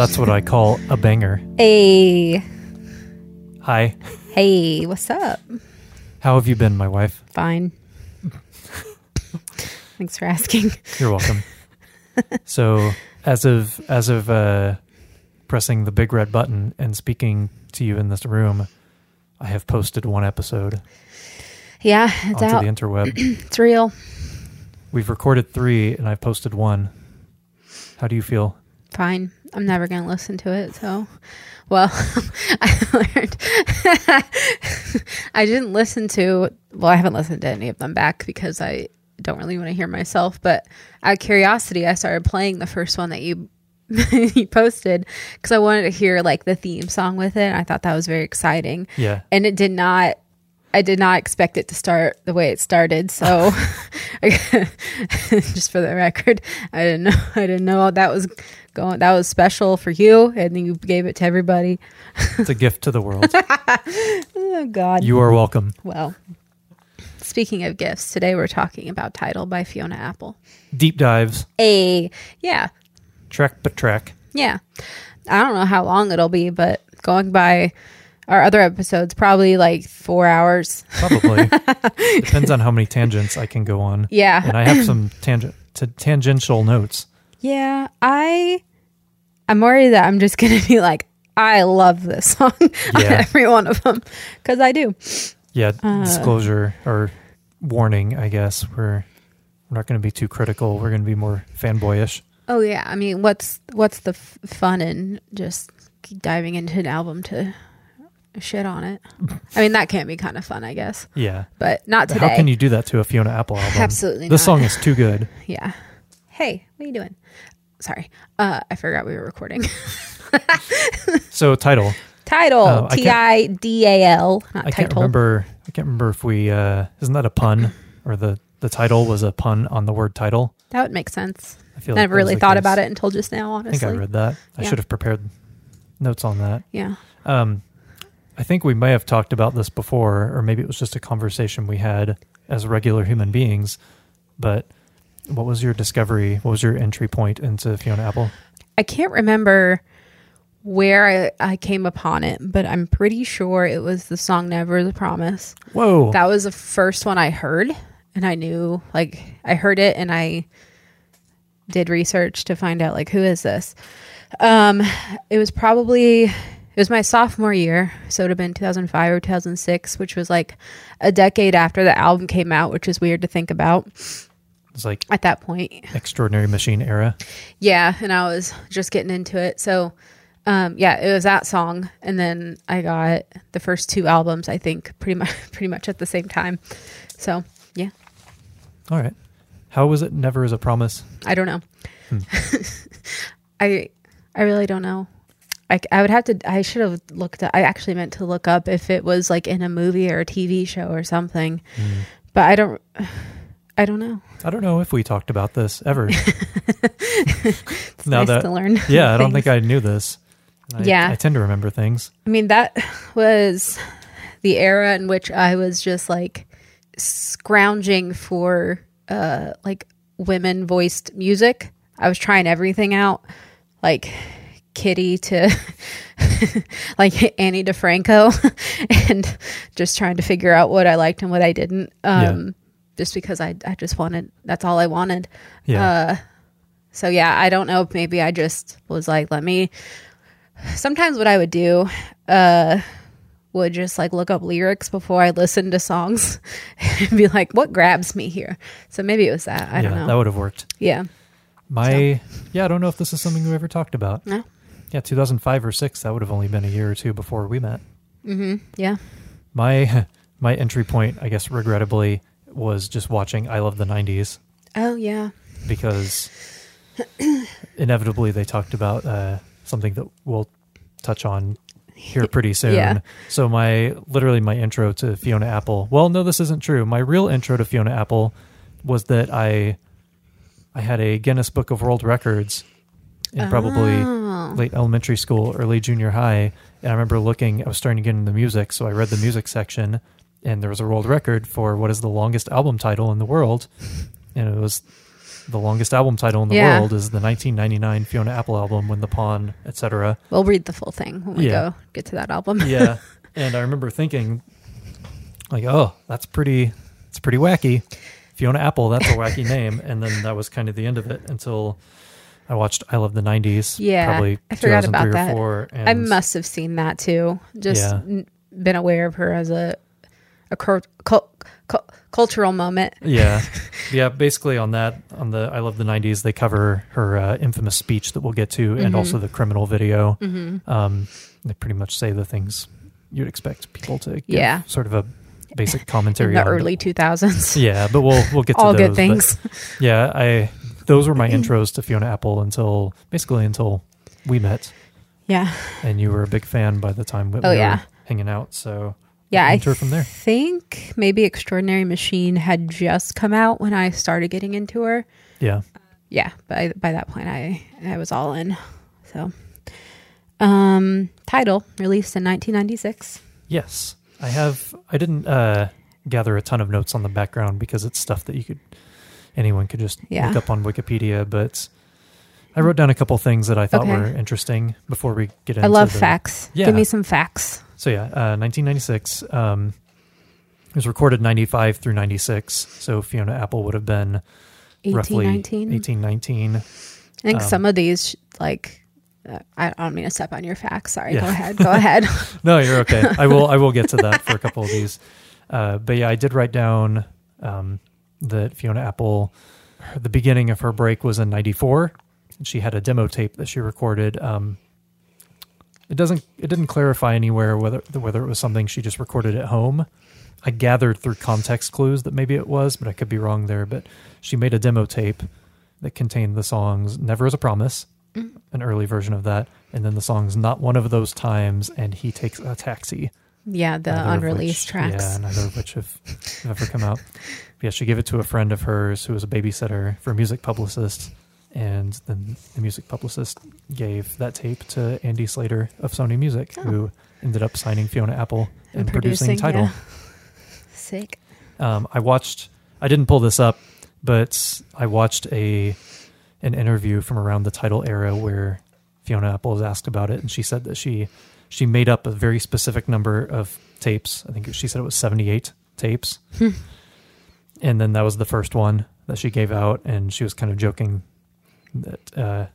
little early. Now that's what I call a banger. Hey, Hi. hey, what's up? How have you been, my wife? Fine. Thanks for asking. You're welcome. so, as of as of uh, pressing the big red button and speaking to you in this room, I have posted one episode Yeah, it's onto out. the interweb. It's real. We've recorded three, and I've posted one. How do you feel? Fine. I'm never going to listen to it. So, well, I learned. I didn't listen to, well, I haven't listened to any of them back because I don't really want to hear myself. But out of curiosity, I started playing the first one that you. you posted because I wanted to hear like the theme song with it. I thought that was very exciting. Yeah. and it did not i did not expect it to start the way it started so just for the record i didn't know i didn't know that was going that was special for you and then you gave it to everybody It's a gift to the world. oh god You are welcome. well speaking of gifts today we're talking about Tidal by fiona apple Deep dives, a yeah track but track. yeah i don't know how long it'll be but going by our other episodes probably like four hours Probably. Depends on how many tangents I can go on. yeah And I have some tangent t- tangential notes. Yeah, I I'm worried that I'm just gonna be like, I love this song on Yeah. every one of them because I do. Yeah, Uh. disclosure or warning, I guess. We're we're not going to be too critical. We're going to be more fanboyish. Oh yeah, I mean, what's what's the f- fun in just diving into an album to shit on it? I mean, that can be kind of fun, I guess, Yeah. but not today. How can you do that to a Fiona Apple album? Absolutely This not. song is too good. Yeah. Hey, what are you doing? Sorry, uh, I forgot we were recording. So Tidal. Tidal Oh, I T can't- I D A L, not I can't remember. I can't remember if we uh isn't that a pun or the the title was a pun on the word title. That would make sense. I feel like. I Never really thought about it until just now. honestly. I think I read that. I Yeah. should have prepared notes on that. Yeah. Um, I think we may have talked about this before, or maybe it was just a conversation we had as regular human beings. But what was your discovery? What was your entry point into Fiona Apple? I can't remember where I, I came upon it, but I'm pretty sure it was the song Never the Promise. Whoa! That was the first one I heard, and I knew, like, I heard it and I did research to find out, like, who is this? Um, it was probably, it was my sophomore year, so it would have been 2005 or 2006, which was like a decade after the album came out, which is weird to think about it's like at that point. extraordinary machine era. Yeah, and I was just getting into it. So, um, yeah, it was that song, and then I got the first two albums. I think pretty much, pretty much at the same time. So, yeah, All right. How was it? Never is a promise. I don't know. Hmm. I, I really don't know. I, I would have to. I should have looked. At, I actually meant to look up if it was like in a movie or a TV show or something, Hmm. but I don't. I don't know. I don't know if we talked about this ever. It's Now nice that- to learn. yeah, I don't things. think I knew this. I, Yeah. I tend to remember things. I mean, that was the era in which I was just like scrounging for uh like women voiced music. I was trying everything out, like Kitty to like Ani DiFranco, and just trying to figure out what I liked and what I didn't. Um, Just because I, I just wanted, that's all I wanted. Yeah. So yeah, I don't know maybe I just was like, let me. Sometimes what I would do, uh, would just like look up lyrics before I listened to songs and be like, what grabs me here? So maybe it was that. I yeah, don't know. that would have worked. yeah. My yeah, I don't know if this is something we ever talked about. No. Yeah, 2005 or 6, that would have only been a year or two before we met. Mhm. Yeah. My my entry point, I guess regrettably, was just watching I Love the 90s Oh yeah. because inevitably they talked about uh, something that we'll touch on here pretty soon. Yeah. So my literally my intro to Fiona Apple. Well, no, this isn't true. My real intro to Fiona Apple was that I I had a Guinness Book of World Records in probably Oh. late elementary school, early junior high, and I remember looking. I was starting to get into the music, so I read the music section, and there was a world record for what is the longest album title in the world, and it was the longest album title in the Yeah. world is the 1999 Fiona Apple album, When the Pawn, etc. We'll read the full thing when we Yeah. go get to that album. Yeah, and I remember thinking, like, oh, that's pretty, it's pretty wacky. Fiona Apple, that's a wacky name, and then that was kind of the end of it until I watched I Love the 90s. Yeah, probably I forgot 2003 about or that. four. And I must have seen that too. Just Yeah. n- been aware of her as a a cur- cul- cul- cultural moment. yeah yeah basically on that on the i love the 90s they cover her uh, infamous speech that we'll get to and Mhm. also the criminal video hmm um, they pretty much say the things you'd expect people to Yeah. sort of a basic In commentary the on early 2000s. yeah but we'll we'll get to All those, good things. yeah i those were my intros to fiona apple until basically until we met Yeah. and you were a big fan by the time we Oh, were yeah. hanging out so Yeah. I enter from there think maybe Extraordinary Machine had just come out when I started getting into her. yeah yeah by by that point i i was all in so um Tidal released in 1996 Yes, I have. I didn't uh, gather a ton of notes on the background because it's stuff that you could anyone could just Yeah. look up on Wikipedia. But I wrote down a couple things that I thought Okay. were interesting before we get into. i love the, facts Yeah. give me some facts So yeah, uh, 1996. Um, it was recorded 95 through 96. So Fiona Apple would have been 18 roughly 19 18, 19. i think um, some of these like uh, I don't mean to step on your facts. Sorry. Yeah. Go ahead. Go ahead. No, you're okay. I will. I will get to that for a couple of these. Uh, but yeah, I did write down um, that Fiona Apple, the beginning of her break was in '94. She had a demo tape that she recorded. Um, it doesn't. It didn't clarify anywhere whether whether it was something she just recorded at home. I gathered through context clues that maybe it was, but I could be wrong there. But she made a demo tape that contained the songs "Never Is a Promise," an early version of that, and then the songs "Not One of Those Times" and "He Takes a Taxi." yeah. The unreleased which- tracks. Yeah, neither of which have, have ever come out. Yeah, she gave it to a friend of hers who was a babysitter for a music publicist, and then the music publicist gave that tape to Andy Slater of Sony Music, Oh. who ended up signing Fiona Apple and, And producing, producing, Tidal. yeah. Sick. Um, I watched. I didn't pull this up, but I watched a an interview from around the Tidal era where Fiona Apple was asked about it, and she said that she she made up a very specific number of tapes. I think she said it was seventy eight tapes, Hmm. and then that was the first one that she gave out, and she was kind of joking that uh,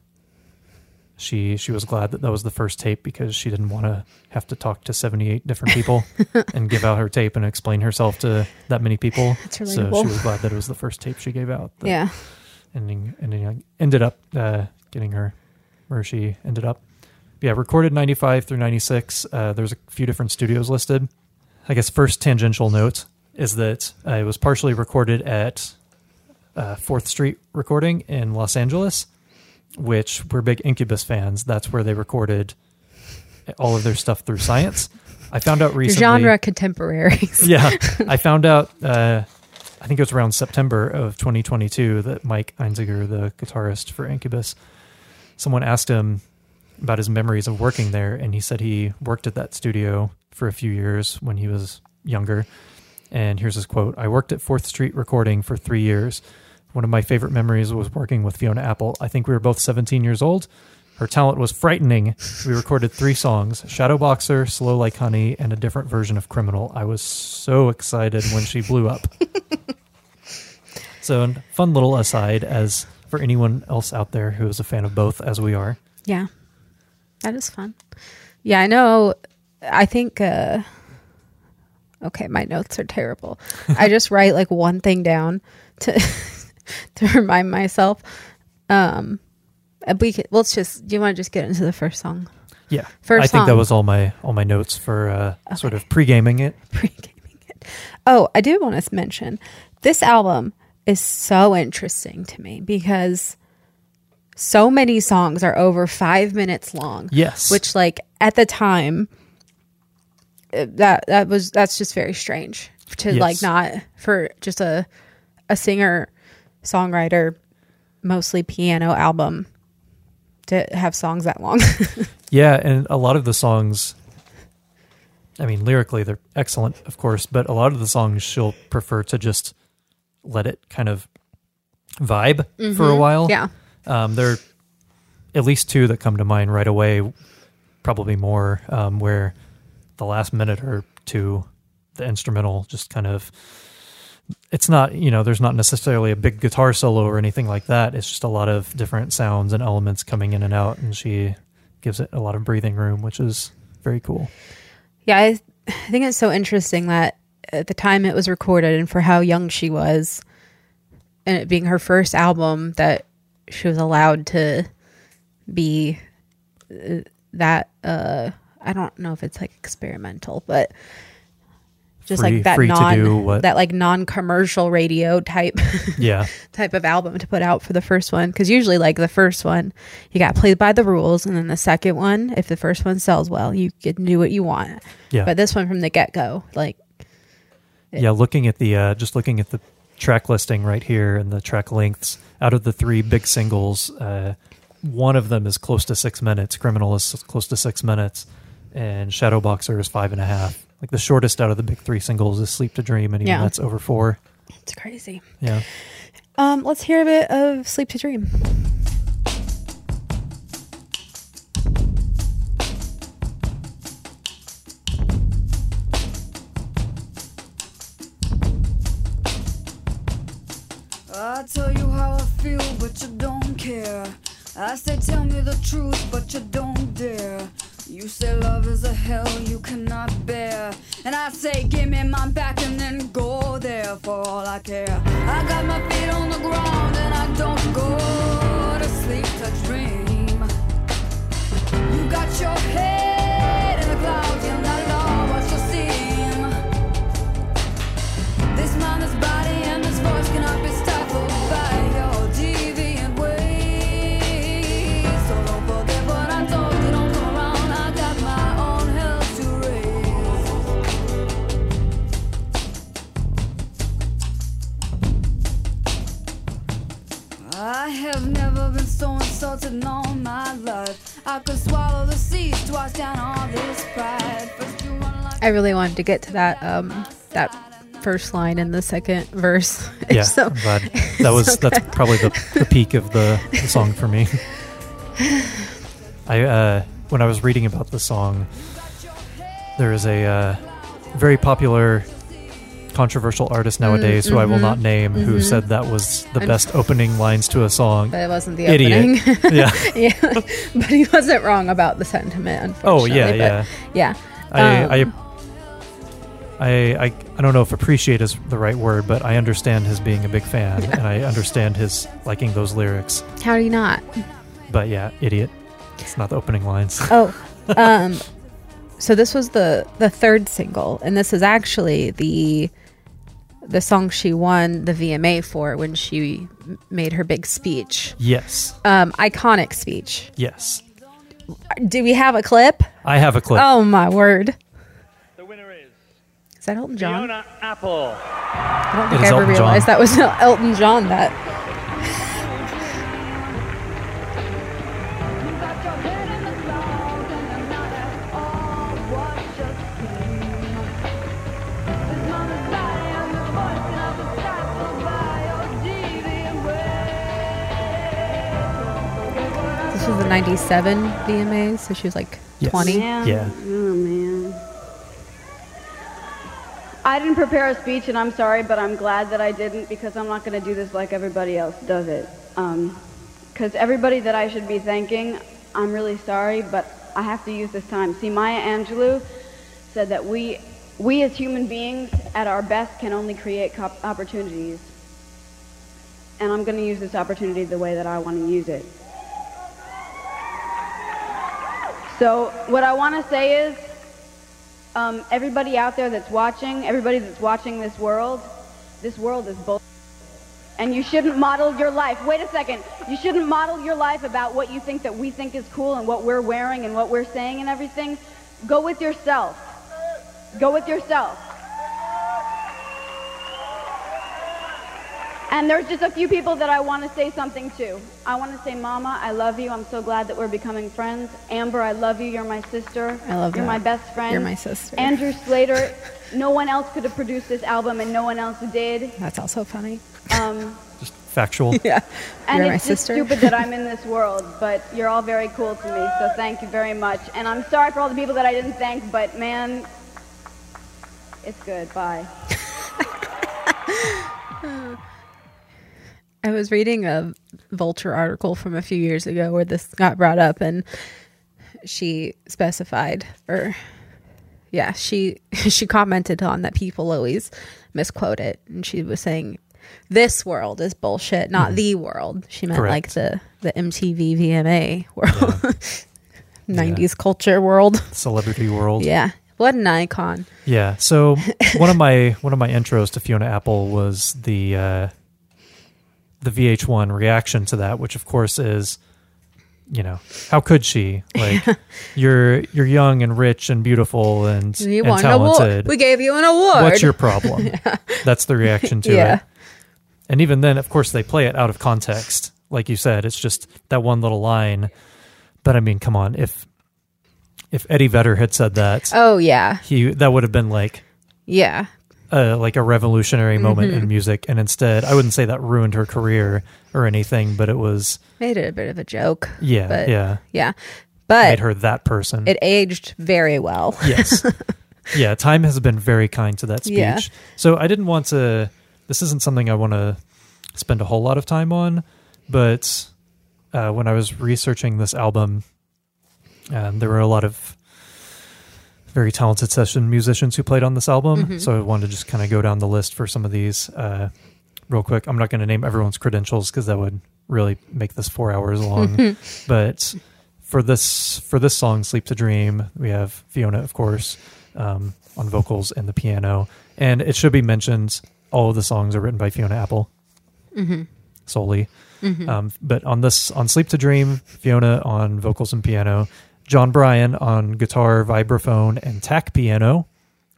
she she was glad that that was the first tape because she didn't want to have to talk to seventy eight different people and give out her tape and explain herself to that many people. That's So she was glad that it was the first tape she gave out. yeah. Ending, ending, ended up uh, getting her where she ended up. Yeah, recorded 95 through 96. Uh, there's a few different studios listed. I guess first tangential note is that uh, it was partially recorded at uh, Fourth Street Recording in Los Angeles, which we're big Incubus fans. That's where they recorded all of their stuff through science. I found out recently. Genre contemporaries. Yeah, I found out. Uh, I think it was around September of 2022 that Mike Einziger, the guitarist for Incubus, someone asked him about his memories of working there, and he said he worked at that studio for a few years when he was younger. And here's his quote: "I worked at Fourth Street Recording for three years. One of my favorite memories was working with Fiona Apple. I think we were both 17 years old." Her talent was frightening. We recorded three songs Shadow Boxer, Slow Like Honey, and a different version of Criminal. I was so excited when she blew up. so, a fun little aside as for anyone else out there who is a fan of both, as we are. Yeah. That is fun. Yeah, I know. I think, uh, okay, my notes are terrible. I just write like one thing down to, to remind myself. Um, we could, let's just, do you want to just get into the first song? Yeah, First I think that was all my all my notes for uh, sort of pre gaming it. Pre-gaming it. Oh, I do want to mention this album is so interesting to me because so many songs are over five minutes long. Yes, which like at the time that that was that's just very strange to Yes. like not for just a a singer songwriter mostly piano album to have songs that long Yeah, and a lot of the songs, I mean, lyrically, they're excellent, of course, but a lot of the songs she'll prefer to just let it kind of vibe for a while. Yeah. Um, there are at least two that come to mind right away, probably more, um, where the last minute or two, the instrumental just kind of, it's not, you know, there's not necessarily a big guitar solo or anything like that. It's just a lot of different sounds and elements coming in and out. And she gives it a lot of breathing room, which is very cool. Yeah, I, I think it's so interesting that at the time it was recorded and for how young she was, and it being her first album, that she was allowed to be uh, that. Uh, I don't know if it's like experimental, but just Free- like that non that like non-commercial radio type Yeah. type of album to put out for the first one because usually like the first one you got played by the rules and then the second one if the first one sells well you can do what you want Yeah. but this one from the get-go like yeah looking at the uh, just looking at the track listing right here and the track lengths out of the three big singles uh, one of them is close to six minutes criminal is close to six minutes and shadowboxer is five and a half like the shortest out of the big three singles is sleep to dream and even Yeah. that's over four it's crazy yeah um let's hear a bit of sleep to dream I tell you how I feel, but you don't care. I say, tell me the truth, but you don't dare. You say love is a hell you cannot bear. And I say, give me my back and then go there for all I care. I got my feet on the ground and I don't go to sleep to dream. You got your head i really wanted to get to that um that first line in the second verse. Yeah so I'm glad. that was so that's probably the, the peak of the, the song for me. I uh when i was reading about the song there is a uh, very popular controversial artist nowadays who i will not name who said that was the And- best opening lines to a song. But it wasn't the idiot. opening. Yeah. Yeah. But he wasn't wrong about the sentiment oh yeah but yeah. yeah. I, Um, I I, I I don't know if appreciate is the right word, but I understand his being a big fan, and I understand his liking those lyrics. how do you not But yeah, idiot. It's not the opening lines. Oh, um, so this was the the third single, and this is actually the the song she won the VMA for when she made her big speech, yes, um, iconic speech. yes. Do we have a clip? I have a clip. Oh my word! The winner is Is that Elton John? Fiona Apple. I don't think is I ever Elton John. realized that was Elton John. That You got your head in the clouds and you're not at all what you seem. This is the voice cannot be stifled by your deviant ways. this was the '97 VMAs, so she was like Yes. 20. Yeah. Oh man. I didn't prepare a speech, and I'm sorry, but I'm glad that I didn't because I'm not going to do this like everybody else does it. Um, because everybody that I should be thanking, I'm really sorry, but I have to use this time. See, Maya Angelou said that we, we as human beings, at our best, can only create opportunities. And I'm going to use this opportunity the way that I want to use it. So what I want to say is, um, everybody out there that's watching, everybody that's watching this world, this world is bull. And you shouldn't model your life. Wait a second. You shouldn't model your life about what you think that we think is cool and what we're wearing and what we're saying and everything. Go with yourself. Go with yourself. And there's just a few people that I want to say something to. I want to say, Mama, I love you. I'm so glad that we're becoming friends. Amber, I love you. You're my sister. I love you. You're that. my best friend. You're my sister. Andrew Slater. no one else could have produced this album, and no one else did. That's also funny. Um, just factual. Yeah. And You're my it's just stupid that I'm in this world, but you're all very cool to me, so thank you very much. And I'm sorry for all the people that I didn't thank, but man, it's good. Bye. I was reading a Vulture article from a few years ago where this got brought up, and she specified, or yeah, she she commented on that people always misquote it, and she was saying, "This world is bullshit, not the world." She meant like the the MTV VMA world, '90s culture world. Celebrity world. Yeah, what an icon. Yeah. So one of my one of my intros to Fiona Apple was the uh, the VH1 reaction to that, which of course is, you know, how could she? Like, you're you're young and rich and beautiful and, You and won an talented. We gave you an award. What's your problem? That's the reaction to Yeah. it. And even then, of course, they play it out of context. Like you said, it's just that one little line. But I mean, come on, if if Eddie Vedder had said that, Oh yeah, he that would have been like yeah. Uh, like a revolutionary moment Mm-hmm. in music, and instead, I wouldn't say that ruined her career or anything, but it was Made it a bit of a joke. yeah, But- yeah, Yeah, But made her that person. it aged very well. yes, yeah. Time has been very kind to that speech. Yeah. So I didn't want to. This isn't something I want to spend a whole lot of time on, but uh, when I was researching this album, um, there were a lot of very talented session musicians who played on this album. Mm-hmm. So I wanted to just kind of go down the list for some of these uh, real quick. I'm not going to name everyone's credentials because that would really make this four hours long. but for this for this song, "Sleep to Dream," we have Fiona, of course, um, on vocals and the piano. And it should be mentioned, all of the songs are written by Fiona Apple solely. Um, but on this, on Sleep to Dream, Fiona on vocals and piano, Jon Brion on guitar, vibraphone, and tack piano.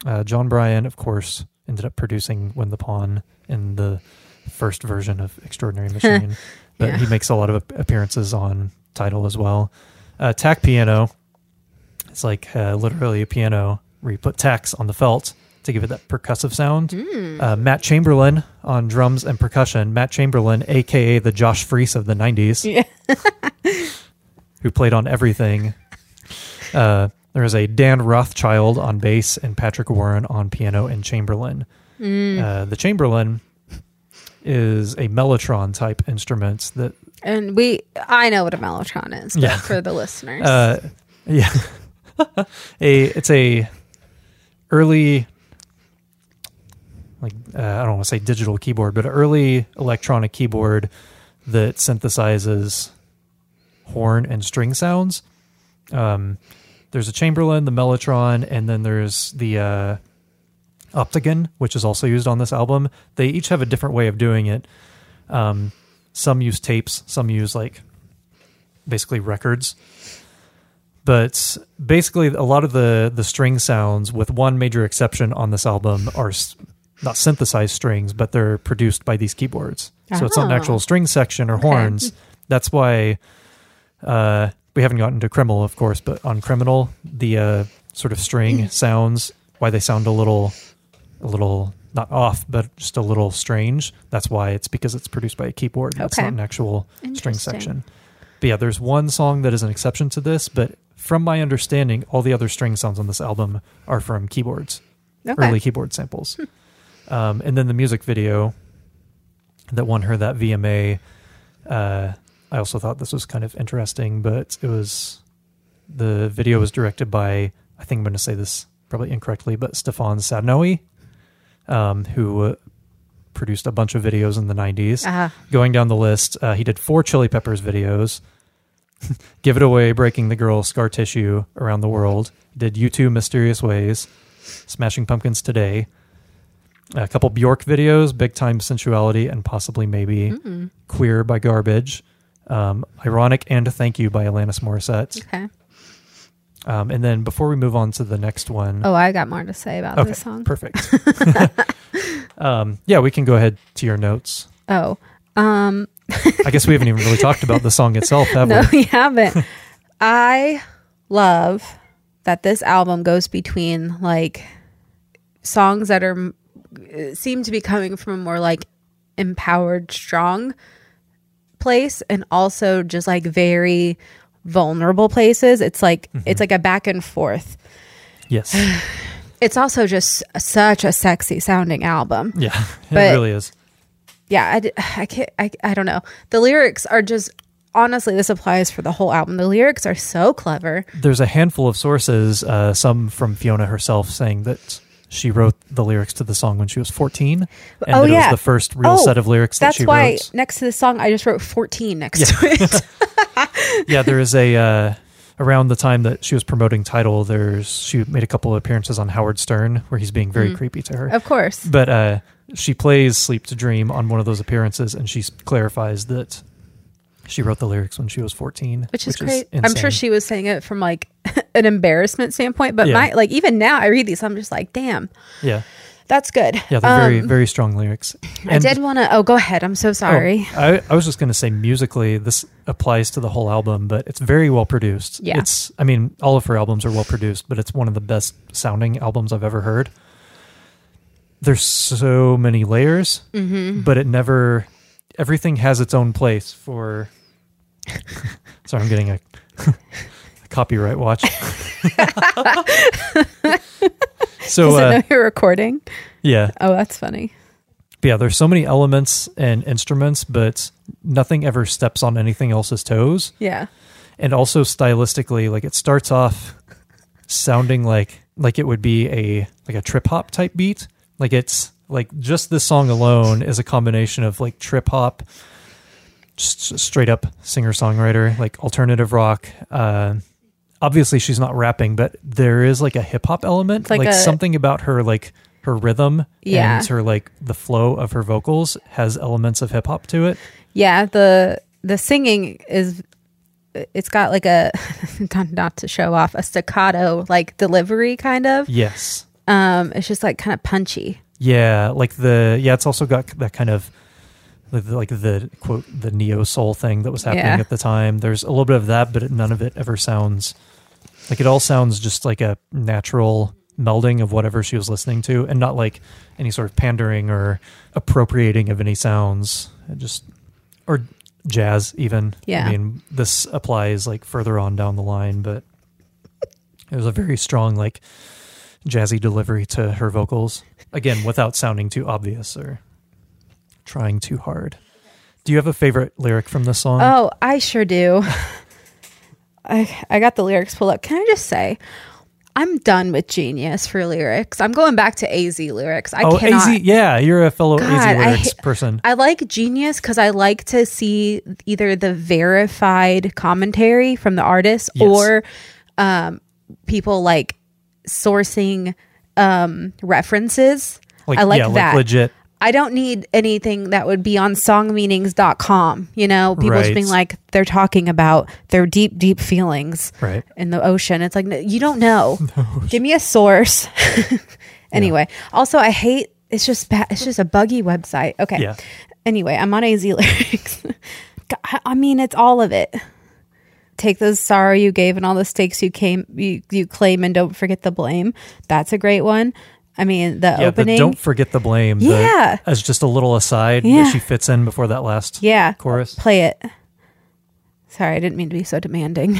Uh, Jon Brion, of course, ended up producing When the Pawn in the first version of Extraordinary Machine, but Yeah. he makes a lot of appearances on Tidal as well. Uh, tack piano, it's like uh, literally a piano where you put tacks on the felt to give it that percussive sound. Uh, Matt Chamberlain on drums and percussion. Matt Chamberlain, aka the Josh Freese of the '90s, who played on everything. Uh, there is a Dan Rothschild on bass and Patrick Warren on piano and Chamberlin. Uh, the Chamberlin is a mellotron type instrument that And we, I know what a mellotron is, Yeah. for the listeners, uh, yeah, a it's a early like uh, I don't want to say digital keyboard, but early electronic keyboard that synthesizes horn and string sounds. Um, there's a Chamberlin, the Mellotron, and then there's the uh, Optigan, which is also used on this album. They each have a different way of doing it. Um, some use tapes, some use like basically records. But basically, a lot of the the string sounds, with one major exception on this album, are s- not synthesized strings, but they're produced by these keyboards. So it's not an actual string section or horns. That's why uh, we haven't gotten to Criminal, of course, but on Criminal, the uh, sort of string sounds, why they sound a little, a little not off, but just a little strange. That's why it's because it's produced by a keyboard. It's not an actual string section. But yeah, there's one song that is an exception to this, but from my understanding, all the other string sounds on this album are from keyboards, okay. early keyboard samples. um, and then the music video that won her that VMA, uh, I also thought this was kind of interesting, but it was the video was directed by I think I'm going to say this probably incorrectly, but Stéphane Sednaoui, um, who uh, produced a bunch of videos in the 90s Uh-huh. going down the list, uh, he did four Chili Peppers videos. Give It Away, Breaking the Girl, Scar Tissue, Around the World. Did U2 Mysterious Ways, Smashing Pumpkins Today. A couple Bjork videos, Big Time Sensuality, and possibly maybe Queer by Garbage. Um, Ironic and Thank You by Alanis Morissette. Okay. Um, and then before we move on to the next one. Oh, I got more to say about okay, this song. perfect. um, yeah, we can go ahead to your notes. Oh, um, I guess we haven't even really talked about the song itself, have no, we? we haven't. I love that this album goes between like songs that are seem to be coming from a more like empowered, strong place and also just like very vulnerable places. It's like it's like a back and forth. Yes. It's also just such a sexy sounding album. Yeah. It But- really is. Yeah, I, I can't I, I don't know. The lyrics are just honestly this applies for the whole album. The lyrics are so clever. There's a handful of sources, uh, some from Fiona herself, saying that she wrote the lyrics to the song when she was 14, and Oh, it yeah. was the first real Oh, set of lyrics that That's she why next to the song I just wrote 14 next to it. yeah, there is a uh, around the time that she was promoting Tidal. There's she made a couple of appearances on Howard Stern where he's being very creepy to her. Mm. of course. But uh, she plays "Sleep to Dream" on one of those appearances, and she clarifies that she wrote the lyrics when she was 14, which is great. I'm sure she was saying it from like an embarrassment standpoint, but Yeah. my like even now I read these, I'm just like, damn, Yeah, that's good. yeah, they're very Um, very strong lyrics. I did want to. Oh, go ahead. I'm so sorry. Oh, I, I was just going to say musically, this applies to the whole album, but it's very well produced. Yeah. It's, I mean, all of her albums are well produced, but it's one of the best sounding albums I've ever heard. There's so many layers, Mm-hmm. but it never, everything has its own place for. sorry, I'm getting a, a copyright watch. so, Does it uh, know you're recording? yeah. Oh, that's funny. yeah, there's so many elements and instruments, but nothing ever steps on anything else's toes. Yeah. And also stylistically, like it starts off sounding like like it would be a like a trip hop type beat. Like it's like just this song alone is a combination of like trip hop, just straight up singer songwriter, like alternative rock. Uh, obviously, she's not rapping, but there is like a hip hop element, like like, a- something about her like her rhythm Yeah. and her like the flow of her vocals has elements of hip hop to it. Yeah. The the singing is. It's got like a not to show off a staccato like delivery kind of. Yes. Um, it's just like kind of punchy. Yeah, like the yeah, it's also got that kind of like the, like the quote the neo soul thing that was happening Yeah. at the time. There's a little bit of that, but it, none of it ever sounds like it all sounds just like a natural melding of whatever she was listening to, and not like any sort of pandering or appropriating of any sounds. It just or jazz even. Yeah. I mean, this applies like further on down the line, but it was a very strong like jazzy delivery to her vocals. Again, without sounding too obvious or trying too hard. Do you have a favorite lyric from this song? Oh, I sure do. I I got the lyrics pulled up. Can I just say, I'm done with Genius for lyrics. I'm going back to AZ lyrics. I oh, cannot. AZ, yeah, you're a fellow God, AZ lyrics ha- person. I like Genius because I like to see either the verified commentary from the artist Yes. or um, people like sourcing um, references. Like, I like yeah, that. like legit. I don't need anything that would be on songmeanings.com. You know, people just being like, they're talking about their deep, deep feelings Right. in the ocean. It's like, no, you don't know. Give me a source. anyway, also, I hate it's just bad. It's just a buggy website. Okay. Yeah. Anyway, I'm on AZ lyrics. I mean, it's all of it. Take those sorrow you gave and all the stakes you came you, you claim and don't forget the blame. That's a great one. I mean, the Yeah, the opening. don't forget the blame. the- Yeah. as just a little aside Yeah. that she fits in before that last Yeah. chorus. Play it. Sorry, I didn't mean to be so demanding.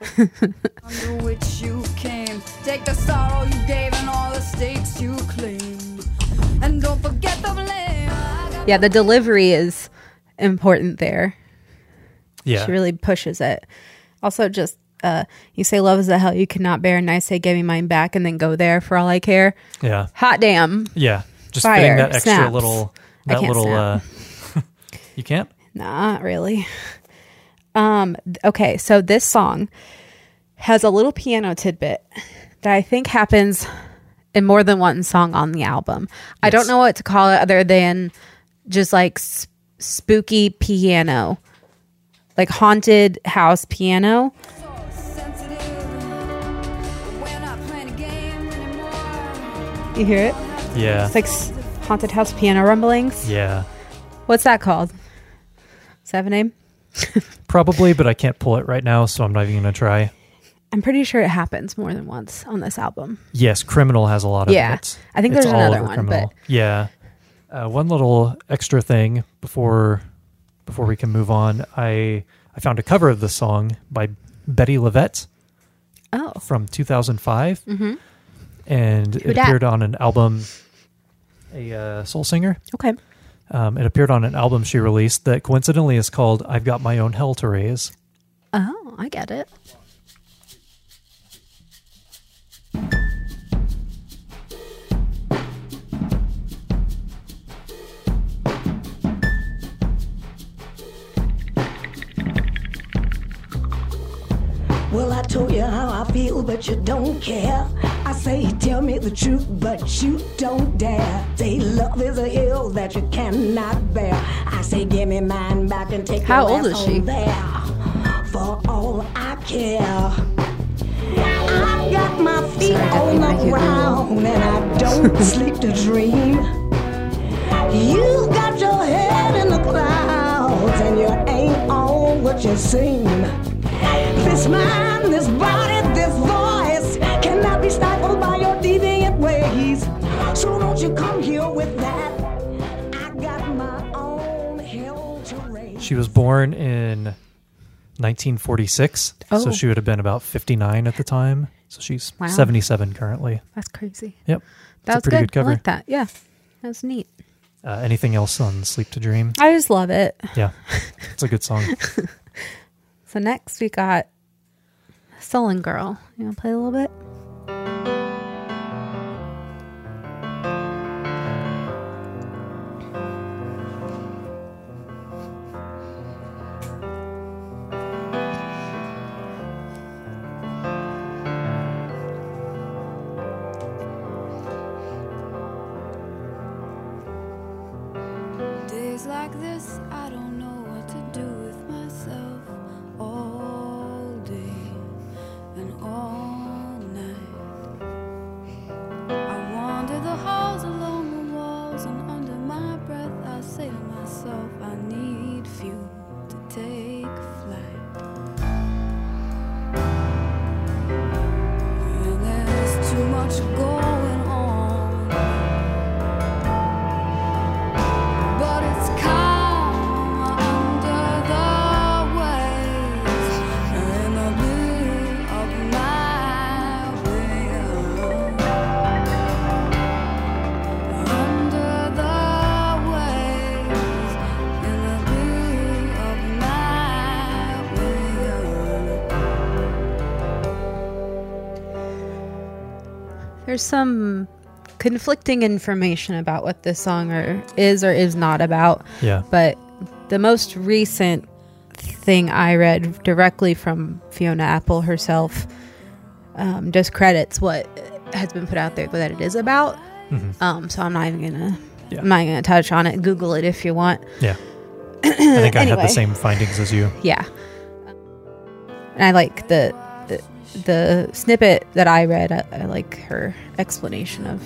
under which you came. Take the sorrow you gave and all the stakes you claim. And don't forget the blame. Yeah, the delivery is important there. Yeah. She really pushes it. Also, just uh, you say love is the hell you cannot bear, and I say give me mine back, and then go there for all I care. yeah. Hot damn! Yeah. Just Fire, fitting that extra snaps. little I that can't little snap. uh You can't? Not really. Um. Okay, so this song has a little piano tidbit that I think happens in more than one song on the album. I don't know what to call it other than just like s- spooky piano, like haunted house piano. You hear it? Yeah. It's like s- haunted house piano rumblings. yeah. What's that called? Does that have a name? Probably, but I can't pull it right now, so I'm not even gonna try. I'm pretty sure it happens more than once on this album. Yes, Criminal has a lot of Yeah. it. I think It's there's another one, Criminal. but- yeah. Uh, one little extra thing before before we can move on, I I found a cover of the song by Bettye LaVette Oh. from 2005, Mhm. And Who it dat? appeared on an album. A uh, soul singer. Okay. Um, it appeared on an album she released that coincidentally is called "I've Got My Own Hell to Raise." Oh, I get it. Well, I told you how I feel, but you don't care. I say, tell me the truth, but you don't dare. Say, love is a hill that you cannot bear. I say, give me mine back and take How old is she? there. For all I care. I've got my feet Sorry, on the ground and I don't sleep to dream. You got your head in the clouds and you ain't on what you seem. This mind, this body, this voice be stifled by your deviant ways. So don't you come here with that. I got my own hell to raise. She was born in 1946, so Oh. she would have been about 59 at the time. So she's Wow. 77 currently. That's crazy. Yep, That was a pretty good. good, cover. I like that. Yeah. That was neat. Uh, anything else on "Sleep to Dream"? I just love it. Yeah, it's a good song. So next we got Sullen Girl. You want to play a little bit? Days There's some conflicting information about what this song or is or is not about. Yeah, But the most recent thing I read directly from Fiona Apple herself um, discredits what has been put out there that it is about. Um, so I'm not even gonna. Yeah. I'm not gonna touch on it. Google it if you want. yeah. I think I had the same findings as you. Yeah. And I like the the, snippet that I read. I, I like her explanation of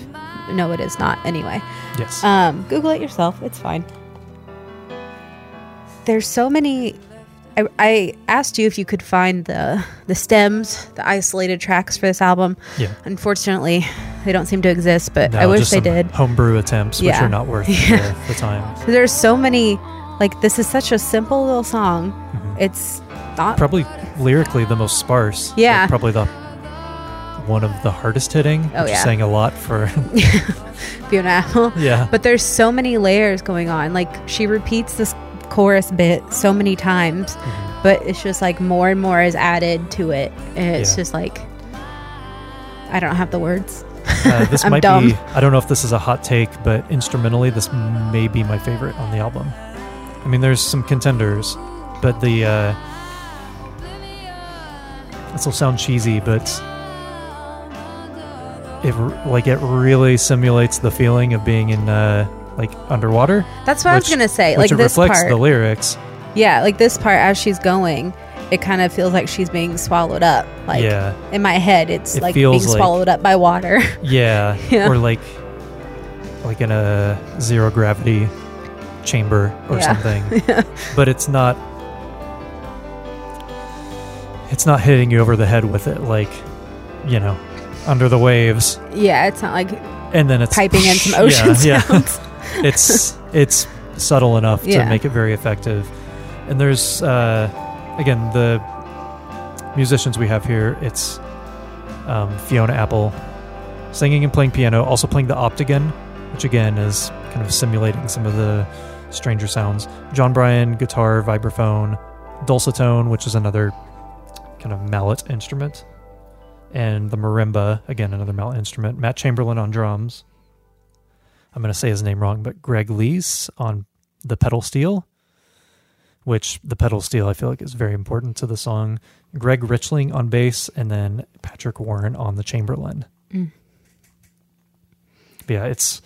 no, it is not. Anyway, Yes. um, Google it yourself. It's fine. There's so many. I, I asked you if you could find the the stems, the isolated tracks for this album. yeah. Unfortunately, they don't seem to exist, but No, I wish they did. Homebrew attempts, which are not worth Yeah. the, the time. There's so many. Like this is such a simple little song. It's not Probably lyrically the most sparse. Yeah. probably the one of the hardest hitting. Oh, yeah. saying a lot for. Fiona Apple. yeah. But there's so many layers going on. Like she repeats this chorus bit so many times, Mm-hmm. but it's just like more and more is added to it. And it's Yeah. just like I don't have the words. Uh, this might dumb. be. I don't know if this is a hot take, but instrumentally, this may be my favorite on the album. I mean, there's some contenders, but the. Uh, this will sound cheesy, but it like it really simulates the feeling of being in uh, like underwater. That's what I was gonna say. which Like it this reflects part. the lyrics. yeah, like this part as she's going, it kind of feels like she's being swallowed up. Like yeah, in my head, it's It like being like- swallowed up by water. yeah, Yeah. or like like in a zero gravity chamber or Yeah. something. but it's not it's not hitting you over the head with it like you know under the waves yeah, it's not like and then it's piping in some ocean yeah, sounds. yeah. it's it's subtle enough Yeah. to make it very effective. And there's uh, again the musicians we have here. It's um, Fiona Apple singing and playing piano, also playing the optigan, which again is kind of simulating some of the stranger sounds. Jon Brion guitar, vibraphone, dulcetone, which is another kind of mallet instrument, and the marimba, again another mallet instrument. Matt Chamberlain on drums. I'm going to say his name wrong, but Greg Lees on the pedal steel, which the pedal steel I feel like is very important to the song. Greg Richling on bass, and then Patrick Warren on the Chamberlin. Mm. Yeah, it's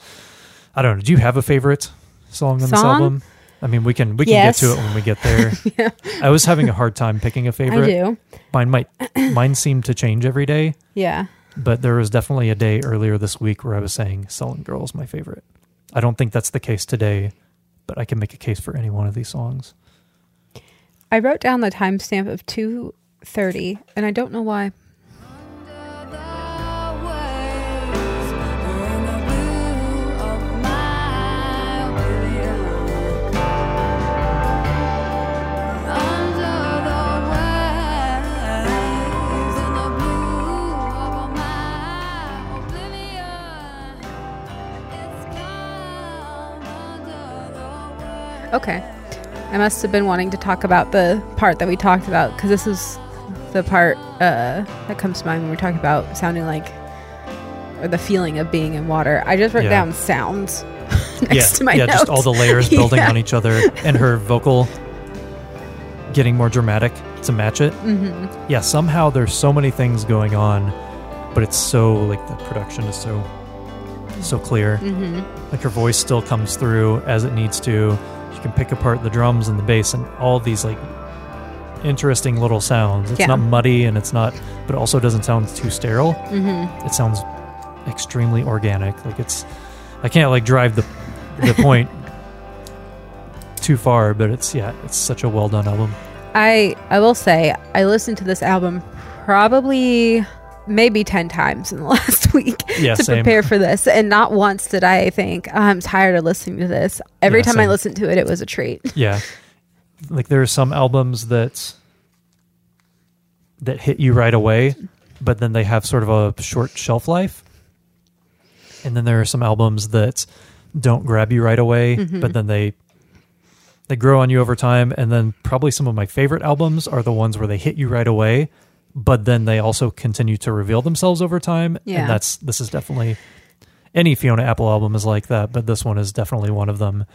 I don't know. Do you have a favorite song on this album? I mean, we can we can Yes. get to it when we get there. Yeah. I was having a hard time picking a favorite. I do. Mine might mine seemed to change every day, Yeah. but there was definitely a day earlier this week where I was saying "Sullen Girl" is my favorite. I don't think that's the case today, but I can make a case for any one of these songs. I wrote down the timestamp of 2:30 and I don't know why. Okay. I must have been wanting to talk about the part that we talked about because this is the part uh, that comes to mind when we're talking about sounding like or the feeling of being in water. I just wrote Yeah. down sounds next yeah, to my yeah, notes. just all the layers building Yeah. on each other, and her vocal getting more dramatic to match it. Mm-hmm. Yeah, somehow there's so many things going on, but it's so like the production is so so clear. Mm-hmm. Like her voice still comes through as it needs to. You can pick apart the drums and the bass and all these like interesting little sounds. It's Yeah. not muddy and it's not, but it also doesn't sound too sterile. Mm-hmm. It sounds extremely organic. Like it's, I can't like drive the the point too far, but it's yeah, it's such a well done album. I I will say I listened to this album probably maybe 10 times in the last week Yeah, to same. prepare for this and not once did I think "Oh, I'm tired of listening to this. Every Yeah, time I listened to it it was a treat. Yeah, like there are some albums that that hit you right away, but then they have sort of a short shelf life. And then there are some albums that don't grab you right away, Mm-hmm. but then they they grow on you over time. And then probably some of my favorite albums are the ones where they hit you right away, but then they also continue to reveal themselves over time. Yeah. And that's this is definitely any Fiona Apple album is like that, but this one is definitely one of them.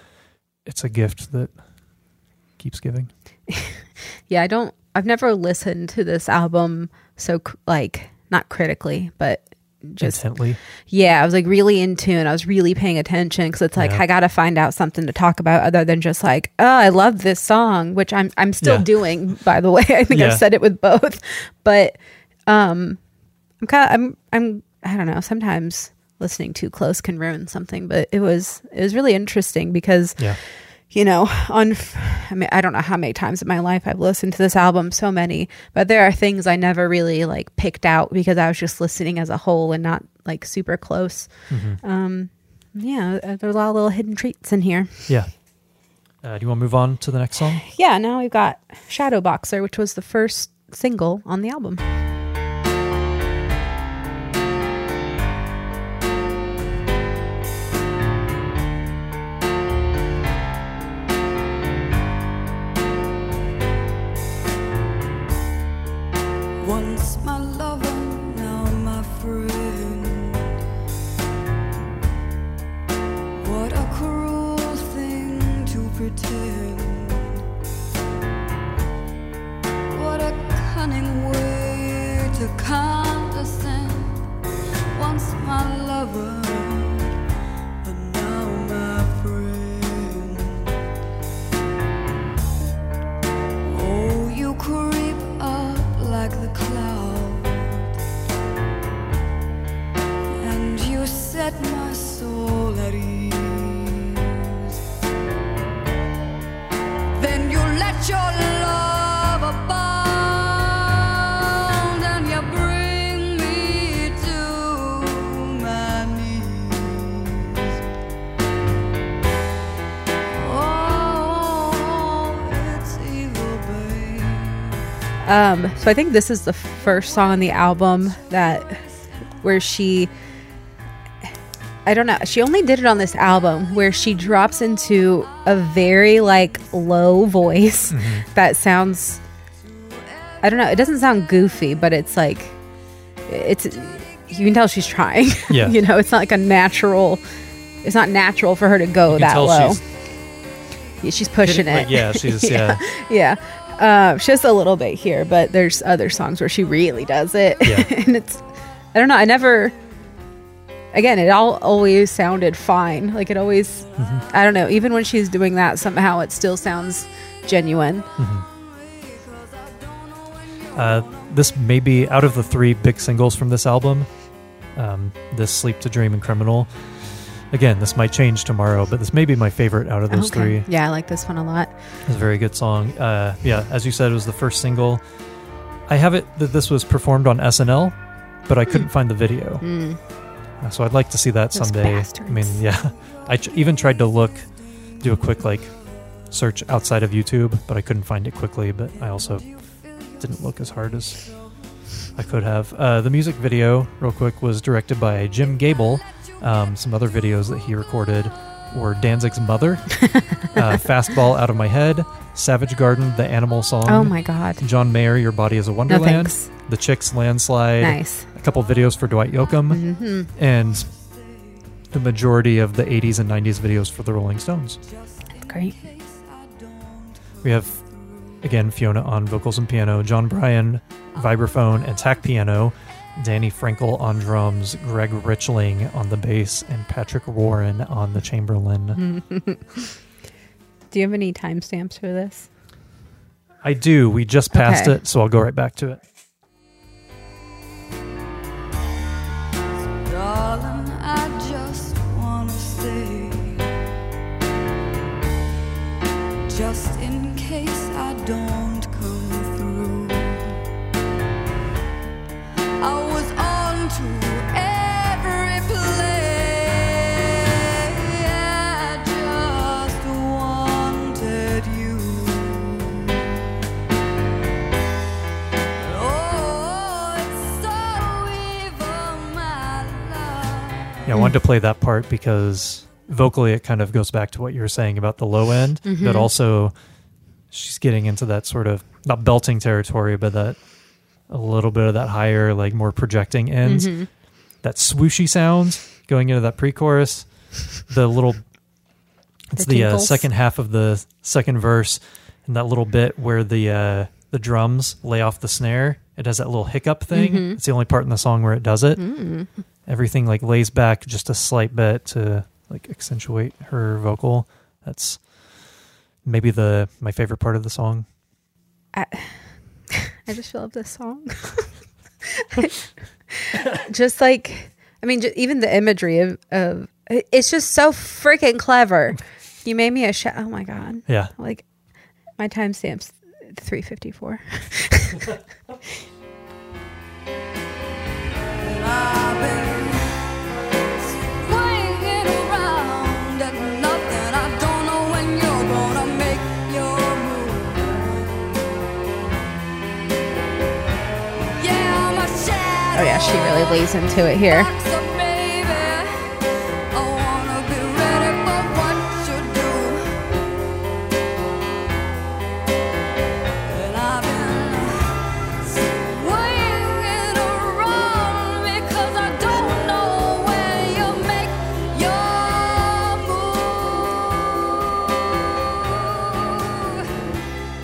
It's a gift that keeps giving. Yeah, I don't. I've never listened to this album so like not critically, but just intently. yeah. I was like really in tune. I was really paying attention because it's like Yeah. I got to find out something to talk about other than just like oh I love this song, which I'm I'm still Yeah. doing by the way. I think Yeah. I've said it with both, but um, I'm kind of I'm I'm I don't know. Sometimes listening too close can ruin something, but it was it was really interesting because Yeah. You know, on, I mean, I don't know how many times in my life I've listened to this album, so many, but there are things I never really like picked out because I was just listening as a whole and not like super close. Mm-hmm. Um, yeah, there's a lot of little hidden treats in here. Yeah. Uh, do you want to move on to the next song? Yeah, now we've got Shadow Boxer, which was the first single on the album. Um, so I think this is the first song on the album that where she I don't know. She only did it on this album where she drops into a very like low voice Mm-hmm. that sounds I don't know, it doesn't sound goofy, but it's like it's you can tell she's trying. Yeah. you know, it's not like a natural it's not natural for her to go You that low. she's Yeah, she's pushing Like, it. yeah, she's yeah. yeah. Uh, just a little bit here, but there's other songs where she really does it. Yeah. and it's, I don't know. I never, again, it all always sounded fine. Like it always, Mm-hmm. I don't know. Even when she's doing that, somehow it still sounds genuine. Uh, this may be out of the three big singles from this album. Um, this "Sleep to Dream" and "Criminal." Again, this might change tomorrow, but this may be my favorite out of those three. Yeah, I like this one a lot. It's a very good song. Uh, yeah, as you said, it was the first single. I have it that this was performed on SNL, but I couldn't find the video. Uh, So I'd like to see that Hmm. Those someday. I mean, yeah, I ch- even tried to look, do a quick like search outside of YouTube, but I couldn't find it quickly. But I also didn't look as hard as I could have. Uh, the music video, real quick, was directed by Jim Gable. Um, some other videos that he recorded were Danzig's Mother, uh, Fastball Out of My Head, Savage Garden, The Animal Song. Oh my God. John Mayer, Your Body is a No Wonderland. thanks. the Chicks Landslide. Nice. A couple videos for Dwight Yoakam. hmm And the majority of the 80s and 90s videos for the Rolling Stones. Great. We have, again, Fiona on vocals and piano, Jon Brion, vibraphone and tack piano, Danny Frankel on drums, Greg Richling on the bass, and Patrick Warren on the Chamberlin. Do you have any timestamps for this? I do. We just passed Okay. it, so I'll go right back to it. Darling, I wanted to play that part because vocally it kind of goes back to what you were saying about the low end, but mm-hmm. also she's getting into that sort of not belting territory, but that a little bit of that higher, like more projecting ends. That swooshy sound going into that pre-chorus, the little it's The the, uh, second half of the second verse, and that little bit where the uh, the drums lay off the snare. It has that little hiccup thing. It's the only part in the song where it does it everything like lays back just a slight bit to like accentuate her vocal. That's maybe the my favorite part of the song. I just love this song. just like, I mean, ju- even the imagery of, of it's just so freaking clever. You made me a shout. Oh my god! Yeah. Like my timestamps, three fifty four. Oh yeah, she really lays into it here.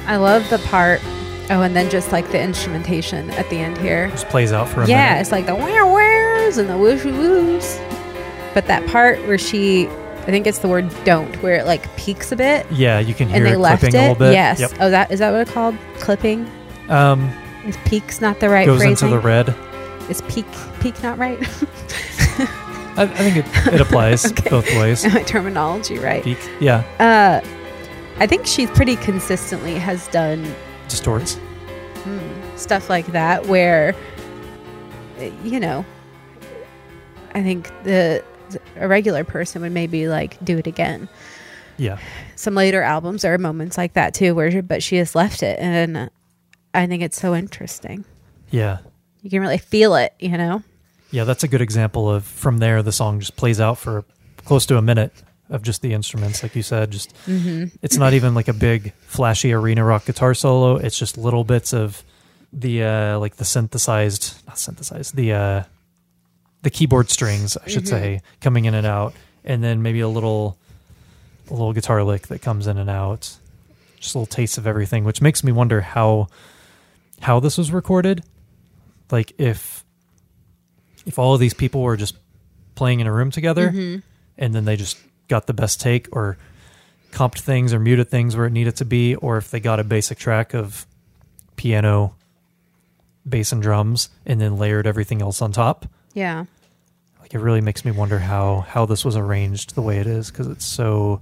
I love the part. Oh, and then just like the instrumentation at the end here. Just plays out for a Yeah, minute. Yeah, it's like the where where's and the wooshy woos. But that part where she, I think it's the word don't, where it like peaks a bit Yeah, you can hear and they it left it. a little bit. Yes. Yep. Oh, that is that what it's called? Clipping. Um Is peaks not the right goes phrasing? into the red. Is peak peak not right? I, I think it, it applies Okay. both ways. I terminology right? Peak. Yeah. Uh, I think she pretty consistently has done Distorts. Hmm, stuff like that where, you know, I think the a regular person would maybe like do it again. Yeah. Some later albums there are moments like that too, where but she has left it, and I think it's so interesting. Yeah. You can really feel it, you know? Yeah, that's a good example of from there the song just plays out for close to a minute of just the instruments, like you said. Just it's not even like a big flashy arena rock guitar solo. It's just little bits of the uh like the synthesized not synthesized, the uh the keyboard strings, I should say, coming in and out, and then maybe a little a little guitar lick that comes in and out. Just a little taste of everything, which makes me wonder how how this was recorded. Like if if all of these people were just playing in a room together and then they just got the best take or comped things or muted things where it needed to be, or if they got a basic track of piano, bass, and drums and then layered everything else on top. Yeah. Like it really makes me wonder how how this was arranged the way it is because it's so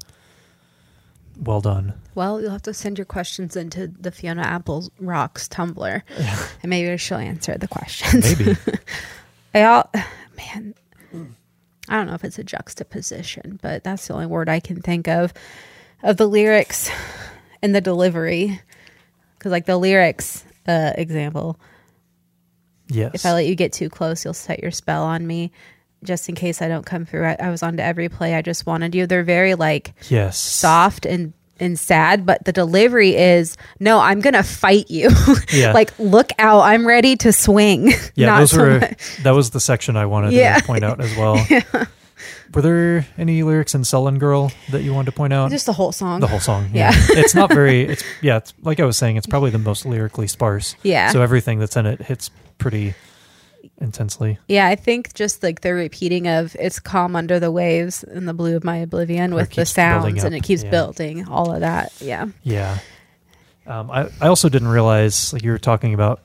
well done. Well, you'll have to send your questions into the Fiona Apple Rocks Tumblr, and maybe she'll answer the questions. Maybe. I all, man, I don't know if it's a juxtaposition, but that's the only word I can think of of the lyrics and the delivery. Because, like the lyrics uh, example, yes. if I let you get too close, you'll set your spell on me. Just in case I don't come through, I, I was on to every play. I just wanted you. They're very like yes. soft and and sad, but the delivery is no, I'm gonna fight you. Yeah. like look out, I'm ready to swing. Yeah, those so were much- that was the section I wanted Yeah. to point out as well. Were there any lyrics in Sullen Girl that you wanted to point out? just the whole song. the whole song. Yeah. it's not very. It's yeah. It's like I was saying. It's probably the most lyrically sparse. Yeah. So everything that's in it hits pretty intensely. Yeah, I think just like the repeating of "It's calm under the waves in the blue of my oblivion" with the sounds, and it keeps yeah. building. All of that. Yeah. Yeah. Um, I I also didn't realize like you were talking about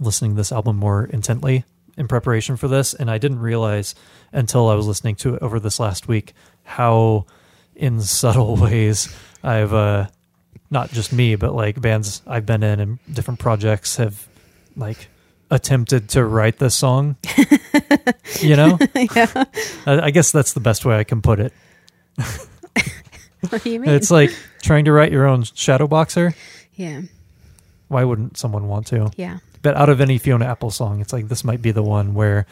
listening to this album more intently in preparation for this, and I didn't realize until I was listening to it over this last week how in subtle ways I've uh not just me but like bands I've been in and different projects have like attempted to write this song. you know? yeah. I, I guess that's the best way I can put it. What do you mean? It's like trying to write your own shadow boxer. yeah. Why wouldn't someone want to? Yeah. But out of any Fiona Apple song, it's like this might be the one where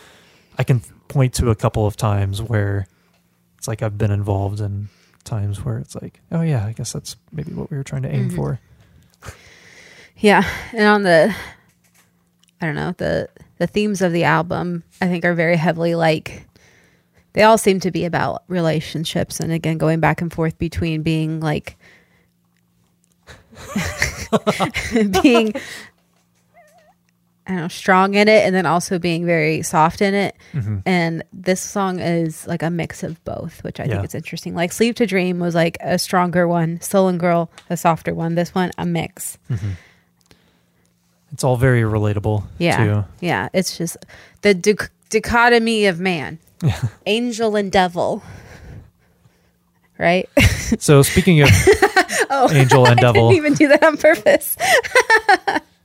I can point to a couple of times where it's like I've been involved in times where it's like, oh yeah, I guess that's maybe what we were trying to aim Mhm. for. Yeah, and on the I don't know, the the themes of the album I think are very heavily like they all seem to be about relationships and again going back and forth between being like being I don't know, strong in it and then also being very soft in it. Mhm. And this song is like a mix of both, which I Yeah. think is interesting. Like Sleep to Dream was like a stronger one, Sullen Girl, a softer one. This one, a mix. It's all very relatable. Yeah. Too. Yeah. It's just the dic- dichotomy of man, angel and devil. Right? So speaking of oh, Angel and I Devil, didn't even do that on purpose.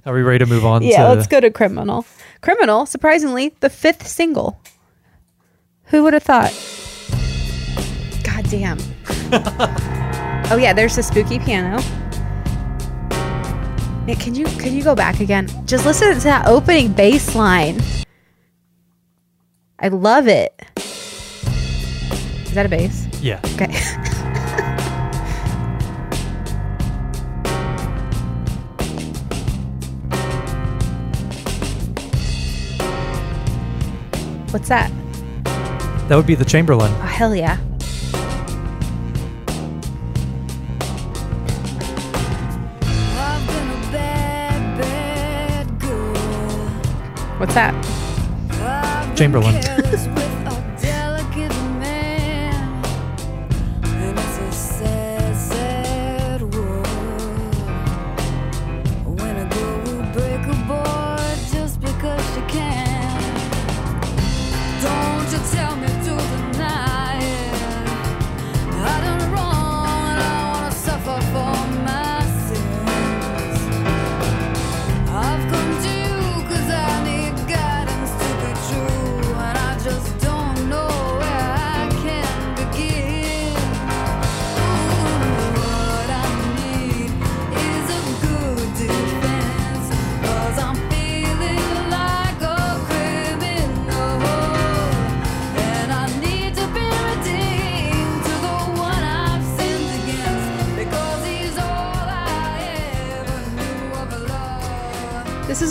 are we ready to move on? yeah, to, let's go to Criminal. Criminal, surprisingly, the fifth single. Who would have thought? God damn. oh yeah, there's the spooky piano. Nick, can you can you go back again? Just listen to that opening bass line. I love it. Is that a bass? Yeah. Okay. What's that? That would be the Chamberlin. Oh, hell yeah. What's that? Chamberlin.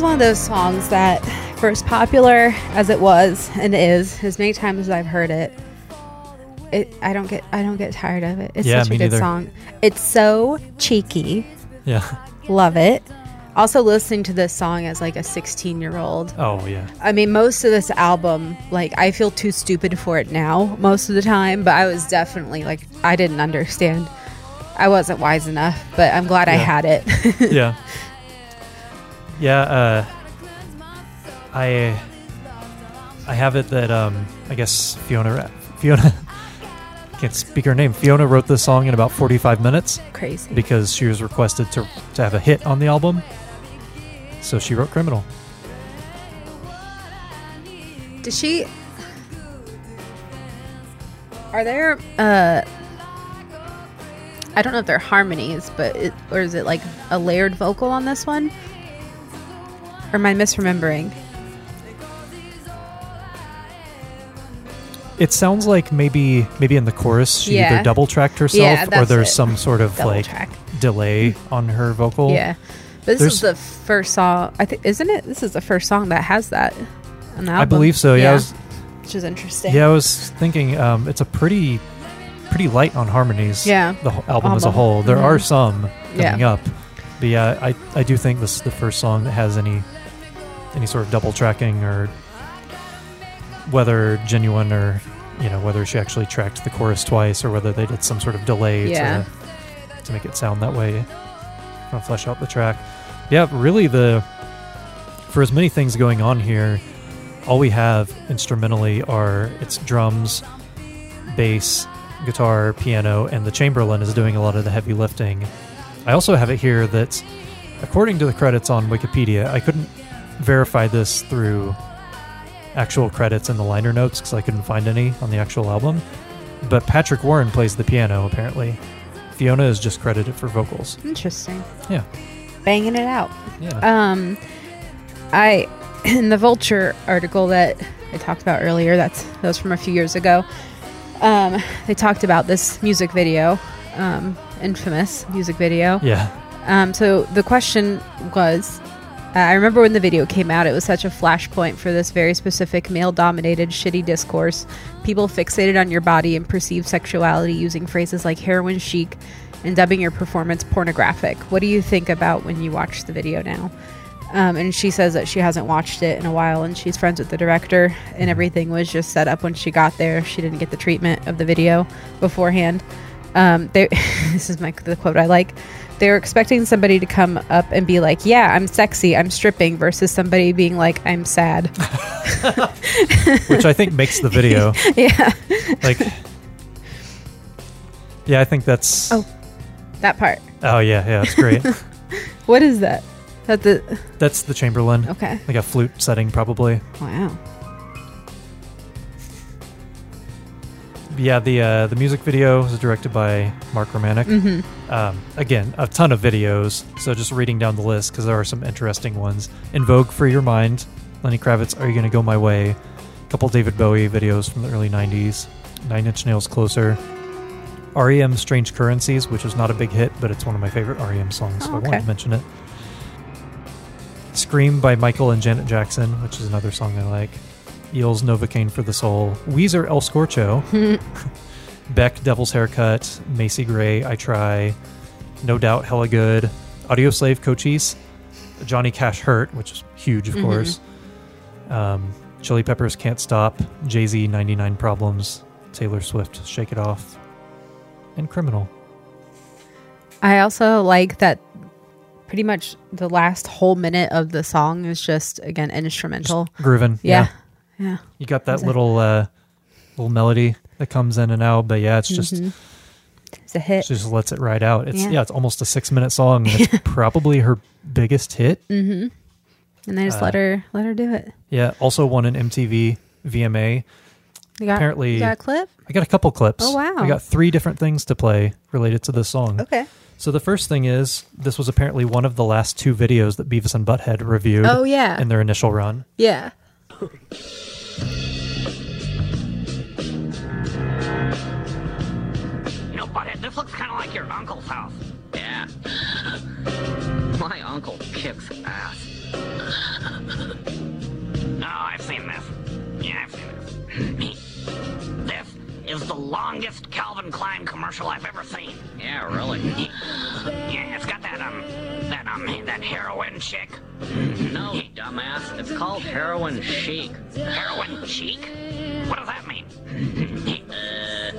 one of those songs that, for as popular as it was and is, as many times as I've heard it, it I don't get I don't get tired of it. It's Yeah, such a good neither. song. It's so cheeky. Yeah. Love it. Also, listening to this song as like a 16 year old. Oh yeah. I mean, most of this album, like, I feel too stupid for it now most of the time, but I was definitely like, I didn't understand. I wasn't wise enough, but I'm glad I had it. yeah. Yeah, uh I I have it that um I guess Fiona Fiona can't speak her name. Fiona wrote this song in about 45 minutes Crazy. because she was requested to to have a hit on the album. So she wrote Criminal. Does she? Are there? uh I don't know if they're harmonies, but it, or is it like a layered vocal on this one? Or am I misremembering? It sounds like maybe maybe in the chorus she Yeah. either double tracked herself Yeah, or there's it. some sort of Double like track. delay on her vocal. Yeah, but this is the first song. I think isn't it? This is the first song that has that. On the I believe so. Yeah, I was, which is interesting. yeah, I was thinking um, it's a pretty pretty light on harmonies. Yeah. the whole album as a whole. There Mhm. are some coming Yeah. up, but yeah, I I do think this is the first song that has any any sort of double tracking or whether genuine or you know whether she actually tracked the chorus twice or whether they did some sort of delay Yeah. to to make it sound that way. Kind of flesh out the track. Yeah really the for as many things going on here all we have instrumentally are its drums bass guitar piano and the Chamberlin is doing a lot of the heavy lifting. I also have it here that according to the credits on wikipedia i couldn't verify this through actual credits in the liner notes because I couldn't find any on the actual album. But Patrick Warren plays the piano apparently. Fiona is just credited for vocals. Interesting. Yeah. Banging it out. Yeah. Um, I in the Vulture article that I talked about earlier. That's that was from a few years ago. Um, they talked about this music video, um, infamous music video. yeah. Um, so the question was uh, I remember when the video came out, it was such a flashpoint for this very specific male dominated, shitty discourse. People fixated on your body and perceived sexuality using phrases like heroin chic and dubbing your performance pornographic. What do you think about when you watch the video now? Um, and she says that she hasn't watched it in a while and she's friends with the director and everything was just set up when she got there. She didn't get the treatment of the video beforehand. Um, they, this is my the quote I like. They were expecting somebody to come up and be like, "Yeah, I'm sexy, I'm stripping," versus somebody being like, "I'm sad." Which I think makes the video yeah, like Yeah, I think that's Oh. that part. Oh yeah, yeah, it's great. What is that? That the that's the Chamberlin. okay? Like a flute setting probably. Wow. Yeah, the uh, the music video was directed by Mark Romanek. Mm-hmm. Um, again, a ton of videos. So just reading down the list because there are some interesting ones. In Vogue for Your Mind, Lenny Kravitz, Are You Gonna Go My Way? A couple David Bowie videos from the early '90s. Nine Inch Nails, Closer. REM Strange Currencies, which was not a big hit, but it's one of my favorite REM songs, so Oh, I wanted to mention it. Scream by Michael and Janet Jackson, which is another song I like. Eels Novocaine for the Soul. Weezer El Scorcho. Beck, Devil's Haircut, Macy Gray, I Try, No Doubt, Hella Good, Audioslave, Cochise, Johnny Cash Hurt, which is huge, of Mhm. course. Um, Chili Peppers Can't Stop, Jay Z 99 Problems, Taylor Swift Shake It Off, and Criminal. I also like that. Pretty much the last whole minute of the song is just again instrumental. grooving, yeah. yeah, You got that little uh, little melody that comes in and out, but yeah, it's just Mhm. It's a hit. she just lets it ride out. It's Yeah. yeah, it's almost a six minute song. And it's probably her biggest hit. Mm-hmm. And they just Uh, let her let her do it. Yeah, also won an MTV VMA. You got, apparently- you got a clip. I got a couple clips. Oh, wow. I got three different things to play related to this song. Okay. So the first thing is this was apparently one of the last two videos that Beavis and Butthead reviewed Oh yeah, in their initial run. yeah. You know, Butthead, this looks kind of like your uncle's house. Yeah. My uncle kicks ass. No, I've seen this. Yeah, I've seen this. Is the longest Calvin Klein commercial I've ever seen. Yeah, really? Yeah, it's got that um, that um, that heroin chick. No, dumbass. It's called heroin chic. Heroin chic? What does that mean? uh,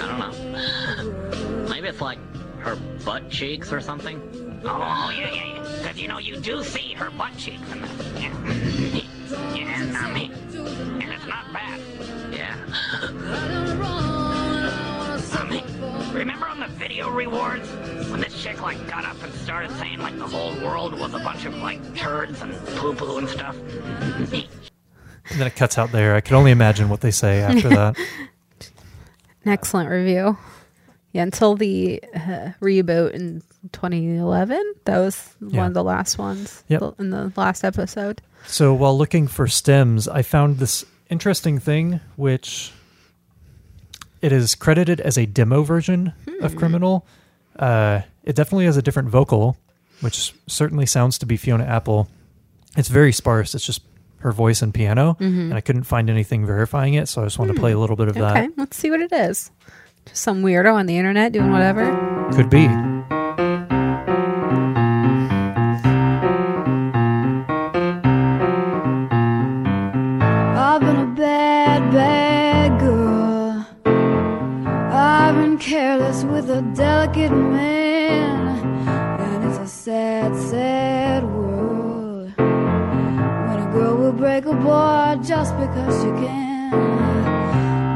I don't know. Maybe it's like her butt cheeks or something. Oh, yeah, yeah, yeah. Because, you know, you do see her butt cheeks in this. Yeah. yeah, and, um, and it's not bad. Yeah. remember on the video rewards? When this chick, like, got up and started saying, like, the whole world was a bunch of, like, turds and poo-poo and stuff? And then it cuts out there. I can only imagine what they say after that. An excellent review. Yeah, until the uh, reboot in 2011. That was Yeah. one of the last ones Yep. the- in the last episode. So while looking for stems, I found this interesting thing, which it is credited as a demo version of hmm. Criminal. Uh, it definitely has a different vocal, which certainly sounds to be Fiona Apple. It's very sparse. It's just her voice and piano, mm-hmm. and I couldn't find anything verifying it, so I just wanted to play a hmm. little bit of Okay, that. let's see what it is. Just some weirdo on the internet doing whatever. Could be. With a delicate man. And it's a sad, sad world. When a girl will break a boy just because she can.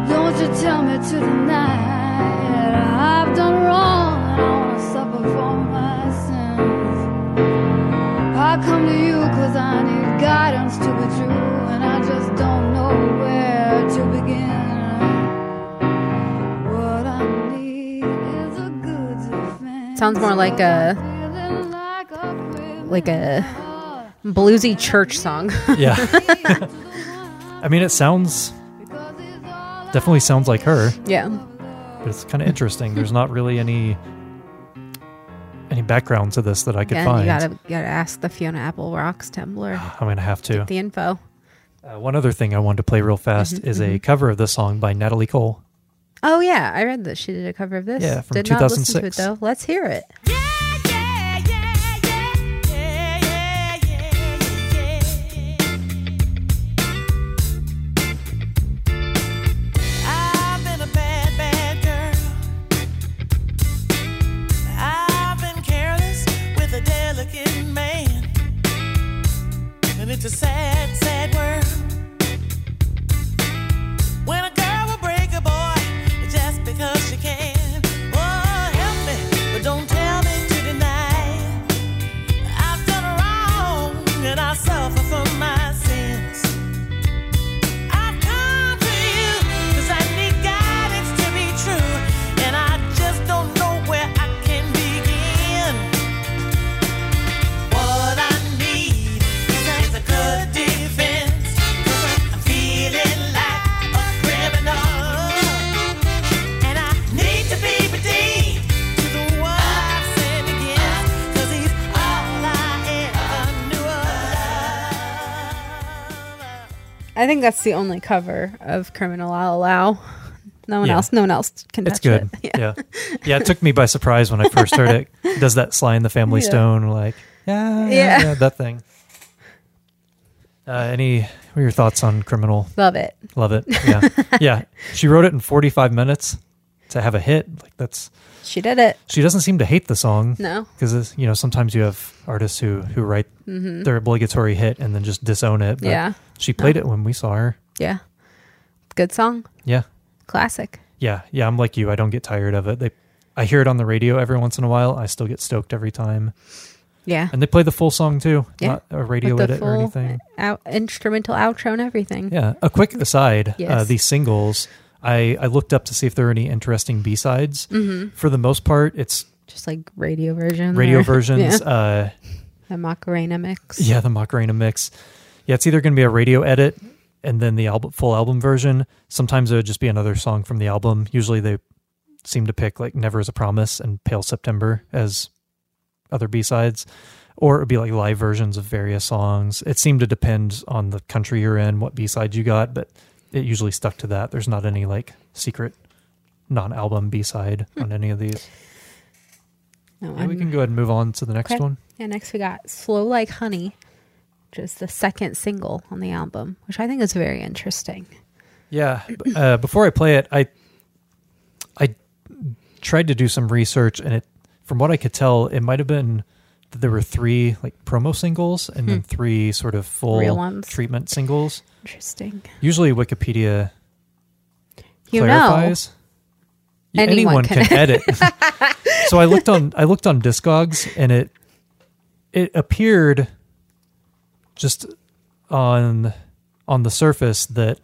Don't you tell me to deny it. I've done wrong and I wanna suffer for my sins. I come to you cause I need guidance to be true, and I just don't know where to begin. Sounds more like a like a bluesy church song. Yeah. I mean, it sounds definitely sounds like her. yeah. but it's kind of interesting. There's not really any any background to this that I could Again, find. you gotta gotta ask the Fiona Apple Rocks Tumblr I'm gonna have to. the info. Uh, one other thing I wanted to play real fast Mm-hmm, is a cover of this song by Natalie Cole. Oh yeah, I read that she did a cover of this. Yeah, from did not listen to it 2006. though. Let's hear it. I've been I think that's the only cover of Criminal I'll allow. No one Yeah. else. No one else can It's touch good. it. Yeah. yeah. It took me by surprise when I first heard it. Does that Sly and the Family Yeah. Stone like yeah, yeah, Yeah. yeah, that thing. Uh, any what are your thoughts on Criminal? Love it. Love it. Yeah. yeah. She wrote it in 45 minutes to have a hit. Like that's She did it. she doesn't seem to hate the song. No. because you know sometimes you have artists who who write their obligatory hit and then just disown it. But Mm-hmm. Yeah. she played it when we saw her. Yeah. Good song. Yeah, Classic. yeah, yeah. I'm like you. I don't get tired of it. They, I hear it on the radio every once in a while. I still get stoked every time. Yeah. And they play the full song too, Yeah. not a radio edit or anything. out, instrumental outro and everything. Yeah. A quick aside: uh, Yes. these singles, I I looked up to see if there were any interesting B sides. Mm-hmm. For the most part, it's Just like radio versions. radio or- versions. Yeah. Uh, the Macarena mix. Yeah, the Macarena mix. Yeah, it's either going to be a radio edit and then the album, full album version. Sometimes it would just be another song from the album. Usually they seem to pick like Never Is a Promise and Pale September as other B sides. or it'd be like live versions of various songs. It seemed to depend on the country you're in, what B sides you got, but it usually stuck to that. There's not any like secret non-album B side on any of these. No, Yeah, we I'm- can go ahead and move on to the next Okay. one. Yeah, next we got Slow Like Honey, which is the second single on the album, which I think is very interesting. Yeah. b- Uh, before I play it, I I tried to do some research, and it from what I could tell, it might have been there were three like promo singles and then three sort of full Hmm. Treatment singles. Interesting. Usually, Wikipedia You know, clarifies. Yeah, Anyone Anyone can, can- edit. so I looked on I looked on Discogs, and it it appeared just on on the surface that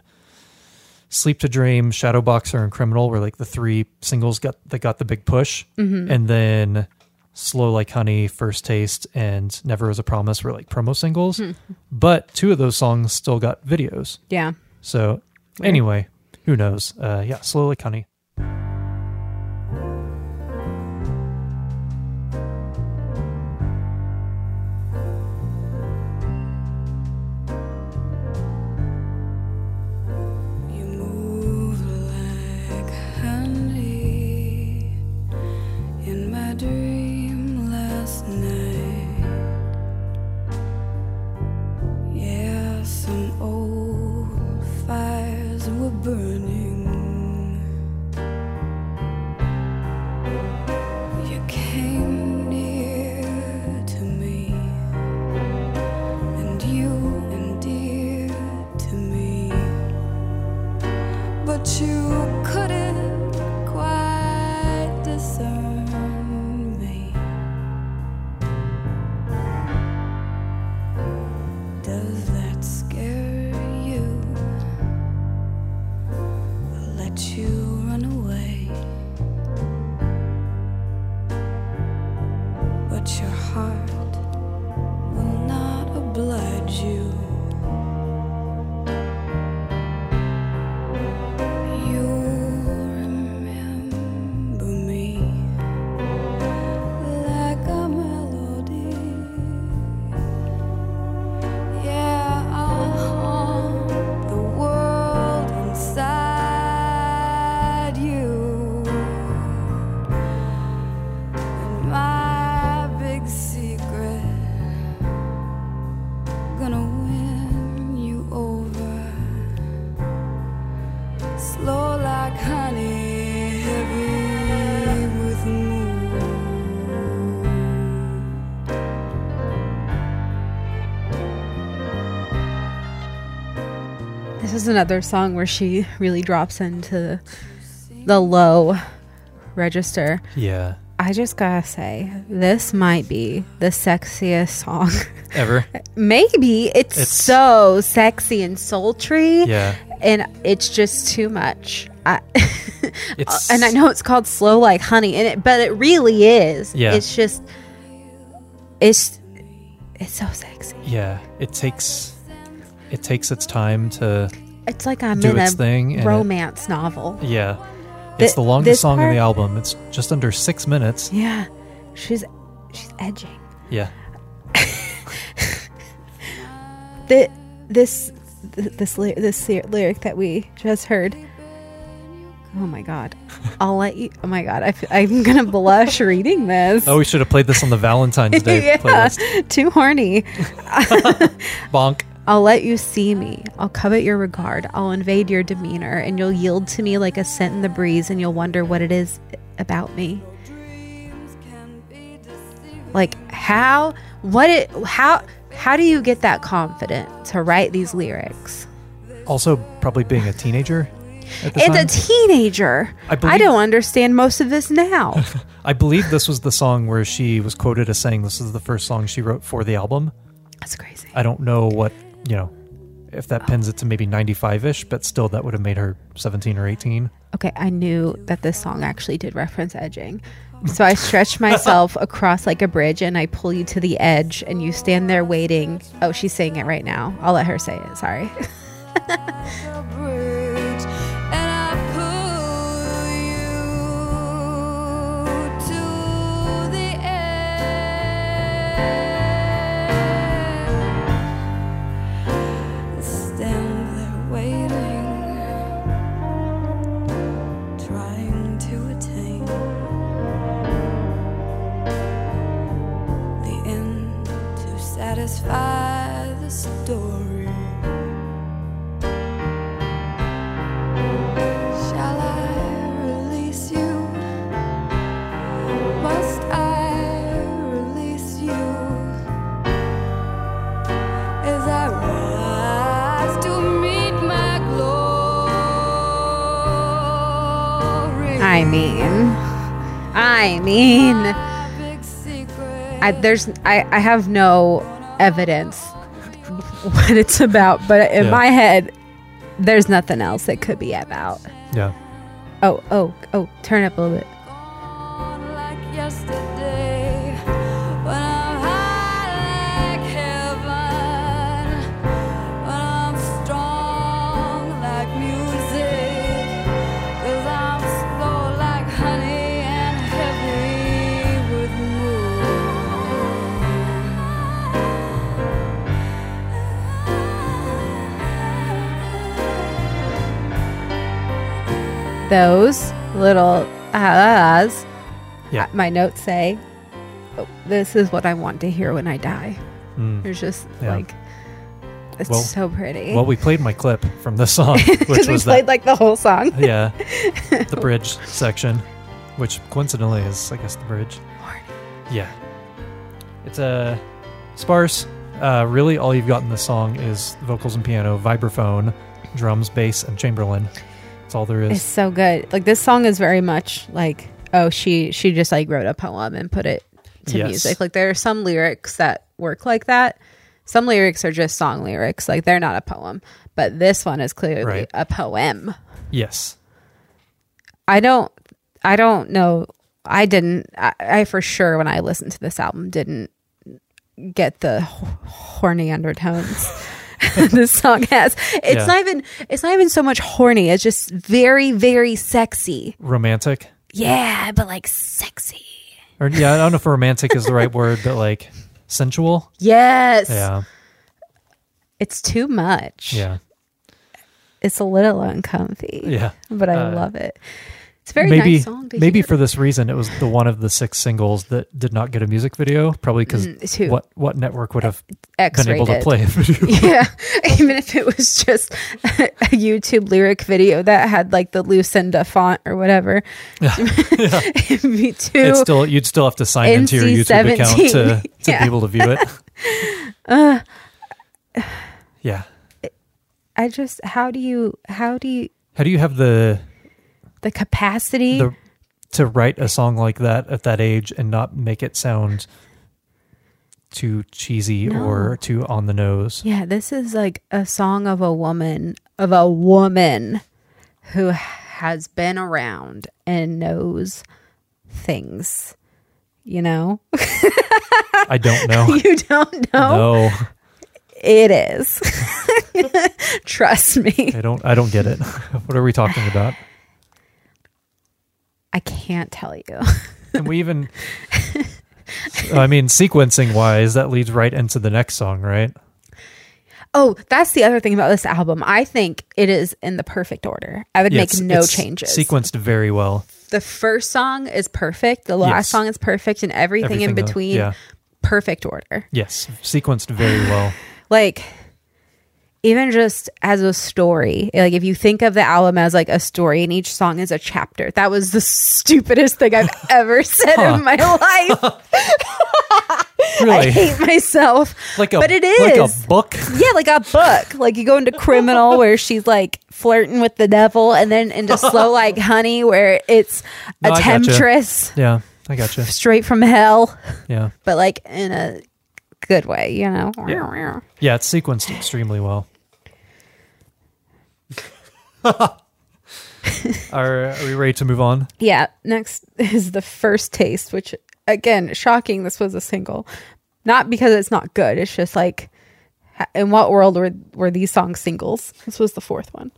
Sleep to Dream, Shadowboxer, and Criminal were like the three singles got that got the big push, Mm-hmm. and then Slow Like Honey, First Taste, and Never Was a Promise were like promo singles. Hmm. But two of those songs still got videos. yeah. So anyway, who knows? Uh, yeah, Slow Like Honey. Heart will not oblige. You another song where she really drops into the low register. Yeah. I just gotta say, this might be the sexiest song. Ever. Maybe it's, It's- so sexy and sultry, Yeah. and it's just too much. I, It's uh, and I know it's called "Slow Like Honey," and it, but it really is. Yeah. it's just, it's, it's so sexy. Yeah. It takes it takes its time to It's like I'm Do in its a thing, and it- romance novel. yeah. It's Th- the longest song in the album. It's just under six minutes. Yeah, she's she's edging. Yeah. the this th- this ly- this lyric that we just heard. Oh my god! I'll let you. Oh my god! I f- I'm gonna blush reading this. Oh, we should have played this on the Valentine's Day yeah, playlist. too horny. Bonk. I'll let you see me. I'll covet your regard. I'll invade your demeanor, and you'll yield to me like a scent in the breeze, and you'll wonder what it is about me. Like how? What it? How? How do you get that confident to write these lyrics? Also, probably being a teenager at the and time. a teenager. I I, don't understand most of this now. I believe this was the song where she was quoted as saying this is the first song she wrote for the album. That's crazy. I don't know what, you know, if that pins it to maybe 95 ish, but still that would have made her 17 or 18. Okay, I knew that this song actually did reference edging. So I stretch myself across like a bridge and I pull you to the edge and you stand there waiting. Oh, she's saying it right now. I'll let her say it. Sorry. satisfy the story. Shall I release you? Must I release you? As I rise to meet my glory. I mean, I mean. I, there's I, I have no evidence what it's about, but in Yeah. my head, there's nothing else it could be about. Yeah. Oh, oh, oh, turn up a little bit. Those little ahs. Yeah. My notes say, oh, "This is what I want to hear when I die." Mm. There's just Yeah. like, it's Well- so pretty. Well, we played my clip from this song, which because we was played that. like the whole song. yeah, the bridge section, which coincidentally is, I guess, the bridge. Yeah, it's a sparse. Uh, really, all you've got in this song is vocals and piano, vibraphone, drums, bass, and Chamberlin. That's all there It's so good. Like this song is very much like oh she she just like wrote a poem and put it to Yes. music. Like there are some lyrics that work like that. Some lyrics are just song lyrics, like they're not a poem. But this one is clearly Right. a poem. Yes. I don't I don't know. I didn't I, I for sure when I listened to this album didn't get the h- horny undertones this song has. It's Yeah. not even it's not even so much horny. It's just very very sexy. Romantic. Yeah, but like sexy. Or yeah, I don't know if romantic is the right word, but like sensual. Yes. Yeah. It's too much. Yeah. It's a little uncomfy. Yeah. But I Uh, love it. It's very maybe nice song maybe for this reason it was the one of the six singles that did not get a music video probably because Mm, what what network would have been able to play a video? Yeah, even if it was just a YouTube lyric video that had like the Lucinda font or whatever, it'd be too. it's still you'd still have to sign into your youtube account to, to Yeah. be able to view it. Uh, yeah. I just how do you how do you how do you have the the capacity? the to write a song like that at that age and not make it sound too cheesy No. or too on the nose yeah, this is like a song of a woman of a woman who has been around and knows things. You know, i don't know you don't know. no It is. Trust me. i don't i don't get it what are we talking about I can't tell you. Can we even? I mean, sequencing wise, that leads right into the next song, right? Oh, that's the other thing about this album. I think it is in the perfect order. I would Yeah, make no it's changes. Sequenced very well. the first song is perfect. The last Yes. song is perfect, and everything, in Everything, uh, between, yeah. perfect order. Yes, sequenced very well. Like even just as a story, like if you think of the album as like a story, and each song is a chapter. That was the stupidest thing I've ever said Huh. in my life. I hate myself. like a but it like a book. Yeah, like a book. Like you go into criminal where she's like flirting with the devil, and then into slow like honey where it's a No, gotcha. temptress Yeah, I got gotcha. You. Straight from hell, Yeah, but like in a good way, you know. Yeah. yeah, it's sequenced extremely well. are, are we ready to move on? Yeah, next is the first taste, which again, shocking this was a single. Not because it's not good, it's just like in what world were were these songs singles? This was the fourth one.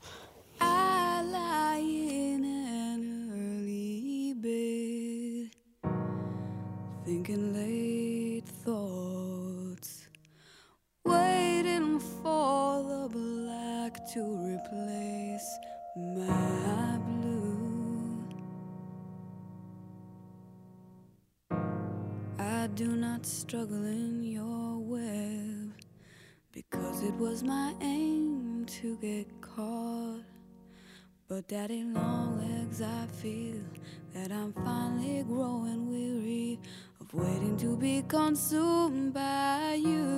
I do not struggle in your web because it was my aim to get caught. But daddy long legs, I feel that I'm finally growing weary of waiting to be consumed by you.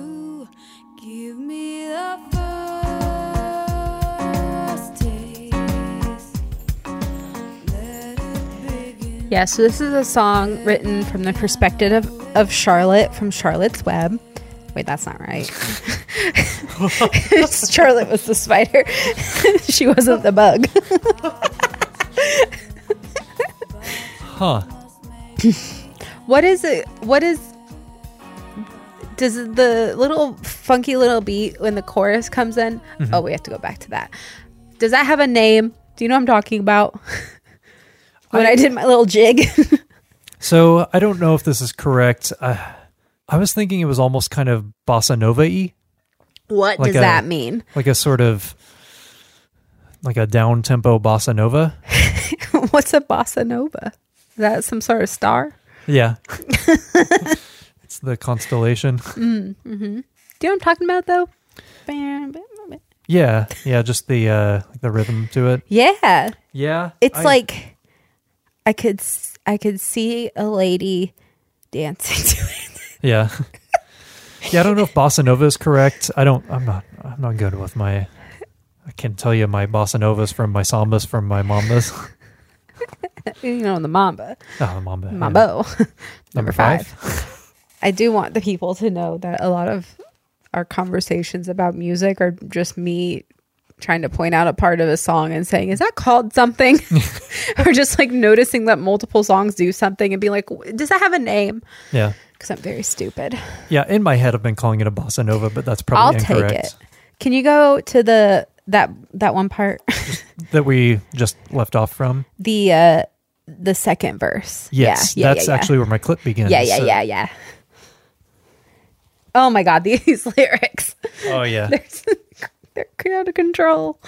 Yeah, so this is a song written from the perspective of, of Charlotte from Charlotte's Web. Wait, that's not right. Charlotte was the spider. she wasn't the bug. Huh. What is it? What is. Does the little funky little beat when the chorus comes in? Mm-hmm. Oh, we have to go back to that. Does that have a name? Do you know what I'm talking about? When I, did my little jig. So I don't know if this is correct. Uh, I was thinking it was almost kind of bossa nova y, what Like does a- that mean? like a sort of like a down tempo bossa nova. What's a bossa nova? Is that some sort of star? Yeah. it's the constellation. mm-hmm Do you know what I'm talking about though? Yeah. Yeah. Just the uh like the rhythm to it. Yeah, Yeah. it's I- like I could I could see a lady dancing to it. Yeah. yeah. I don't know if bossa nova is correct. I don't. I'm not. I'm not good with my. I can tell you my bossa novas from my sambas from my mambas. you know, the mamba, Oh, the mamba. yeah. mambo, Number five. I do want the people to know that a lot of our conversations about music are just me trying to point out a part of a song and saying, "Is that called something?" or just like noticing that multiple songs do something and being like, "Does that have a name?" Yeah. Because I'm very stupid. Yeah. In my head, I've been calling it a bossa nova, but that's probably I'll probably take incorrect. it. Can you go to the that that one part, That we just left off from. the uh the second verse? Yes. yeah, yeah, that's yeah, yeah. actually where my clip begins. Yeah, yeah, So- yeah, yeah. Oh my god, these lyrics. Oh yeah. They're out of control.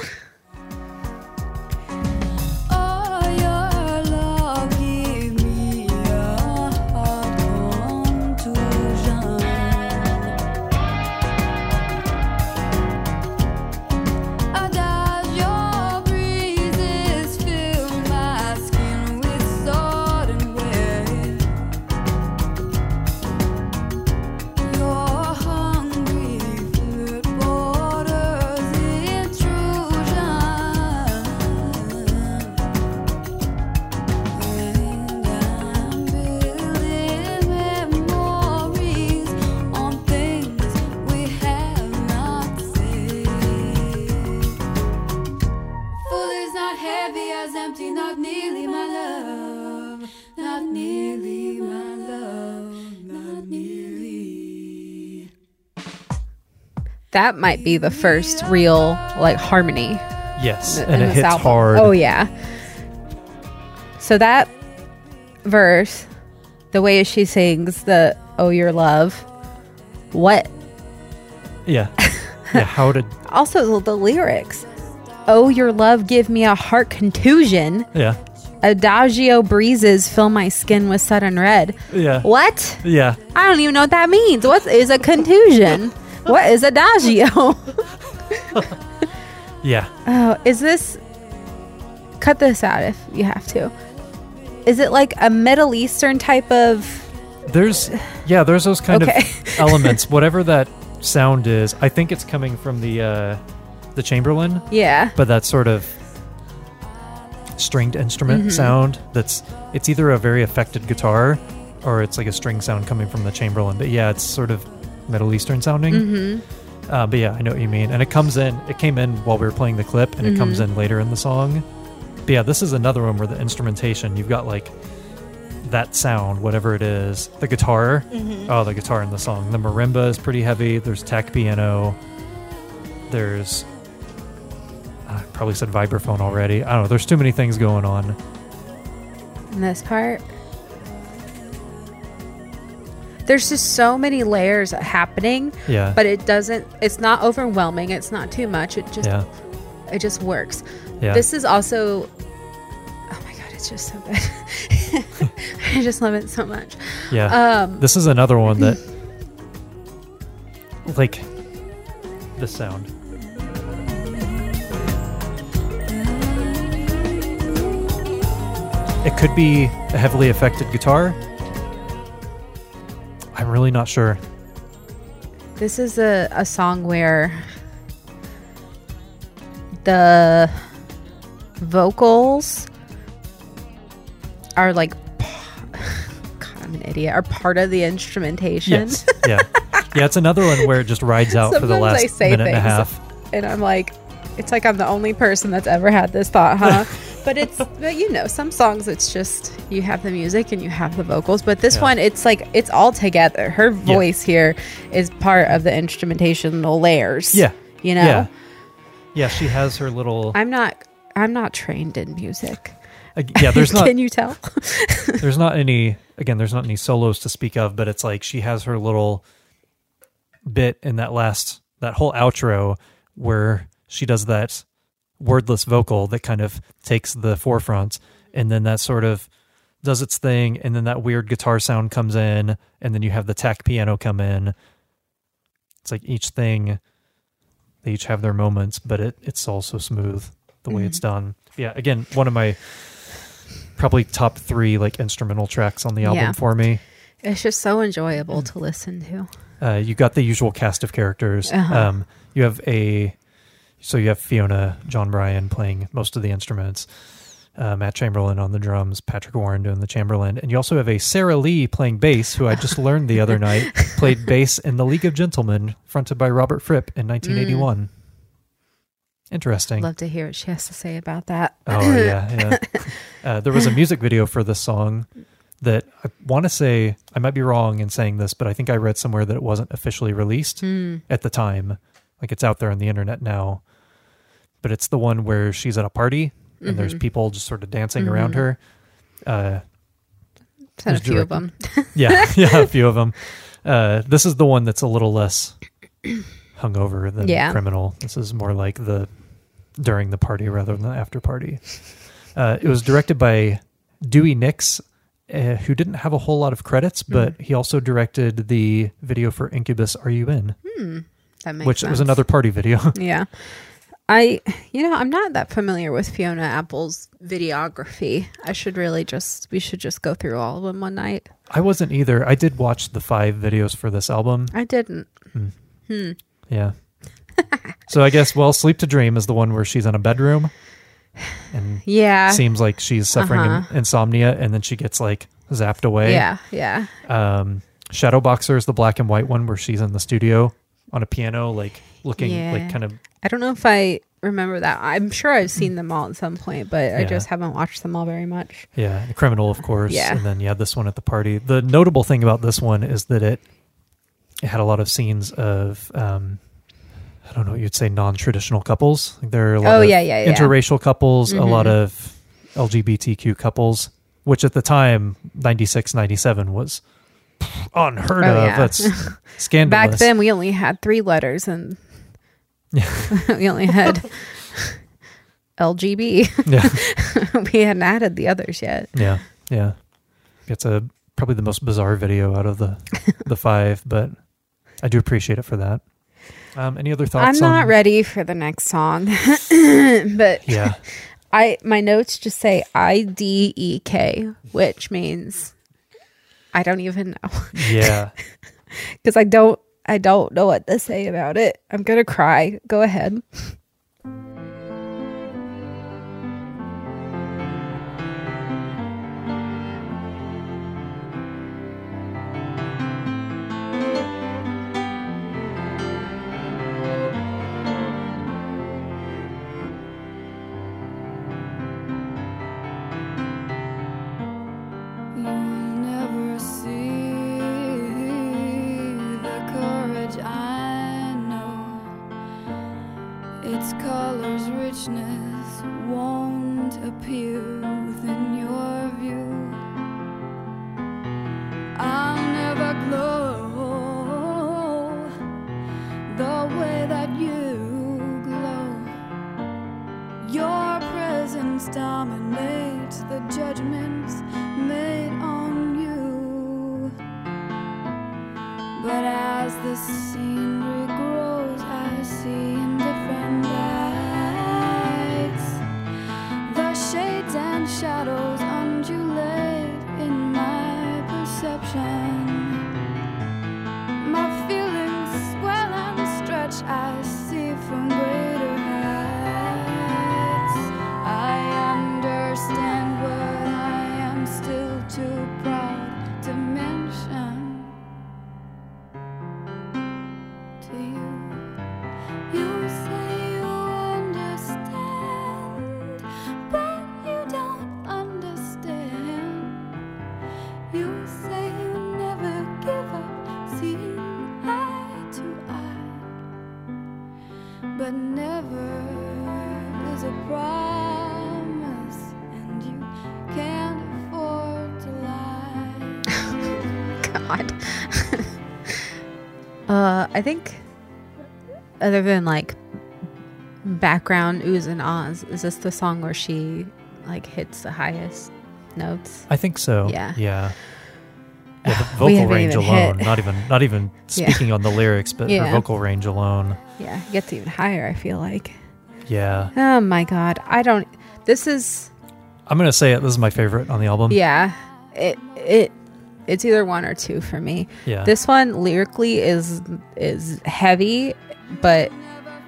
Empty, not nearly my love, not nearly my love, not nearly. That might be the first real like harmony Yes. in And it hits album. hard. Oh yeah. So that verse, the way she sings the "Oh Your Love," what? Yeah. Yeah. How did? Also the lyrics. Oh, your love give me a heart contusion. Yeah. Adagio breezes fill my skin with sudden red. Yeah. What? Yeah. I don't even know what that means. What is a contusion? what is adagio? Yeah. oh, is this? Cut this out if you have to. Is it like a Middle Eastern type of? There's yeah, there's those kind Okay. of elements. Whatever that sound is, I think it's coming from the uh the Chamberlin, Yeah. but that sort of stringed instrument Mm-hmm. sound that's it's either a very affected guitar or it's like a string sound coming from the Chamberlin. But yeah, it's sort of Middle Eastern sounding. Mm-hmm. Uh, but yeah, I know what you mean. And it comes in, it came in while we were playing the clip, and it comes Mm-hmm. in later in the song. But yeah, this is another one where the instrumentation, you've got like that sound, whatever it is. The guitar, Mm-hmm. oh, the guitar in the song. The marimba is pretty heavy. There's tack piano. There's, I probably said vibraphone already. I don't know. There's too many things going on. in this part. There's just so many layers happening, Yeah. but it doesn't. It's not overwhelming. It's not too much. It just yeah. it just works. Yeah. This is also. Oh my god, it's just so good. I just love it so much. Yeah. Um, this is another one that, like, the sound. It could be a heavily affected guitar. I'm really not sure. This is a, a song where the vocals are like God, I'm an idiot, are part of the instrumentation. Yes. yeah. Yeah, it's another one where it just rides out for the last I say minute and a half. and I'm like, it's like I'm the only person that's ever had this thought, huh? but it's, but you know, some songs it's just you have the music and you have the vocals, but this Yeah. one it's like it's all together. Her voice here is part of the instrumentational layers. Yeah. you know, Yeah. Yeah, she has her little I'm not, I'm not trained in music. uh, Yeah, there's not Can you tell? there's not any again there's not any solos to speak of but it's like she has her little bit in that last that whole outro where she does that wordless vocal that kind of takes the forefront and then that sort of does its thing and then that weird guitar sound comes in and then you have the tack piano come in it's like each thing they each have their moments but it it's all so smooth the way it's done yeah again one of my probably top three like instrumental tracks on the album Yeah. for me it's just so enjoyable to listen to. uh, you got the usual cast of characters. Uh-huh. Um, you have a so you have Fiona, Jon Brion playing most of the instruments, uh, Matt Chamberlain on the drums, Patrick Warren doing the Chamberlin, and you also have a Sara Lee playing bass, who I just learned the other night played bass in the League of Gentlemen, fronted by Robert Fripp in 1981. Interesting. Love to hear what she has to say about that. Oh yeah, yeah. Uh, there was a music video for this song that I want to say I might be wrong in saying this, but I think I read somewhere that it wasn't officially released at the time. Like it's out there on the internet now, but it's the one where she's at a party and there's people just sort of dancing around her. Uh, a few of them. yeah, yeah, a few of them. Uh, this is the one that's a little less hungover than Yeah. criminal. This is more like the during the party rather than the after party. Uh, it was directed by Dewey Nicks, uh, who didn't have a whole lot of credits, Hmm. but he also directed the video for Incubus "Are You In," That makes which was another party video. Yeah. I, you know, I'm not that familiar with Fiona Apple's videography. I should really just, we should just go through all of them one night. I wasn't either. I did watch the five videos for this album. I didn't. Yeah. so I guess well, "Sleep to Dream" is the one where she's in a bedroom and Yeah. seems like she's suffering Uh-huh. insomnia and then she gets like zapped away. Yeah. Yeah. Um, Shadow Boxer is the black and white one where she's in the studio on a piano, like looking Yeah. like kind of I don't know if I remember that. I'm sure I've seen them all at some point, but I just haven't watched them all very much. yeah, the criminal, of course. Yeah. And then yeah, this one at the party. The notable thing about this one is that it it had a lot of scenes of um, I don't know what you'd say non-traditional couples. Like there are a lot Oh, of yeah, yeah, yeah. interracial couples, a lot Mhm. of LGBTQ couples, which at the time 96, 97 was unheard Oh, of. yeah. That's scandalous. Back then, we only had three letters and we only had LGB. yeah. we hadn't added the others yet. Yeah, yeah. It's a probably the most bizarre video out of the the five, but I do appreciate it for that. Um, any other thoughts? I'm not on, ready for the next song, but Yeah, I my notes just say I D E K, which means I don't even know yeah. because I don't I don't know what to say about it. I'm gonna cry. Go ahead. I think other than like background oohs and ahs, is this the song where she like hits the highest notes? I think so. Yeah. Yeah. Yeah, the vocal range alone, hit. not even not even Yeah. speaking on the lyrics, but her vocal range alone. Yeah, it gets even higher, I feel like. Yeah. Oh my god. I don't this is I'm gonna say it. This is my favorite on the album. yeah. It it it's either one or two for me. Yeah. This one lyrically is is heavy, but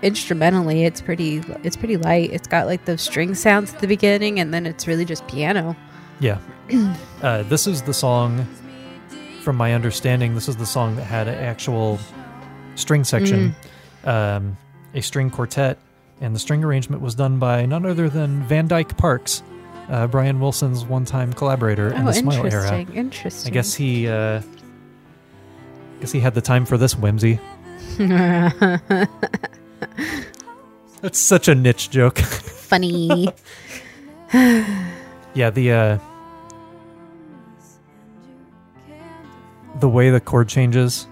instrumentally it's pretty it's pretty light. It's got like those string sounds at the beginning and then it's really just piano. Yeah. uh, this is the song, from my understanding, this is the song that had an actual string section, Mm. um, a string quartet, and the string arrangement was done by none other than Van Dyke Parks, uh, Brian Wilson's one time collaborator in oh, the Smile era. interesting. Interesting. I guess he, uh, guess he had the time for this whimsy. That's such a niche joke. funny. Yeah, the uh the way the chord changes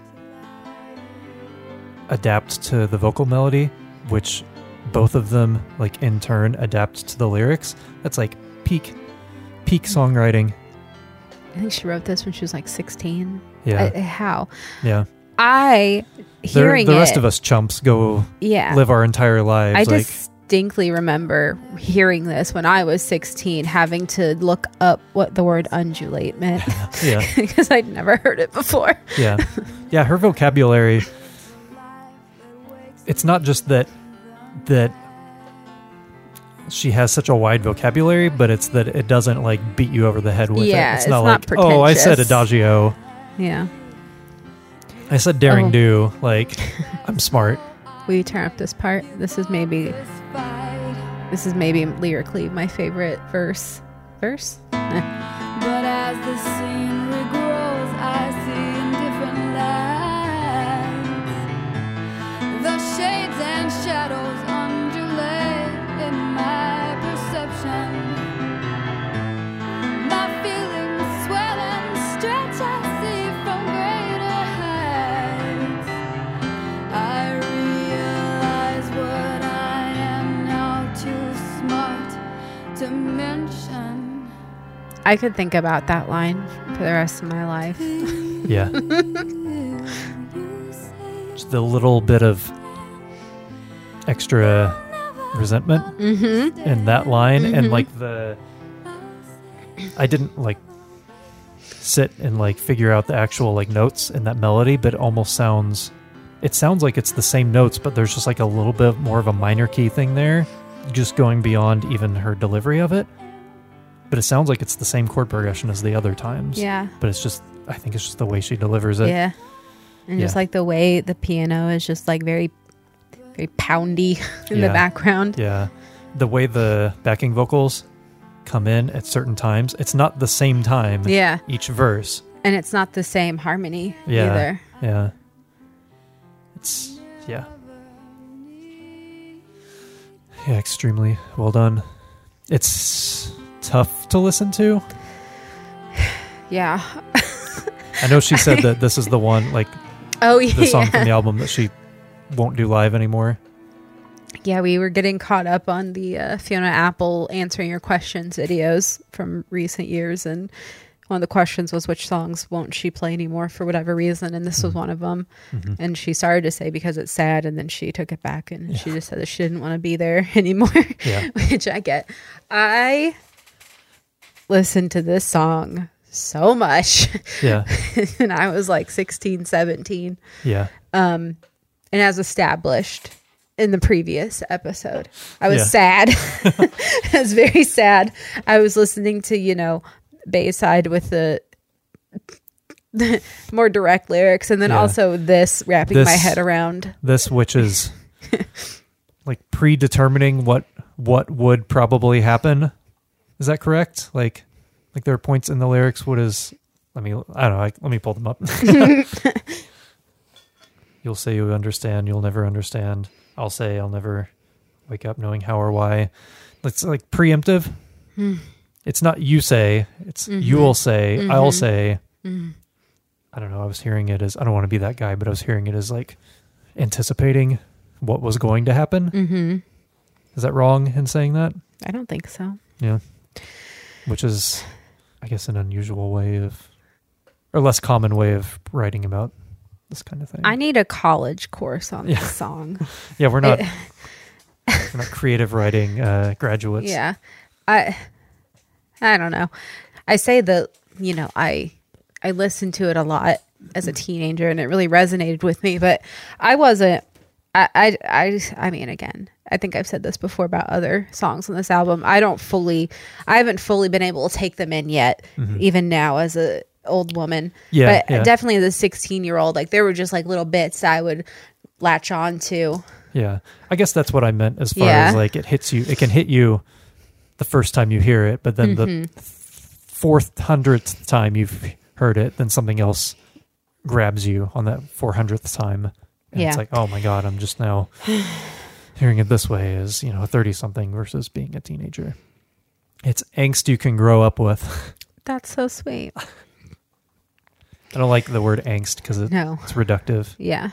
adapt to the vocal melody, which both of them like in turn adapt to the lyrics. That's like peak peak songwriting. I think she wrote this when she was like 16. Yeah. I- how? yeah. I hearing the rest it, of us chumps go yeah. live our entire lives I like distinctly remember hearing this when I was 16, having to look up what the word undulate meant yeah. because I'd never heard it before. yeah yeah her vocabulary it's not just that that she has such a wide vocabulary but it's that it doesn't like beat you over the head with Yeah, it it's, it's not not like oh i said adagio Yeah. i said daring Oh. do like i'm smart Will you turn up this part? This is maybe This fight, this is maybe lyrically my favorite verse. Verse? I could think about that line for the rest of my life. yeah just a little bit of extra resentment Mm-hmm. in that line and Mhm. like the i didn't like sit and like figure out the actual like notes in that melody but it almost sounds it sounds like it's the same notes but there's just like a little bit more of a minor key thing there just going beyond even her delivery of it but it sounds like it's the same chord progression as the other times Yeah. but it's just i think it's just the way she delivers it Yeah. And just like the way the piano is just like very very poundy in the background. Yeah. The way the backing vocals come in at certain times, it's not the same time Yeah. each verse. And it's not the same harmony Yeah. either. Yeah. It's yeah. Yeah, extremely well done. It's tough to listen to. Yeah. I know she said that this is the one like Oh yeah. the song from the album that she won't do live anymore. Yeah, we were getting caught up on the uh, Fiona Apple answering your questions videos from recent years, and one of the questions was which songs won't she play anymore for whatever reason, and this was one of them. Mhm. And she started to say because it's sad, and then she took it back and she just said that she didn't want to be there anymore. Yeah. which I get. I listened to this song so much, Yeah. and I was like 16, 17 Yeah. um, and as established in the previous episode, I was Yeah. sad. I was very sad. I was listening to you know Bayside with the. the more direct lyrics and then Yeah. also this wrapping my head around This which is like predetermining what what would probably happen. Is that correct? Like like there are points in the lyrics what is let me I don't know, I, let me pull them up. you'll say you understand, you'll never understand. I'll say I'll never wake up knowing how or why. It's like preemptive. Hmm. It's not you say, it's mm-hmm. you'll say, mm-hmm. I'll say. Mm-hmm. I don't know. I was hearing it as I don't want to be that guy, but I was hearing it as like anticipating what was going to happen. Mm-hmm. Is that wrong in saying that? I don't think so. Yeah. Which is, I guess, an unusual way of, or less common way of writing about this kind of thing. I need a college course on Yeah. this song. yeah, we're not, we're not creative writing uh, graduates. Yeah. I I don't know. I say that, you know, I I listened to it a lot as a teenager and it really resonated with me, but I wasn't I I I, I mean again, I think I've said this before about other songs on this album. I don't fully I haven't fully been able to take them in yet, even now as a old woman. Mm-hmm. Yeah, But yeah. definitely as a 16 year old, like there were just like little bits I would latch on to. Yeah. I guess that's what I meant as far Yeah. as like it hits you, it can hit you the first time you hear it, but then Mm-hmm. the fourth hundredth time you've heard it, then something else grabs you on that four hundredth time. And Yeah. it's like, oh my God, I'm just now hearing it this way as, you know, a 30 something versus being a teenager. It's angst you can grow up with. That's so sweet. I don't like the word angst because it, No. it's reductive. Yeah.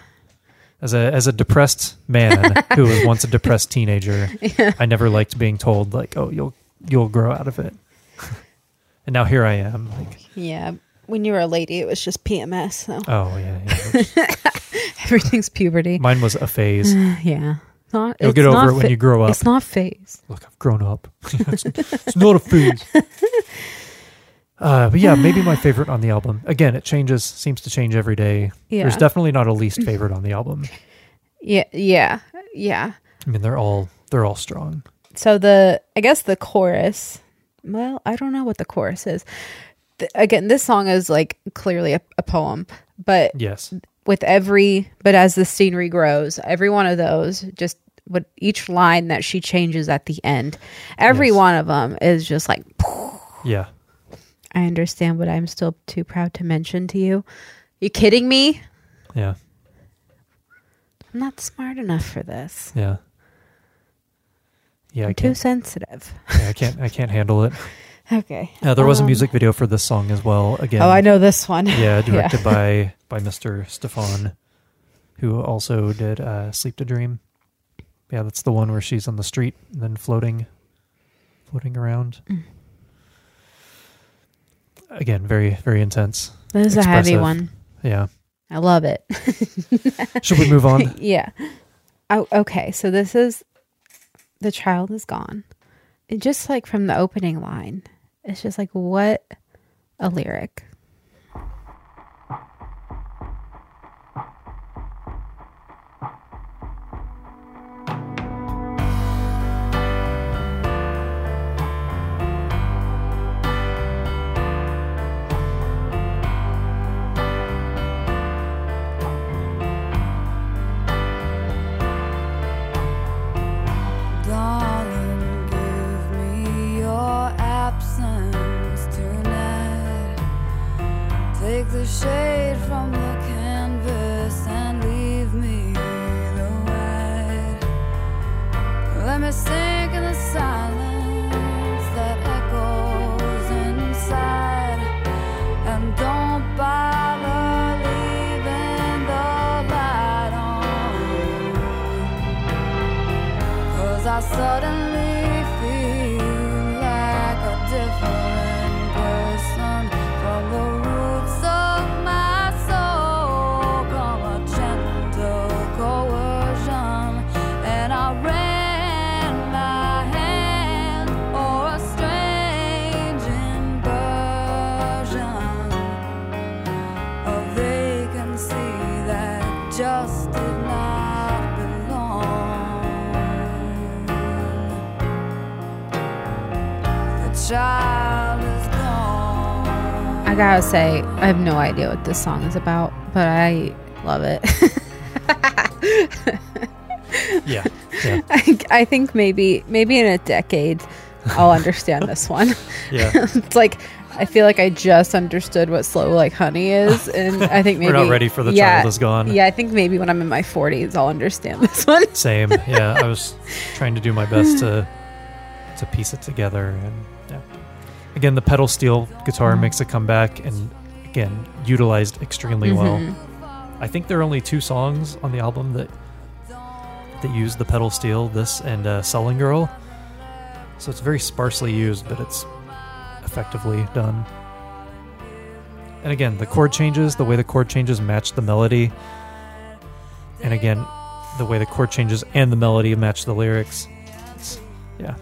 As a as a depressed man who was once a depressed teenager, I never liked being told like, "Oh, you'll you'll grow out of it." and now here I am, like, Yeah. When you were a lady, it was just PMS. So "Oh yeah, yeah. everything's puberty. mine was a phase." yeah. Not, You'll it's get over it when you grow up. It's not phase. Look, I've grown up. it's, it's not a phase. Uh, but yeah, maybe my favorite on the album. Again, it changes, seems to change every day. There's definitely not a least favorite on the album. Yeah. Yeah. Yeah. I mean, they're all they're all strong. So the, I guess the chorus, well, I don't know what the chorus is. The, again, this song is like clearly a, a poem, but Yes. with every but as the scenery grows every one of those just what each line that she changes at the end every Yes. one of them is just like Yeah. i understand but i'm still too proud to mention to you you kidding me Yeah. i'm not smart enough for this Yeah. Yeah, I i'm too sensitive Yeah, I can't. I can't handle it. okay Uh, there was a Um, music video for this song as well. Again, oh i know this one Yeah, directed by by Mr. Stefan, who also did uh, "Sleep to Dream." Yeah, that's the one where she's on the street and then floating, floating around. Mm. Again, very very intense. this is a heavy one Yeah. i love it Should we move on? yeah. Oh, okay. So this is the child is gone. And just like from the opening line, it's just like what a lyric. Me the I gotta say, I have no idea what this song is about, but I love it. Yeah, yeah, I, I think maybe maybe in a decade I'll understand this one. yeah. it's like I feel like I just understood what slow like honey is, and I think maybe We're not ready for the yeah, child is gone. Yeah, I think maybe when I'm in my 40s, I'll understand this one. Same. Yeah, I was trying to do my best to to piece it together, and. Again, the pedal steel guitar makes a comeback, and again, utilized extremely well. I think there are only two songs on the album that that use the pedal steel. This and uh, "Sullen Girl." So it's very sparsely used, but it's effectively done. And again, the chord changes, the way the chord changes match the melody. And again, the way the chord changes and the melody match the lyrics. It's, yeah.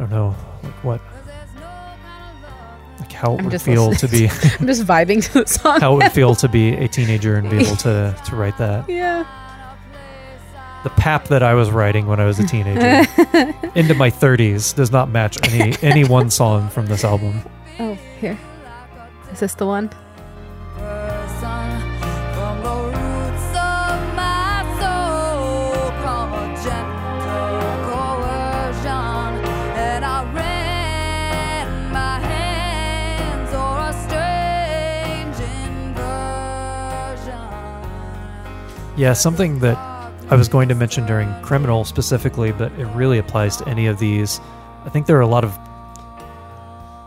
I don't know, like what, like how it I'm would feel to be, I'm just vibing to the song. how it would feel to be a teenager and be able to to write that. yeah. The pap that I was writing when I was a teenager into my 30s does not match any any one song from this album. Oh, here. Is this the one? Yeah, something that I was going to mention during Criminal specifically, but it really applies to any of these. I think there are a lot of.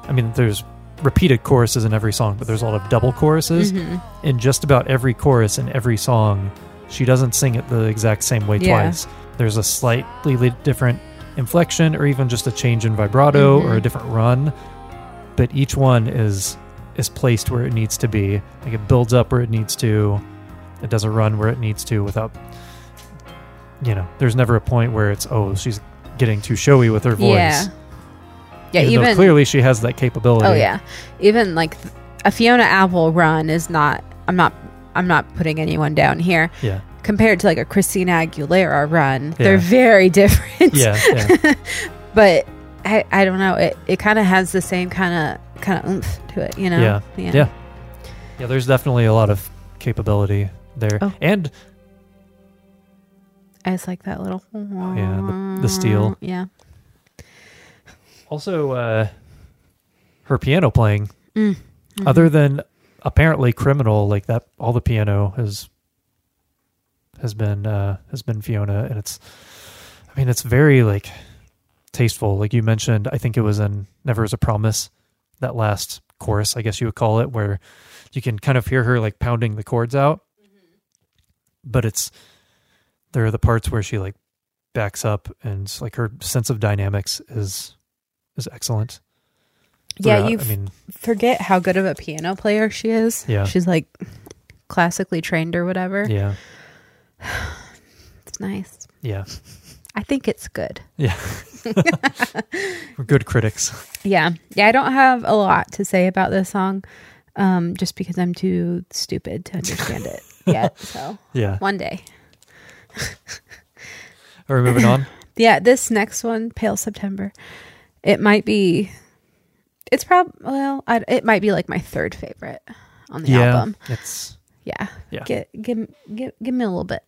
I mean, there's repeated choruses in every song, but there's a lot of double choruses. Mm-hmm. In just about every chorus in every song, she doesn't sing it the exact same way Yeah. twice. There's a slightly different inflection, or even just a change in vibrato, or a mm-hmm. different run. But each one is is placed where it needs to be. Like it builds up where it needs to. It doesn't run where it needs to without. You know, there's never a point where it's oh she's getting too showy with her voice. Yeah. Yeah, Even, though even clearly she has that capability. Oh yeah. Even like a Fiona Apple run is not I'm not I'm not putting anyone down here. yeah, Compared to like a Christina Aguilera run, Yeah. they're very different. yeah, yeah. but I, I don't know. It it kind of has the same kind of kind of oomph to it, you know. Yeah. Yeah. Yeah, there's definitely a lot of capability there, Oh. and I just like that little. yeah, the, the steel. Yeah. Also, uh, her piano playing. Mm. Other than apparently criminal, like that, all the piano has has been uh, has been Fiona, and it's. I mean, it's very like tasteful. Like you mentioned, I think it was in "Never Is a Promise," that last chorus, I guess you would call it, where you can kind of hear her like pounding the chords out. But it's there are the parts where she like backs up, and like her sense of dynamics is is excellent. Yeah, you I mean, forget how good of a piano player she is. Yeah. She's like classically trained or whatever. yeah, It's nice. yeah, I think it's good. yeah. We're good critics. Yeah. Yeah, I don't have a lot to say about this song. Um, just because I'm too stupid to understand it yet. So Yeah. one day. Are we moving on? Yeah, this next one, Pale September, it might be. It's prob well, I, it might be like my third favorite on the yeah, album. it's Yeah, Yeah. Give, give give give me a little bit.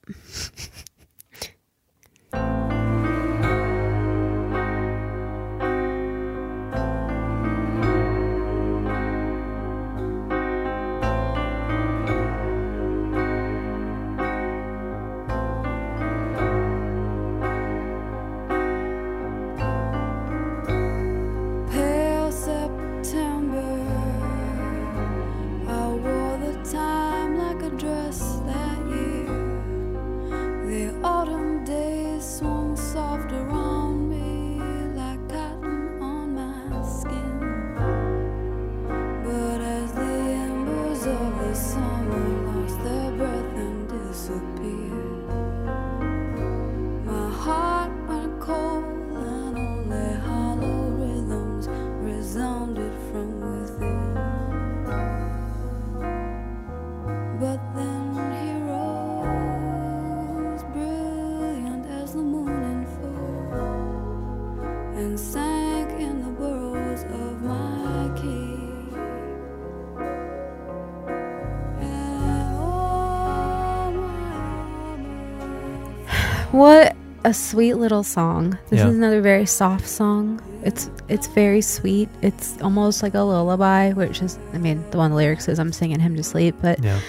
What a sweet little song. This Yeah. is another very soft song. It's it's very sweet. It's almost like a lullaby, which is I mean, the one the lyrics is I'm singing him to sleep, but Yeah.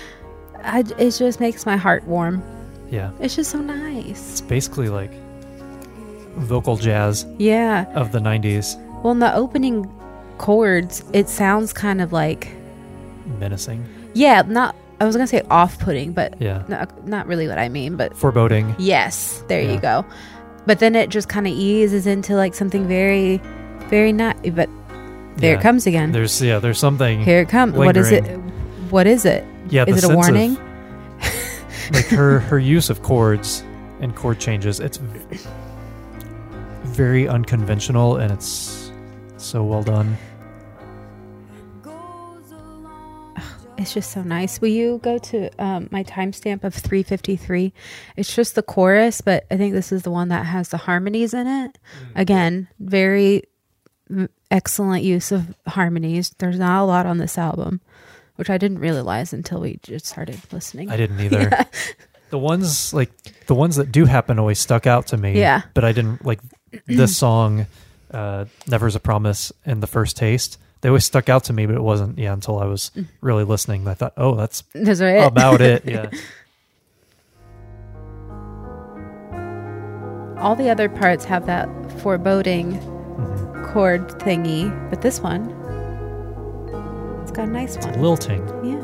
I, it just makes my heart warm. Yeah. It's just so nice. It's basically like vocal jazz Yeah. of the 90s, Well, in the opening chords, it sounds kind of like menacing. yeah, not I was gonna say off-putting, but Yeah. not, not really what I mean. But Foreboding. yes, there Yeah. you go. But then it just kind of eases into like something very, very not. But there Yeah. it comes again. There's yeah, there's something Here it comes. What is it? What is it? Yeah, Is it a sense of- warning? like her her use of chords and chord changes it's very unconventional and it's so well done It's just so nice. Will you go to um, my timestamp of 353? It's just the chorus, but I think this is the one that has the harmonies in it. Again, very excellent use of harmonies. There's not a lot on this album, which I didn't realize until we just started listening. i didn't either the ones like the ones that do happen always stuck out to me Yeah. but i didn't like this song uh never's a promise and the first taste they always stuck out to me but it wasn't yeah until i was really listening i thought oh that's are it. about it yeah All the other parts have that foreboding Mhm. chord thingy, but this one, it's got a nice one. lilting yeah.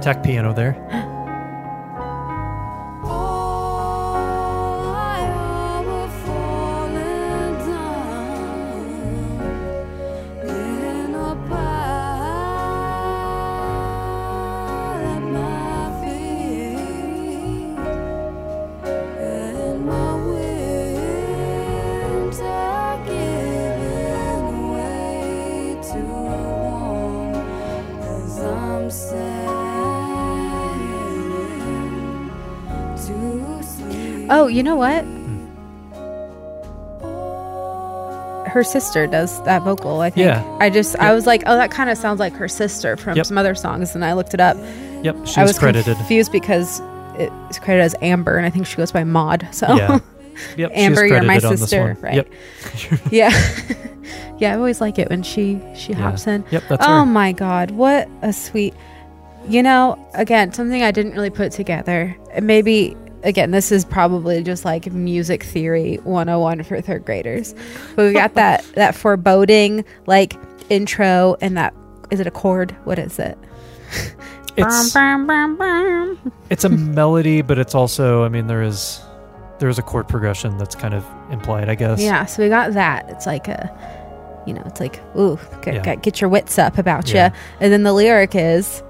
Tack piano there Oh, you know what? Her sister does that vocal, I think. Yeah. I just, I was like, oh, that kind of sounds like her sister from Yep. some other songs. And I looked it up. yep she I was credited confused because it's credited as Amber, and I think she goes by Maude. So, yeah yep Amber, you're my credited on this sister, right? yep yeah. yeah, I always like it when she she Yeah. hops in. Yep, that's oh her. my god, what a sweet. You know, again, something I didn't really put together. Maybe again, this is probably just like music theory 101 for third graders. But we got that that foreboding like intro and that is it a chord? What is it? it's it's a melody, but it's also, I mean, there is there is a chord progression that's kind of implied, I guess. Yeah, so we got that. It's like a, you know, it's like, ooh, get, Yeah. get, get your wits up about Yeah. you. And then the lyric is,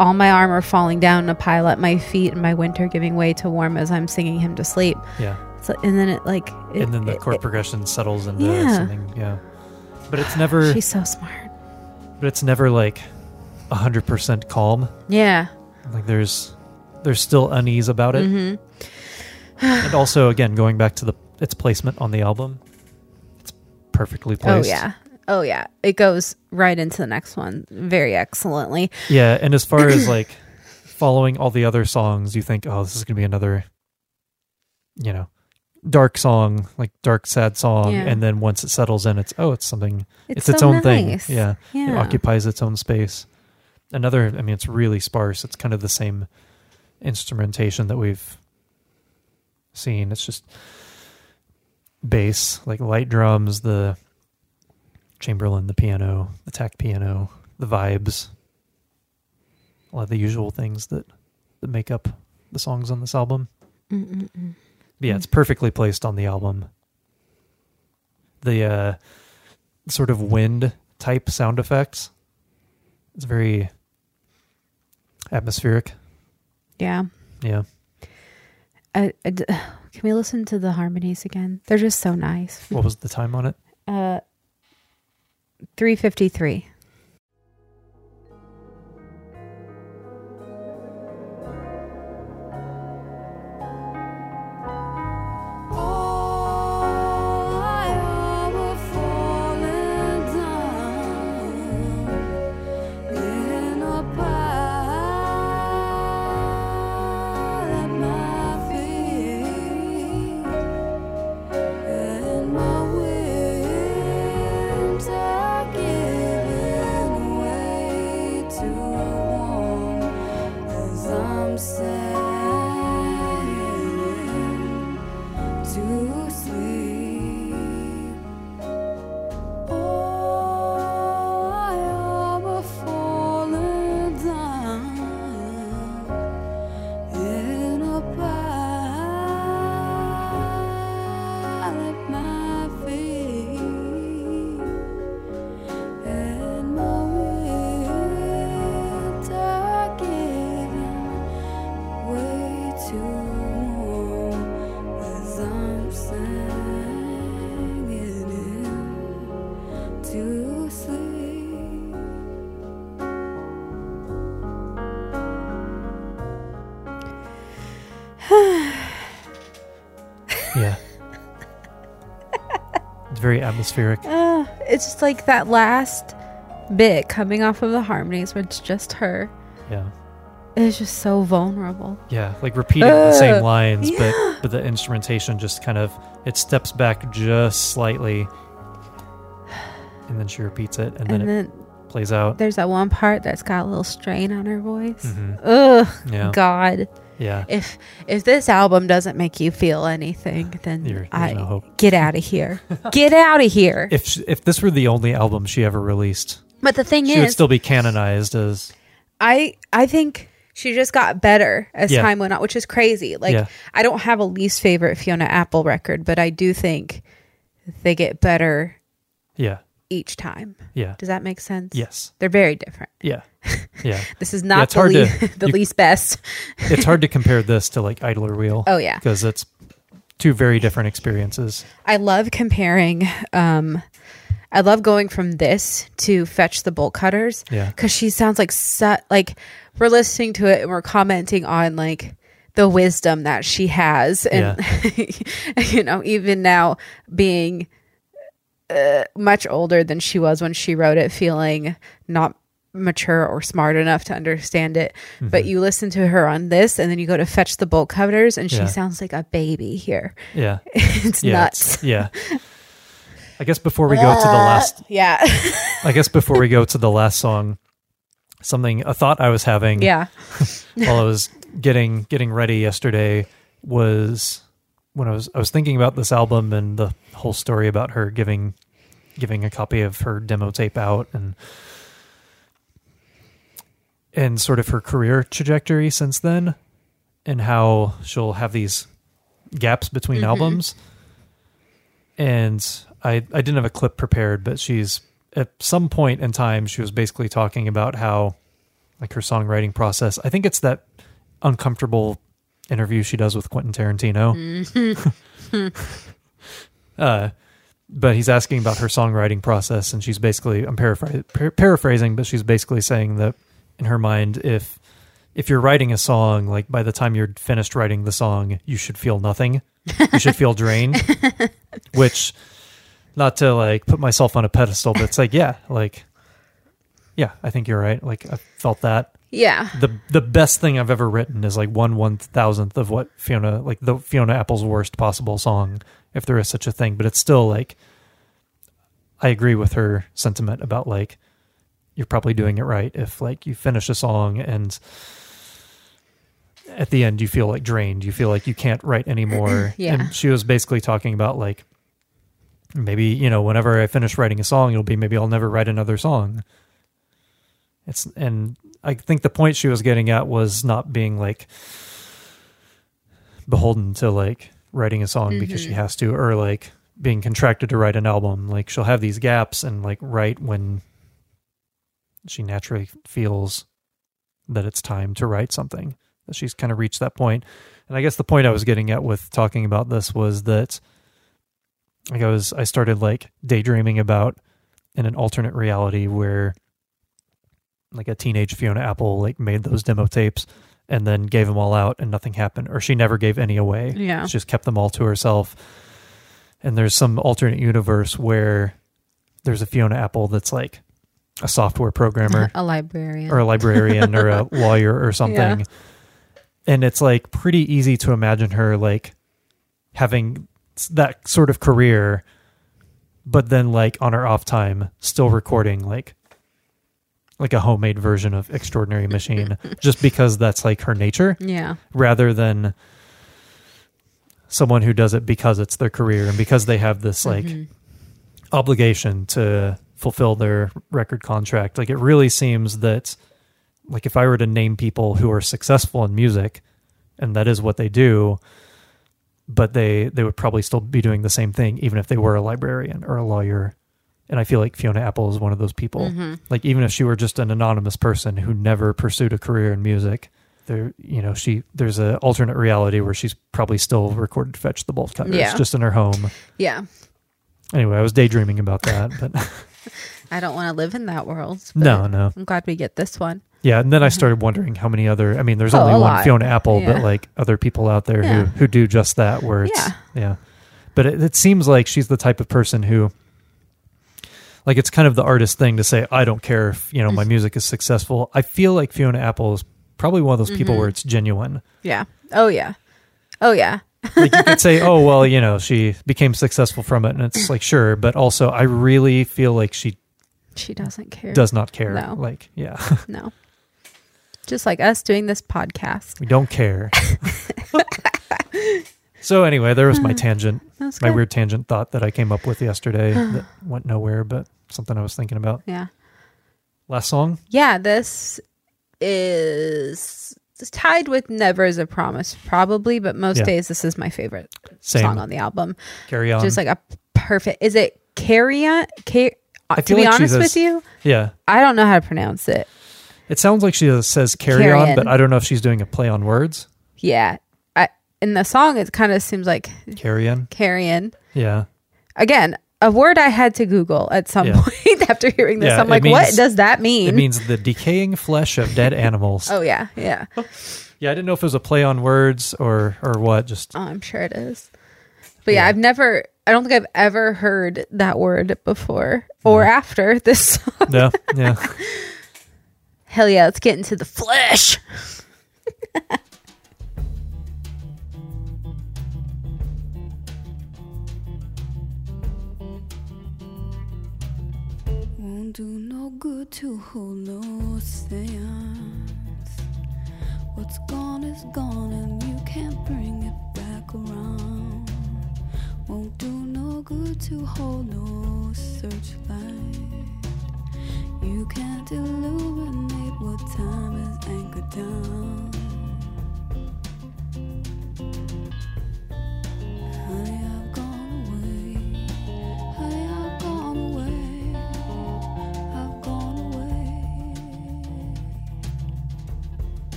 all my armor falling down in a pile at my feet, and my winter giving way to warm as I'm singing him to sleep. Yeah. So, and then it like, it, and then the it- chord it- progression settles into Yeah. something. Yeah. But it's never, she's so smart. but it's never like hundred percent calm. Yeah. Like there's, there's still unease about it. hmm and also, again, going back to the its placement on the album, it's perfectly placed. Oh placed. yeah. Oh yeah. It goes right into the next one very excellently. Yeah, and as far as like following all the other songs, you think, oh, this is gonna be another, you know, dark song, like dark sad song, Yeah. and then once it settles in, it's oh, it's something. It's, It's its so own thing. nice. Yeah, it occupies its own space. Another, I mean, it's really sparse. It's kind of the same instrumentation that we've seen. It's just bass, like light drums, the Chamberlin, the piano, the tack piano, the vibes, a lot of the usual things that that make up the songs on this album. Mm-mm-mm. Yeah, it's perfectly placed on the album. The uh, sort of wind type sound effects. It's very atmospheric. Yeah. Yeah. I, I d- can we listen to the harmonies again? They're just so nice. What was the time on it? Uh, 353 very atmospheric. Uh, it's just like that last bit coming off of the harmonies where it's just her. Yeah. It's just so vulnerable. Yeah, like repeating the same lines, yeah. but but the instrumentation just kind of it steps back just slightly, and then she repeats it, and, then, And it then plays out. there's that one part that's got a little strain on her voice. Mhm. Ugh, Yeah. God. Yeah, If if this album doesn't make you feel anything, then You're- I no get out of here. get out of here. if if this were the only album she ever released, but the thing is she would still be canonized as I I think she just got better as Yeah. time went on, which is crazy. Like Yeah. I don't have a least favorite Fiona Apple record, but I do think they get better yeah, each time. yeah, Does that make sense? yes, They're very different. yeah, yeah. This is Yeah, not it's the, hard le- to- the you- least best. it's hard to compare this to like Idler Wheel. Oh, yeah. because it's two very different experiences. I love comparing. Um, I love going from this to fetch the bolt cutters. Yeah. because she sounds like su- like we're listening to it and we're commenting on like the wisdom that she has, and you know, even now being uh, much older than she was when she wrote it, feeling not mature or smart enough to understand it. But Mm-hmm. you listen to her on this, and then you go to fetch the bolt cutters, and she Yeah. sounds like a baby here. Yeah, it's yeah, nuts. it's- yeah. I guess before we go to the last Yeah. I guess before we go to the last song, something a thought I was having yeah. while I was getting getting ready yesterday was when I was I was thinking about this album and the whole story about her giving giving a copy of her demo tape out and and sort of her career trajectory since then and how she'll have these gaps between mm-hmm. albums. And I I didn't have a clip prepared but she's at some point in time she was basically talking about how like her songwriting process I think it's that uncomfortable interview she does with Quentin Tarantino. Uh but he's asking about her songwriting process and she's basically i'm paraphrasing, par- paraphrasing but she's basically saying that in her mind if if you're writing a song like by the time you're finished writing the song you should feel nothing. You should feel drained. Which not to like put myself on a pedestal but it's like yeah like yeah i think you're right. Like i felt that Yeah. the the best thing I've ever written is like one one thousandth of what Fiona like the Fiona Apple's worst possible song, if there is such a thing. But it's still like I agree with her sentiment about like you're probably doing it right if like you finish a song and at the end you feel like drained, you feel like you can't write anymore. Yeah. And she was basically talking about like maybe, you know, whenever I finish writing a song, it'll be maybe I'll never write another song. It's and I think the point she was getting at was not being like beholden to like writing a song because she mm-hmm. has to or like being contracted to write an album. Like she'll have these gaps and like write when she naturally feels that it's time to write something. That she's kind of reached that point. And I guess the point I was getting at with talking about this was that like I was I started like daydreaming about in an alternate reality where like a teenage Fiona Apple like made those demo tapes and then gave them all out and nothing happened or she never gave any away. Yeah. She just kept them all to herself. And there's some alternate universe where there's a Fiona Apple that's like a software programmer A librarian. or a librarian or a lawyer or something. Yeah. And it's like pretty easy to imagine her like having that sort of career, but then like on her off time, still recording like like a homemade version of Extraordinary Machine, just because that's like her nature, yeah. rather than someone who does it because it's their career and because they have this like mm-hmm. obligation to fulfill their record contract. Like it really seems that like if I were to name people who are successful in music and that is what they do, but they they would probably still be doing the same thing even if they were a librarian or a lawyer. And I feel like Fiona Apple is one of those people. Like even if she were just an anonymous person who never pursued a career in music, there you know, she there's a alternate reality where she's probably still recorded Fetch the Bolt Cutters Yeah. just in her home. Yeah. Anyway, I was daydreaming about that, but I don't want to live in that world. no, no. I'm glad we get this one. Yeah, and then I started wondering how many other. I mean, there's Mm-hmm. Oh, only one lot. Fiona Apple, Yeah. but like other people out there Yeah. who who do just that. Where it's Yeah. yeah, but it, it seems like she's the type of person who, like, it's kind of the artist thing to say, I don't care if you know my music is successful. I feel like Fiona Apple is probably one of those Mm-hmm. people where it's genuine. Yeah. Oh yeah. Oh yeah. Like you could say, oh well, you know, she became successful from it, and it's like sure, but also I really feel like she She doesn't care. does not care. No. Like, yeah, No. Just like us doing this podcast. we don't care. so anyway, there was my tangent. That's my good. weird tangent thought that I came up with yesterday that went nowhere, but something I was thinking about. Yeah. Last song? Yeah, this is tied with Never Is a Promise, probably, but most Yeah. days this is my favorite Same. song on the album. Carry on. Just like a perfect. Is it Carry On? Ca- uh, to be like honest with you, yeah. I don't know how to pronounce it. It sounds like she says carry, Carry on, on. but I don't know if she's doing a play on words. Yeah. In the song, it kind of seems like carrion. Carrion. Yeah. Again, a word I had to Google at some Yeah. point after hearing this. Yeah, I'm like, what does that mean? It means the decaying flesh of dead animals. oh, yeah. Yeah. Yeah, I didn't know if it was a play on words or or what. Just Oh, I'm sure it is. But yeah, Yeah. I've never, I don't think I've ever heard that word before or after this song. yeah, yeah. Hell yeah, let's get into the flesh. Do no good to hold no seance. What's gone is gone and you can't bring it back around. Won't do no good to hold no searchlight. You can't illuminate what time is anchored down. Honey,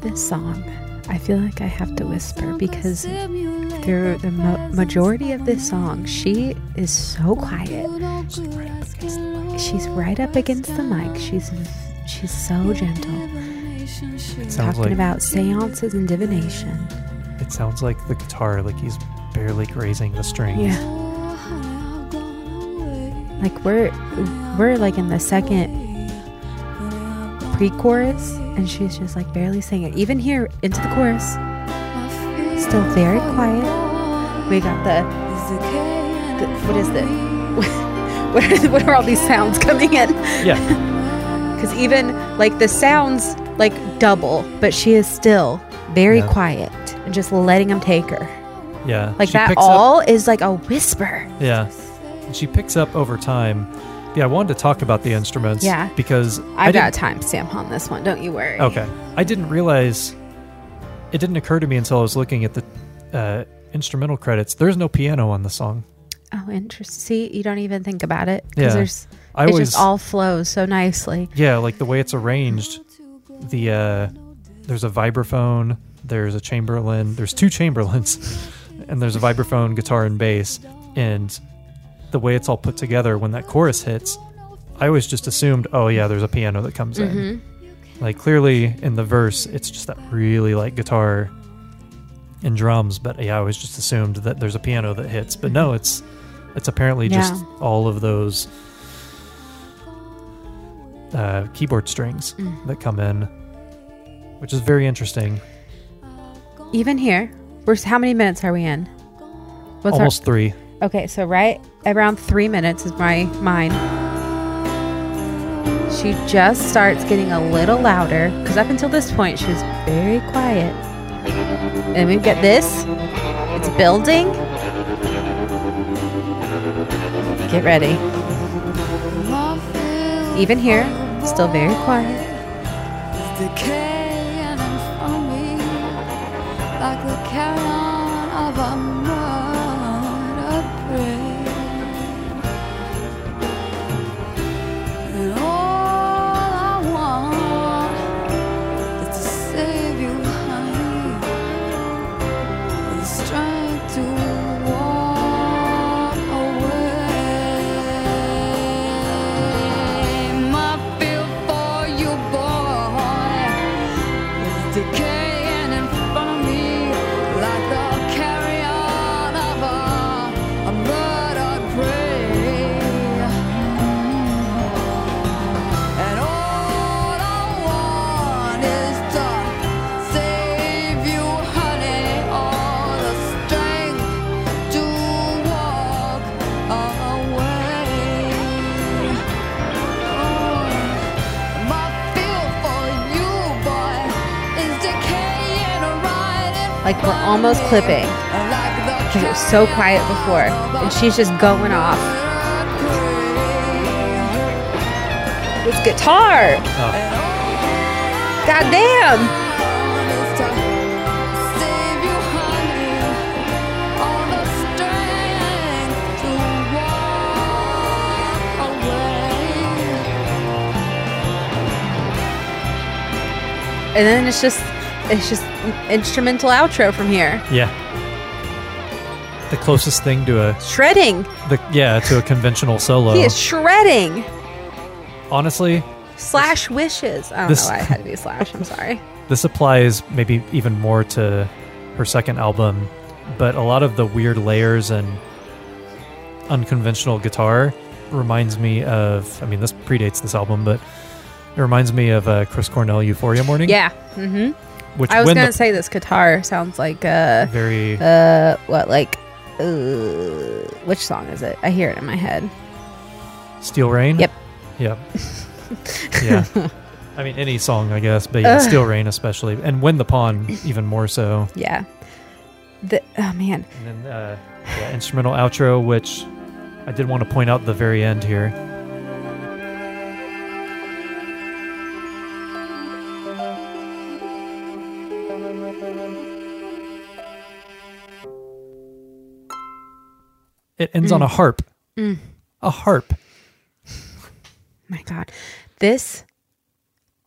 This song, I feel like I have to whisper because through the mo- majority of this song, she is so quiet. She's right up against the mic. She's she's so gentle, Sounds talking like about seances and divination. it sounds like the guitar, like he's barely grazing the strings. Yeah, like we're we're like in the second pre-chorus, and she's just like barely singing. Even here into the chorus, still very quiet. We got the, the what is the what are, what are all these sounds coming in? Yeah, Because even like the sounds like double, but she is still very Yeah. quiet and just letting them take her. yeah. Like She that picks up- all is like a whisper. Yeah. And she picks up over time. Yeah, I wanted to talk about the instruments. Yeah. Because I I've got a timestamp on this one. Don't you worry. Okay. I didn't realize it didn't occur to me until I was looking at the uh, instrumental credits. There's no piano on the song. Oh, interesting. See, you don't even think about it Yeah. because there's I it always just all flows so nicely. Yeah, like the way it's arranged. The uh there's a vibraphone, there's a Chamberlin, there's two Chamberlins, and there's a vibraphone, guitar and bass, and the way it's all put together when that chorus hits, I always just assumed, oh yeah, there's a piano that comes in. Mm-hmm. Like clearly in the verse, it's just that really like guitar and drums, but yeah, I always just assumed that there's a piano that hits, but no, mm-hmm. it's it's apparently just all of those uh, keyboard strings mm. that come in, which is very interesting. Even here, we're how many minutes are we in? What's our- Almost three. Okay, so right around three minutes is my mine. she just starts getting a little louder because up until this point she was very quiet. And we get this. It's building. Get ready. Even here, still very quiet. Almost clipping because it was so quiet before. And she's just going off. This guitar. Oh, God damn. And then it's just it's just instrumental outro from here. yeah. The closest thing to a Shredding. the yeah to a conventional solo. He is shredding. Honestly, Slash wishes. I don't This- know why I had to be slash. I'm sorry. this applies maybe even more to her second album, but a lot of the weird layers and unconventional guitar reminds me of. I mean, this predates this album, but it reminds me of uh, Chris Cornell "Euphoria Morning." Yeah. Mm-hmm. Which I was when gonna the say this guitar sounds like uh very uh what like uh which song is it? I hear it in my head. Steel Rain. Yep. Yep. yeah. I mean, any song, I guess, but yeah, Ugh. Steel Rain especially, and When the Pawn even more so. Yeah. The oh man. And then uh, yeah, instrumental outro, which I did want to point out the very end here. It ends on a harp. Mm. A harp. My God. This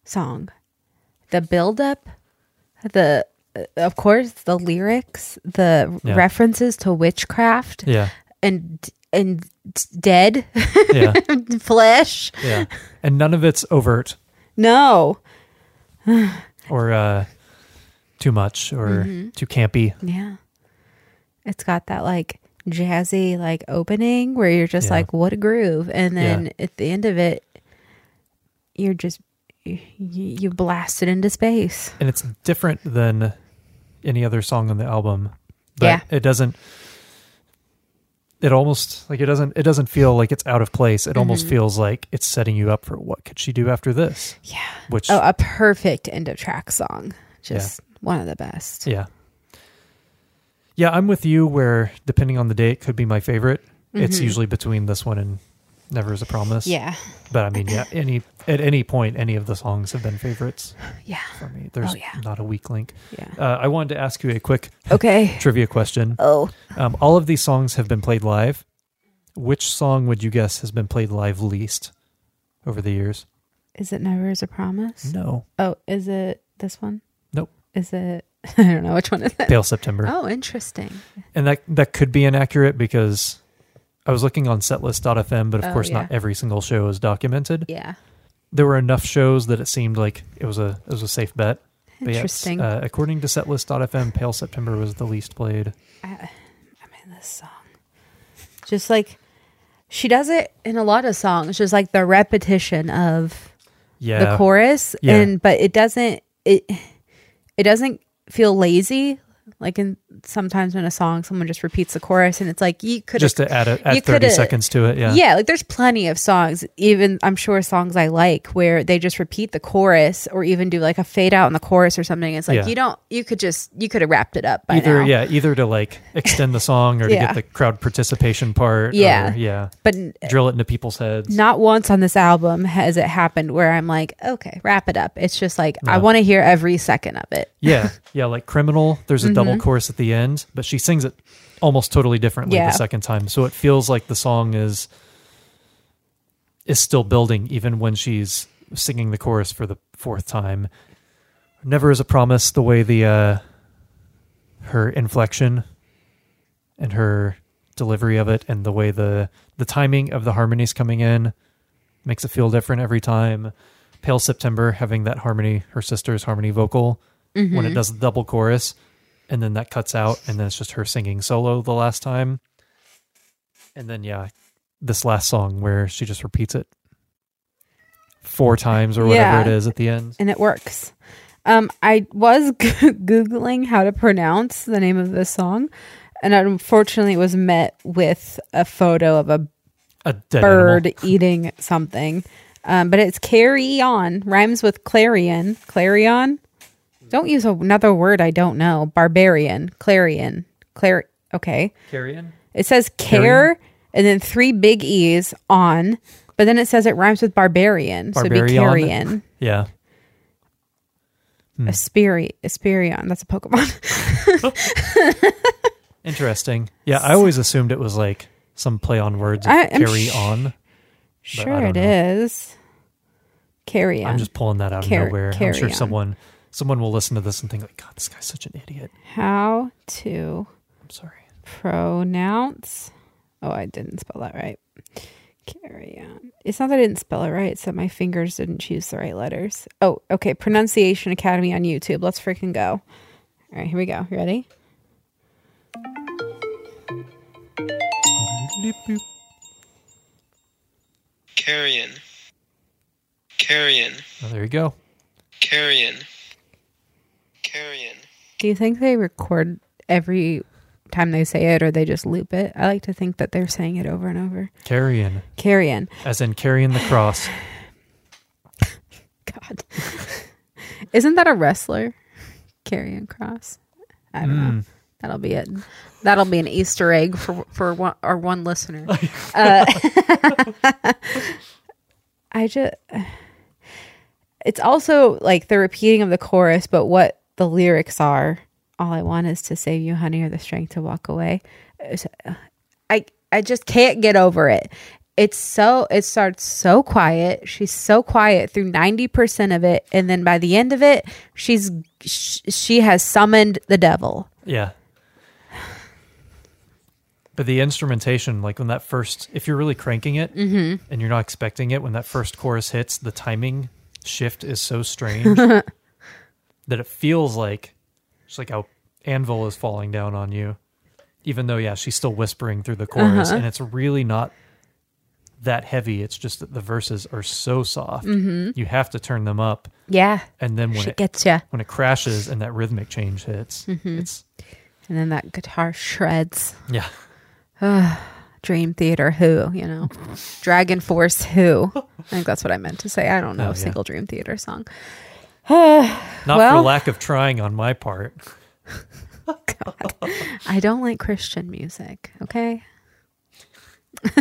song, the build up, the uh, of course the lyrics, the Yeah. references to witchcraft Yeah. and and dead Yeah. flesh. Yeah. And none of it's overt No. or uh, too much or Mm-hmm. too campy. Yeah. It's got that like jazzy like opening where you're just Yeah. like what a groove and then Yeah. at the end of it you're just you, you blast it into space. and it's different than any other song on the album. But Yeah. it doesn't. It almost like it doesn't. It doesn't feel like it's out of place. It Mm-hmm. almost feels like it's setting you up for what could she do after this? Yeah. Which Oh, a perfect end of track song. Just one of the best. yeah, yeah. I'm with you. Where depending on the day, it could be my favorite. It's usually between this one and Never Is a Promise. Mm-hmm. Yeah. but I mean, yeah. Any at any point, any of the songs have been favorites Yeah. for me. There's Oh, yeah. not a weak link. Yeah. Uh, I wanted to ask you a quick Okay. trivia question. Oh. Um, all of these songs have been played live. Which song would you guess has been played live least over the years? Is it Never Is a Promise? No. Oh, is it this one? Nope. Is it I don't know which one is it. Pale September. Oh, interesting. And that that could be inaccurate because I was looking on setlist.fm, but of Oh, course yeah. not every single show is documented. Yeah. There were enough shows that it seemed like it was a it was a safe bet. But yes, Interesting. uh, according to setlist.fm, Pale September was the least played. I mean this song. Just like she does it in a lot of songs, just like the repetition of Yeah. the chorus Yeah. and but it doesn't it it doesn't feel lazy like in sometimes in a song someone just repeats the chorus and it's like you could Just to add, a, you add 30 coulda- seconds to it. Yeah. yeah, like there's plenty of songs, even I'm sure songs I like where they just repeat the chorus or even do like a fade out in the chorus or something. It's like Yeah. you don't, you could just, you could have wrapped it up by Either, now. yeah, either to like extend the song or to get the crowd participation part. Yeah. Or, yeah. But Drill it into people's heads. not once on this album has it happened where I'm like, okay, wrap it up. It's just like, I want to hear every second of it. Yeah, yeah, like criminal. There's a Mm-hmm. double chorus at the end, but she sings it almost totally differently Yeah. the second time. So it feels like the song is is still building even when she's singing the chorus for the fourth time. Never is a promise the way the uh her inflection and her delivery of it and the way the the timing of the harmonies coming in makes it feel different every time. Pale September having that harmony, her sister's harmony vocal when it does the double chorus, and then that cuts out, and then it's just her singing solo the last time. And then yeah, this last song where she just repeats it four times or whatever Yeah. it is at the end. and it works. Um, I was googling how to pronounce the name of this song, and unfortunately, it was met with a photo of a A dead bird animal. eating something. Um, but it's carry on rhymes with clarion. Clarion. Don't use another word I don't know. Barbarian. Clarion. Clar. Okay. Carrion. It says care and then three big e's on, but then it says it rhymes with barbarian. So it'd be Barbarian? carrion. Yeah. Hmm. Asperi- Asperion. That's a Pokemon. Interesting. Yeah, I always assumed it was like some play on words of I- I'm carry sh- on. sure don't it know. is. Carrion. I'm just pulling that out Car- of nowhere. I'm carry sure on. someone someone will listen to this and think like, God, this guy's such an idiot. How to I'm sorry. pronounce. Oh, I didn't spell that right. Carry on. It's not that I didn't spell it right. It's that my fingers didn't choose the right letters. Oh, okay. Pronunciation Academy on YouTube. Let's freaking go. All right, here we go. You ready? Carrion. Carrion. Oh, there you go. Carrion. Carrion. Do you think they record every time they say it or they just loop it? I like to think that they're saying it over and over. Carrion. Carrion. As in carrying the cross. God. Isn't that a wrestler? Karrion Kross. I don't know. That'll be it. That'll be an Easter egg for for one, our one listener. uh, I just. It's also like the repeating of the chorus, but what the lyrics are. All I want is to save you, honey, or the strength to walk away. I I just can't get over it. It's so it starts so quiet. She's so quiet through 90% of it and then by the end of it, she's sh- she has summoned the devil. Yeah. But the instrumentation, like when that first, if you're really cranking it Mm-hmm. and you're not expecting it, when that first chorus hits, the timing shift is so strange that it feels like it's like how anvil is falling down on you. Even though, yeah, she's still whispering through the chorus, Uh-huh. and it's really not that heavy. It's just that the verses are so soft. You have to turn them up, Yeah. and then when Mm-hmm. She it gets ya. when it crashes and that rhythmic change hits, Mm-hmm. it's And then that guitar shreds. yeah. Dream Theater who, you know. DragonForce who. I think that's what I meant to say. I don't know Oh, a yeah. single Dream Theater song. Not for lack of trying on my part. Oh, God. I don't like Christian music, okay?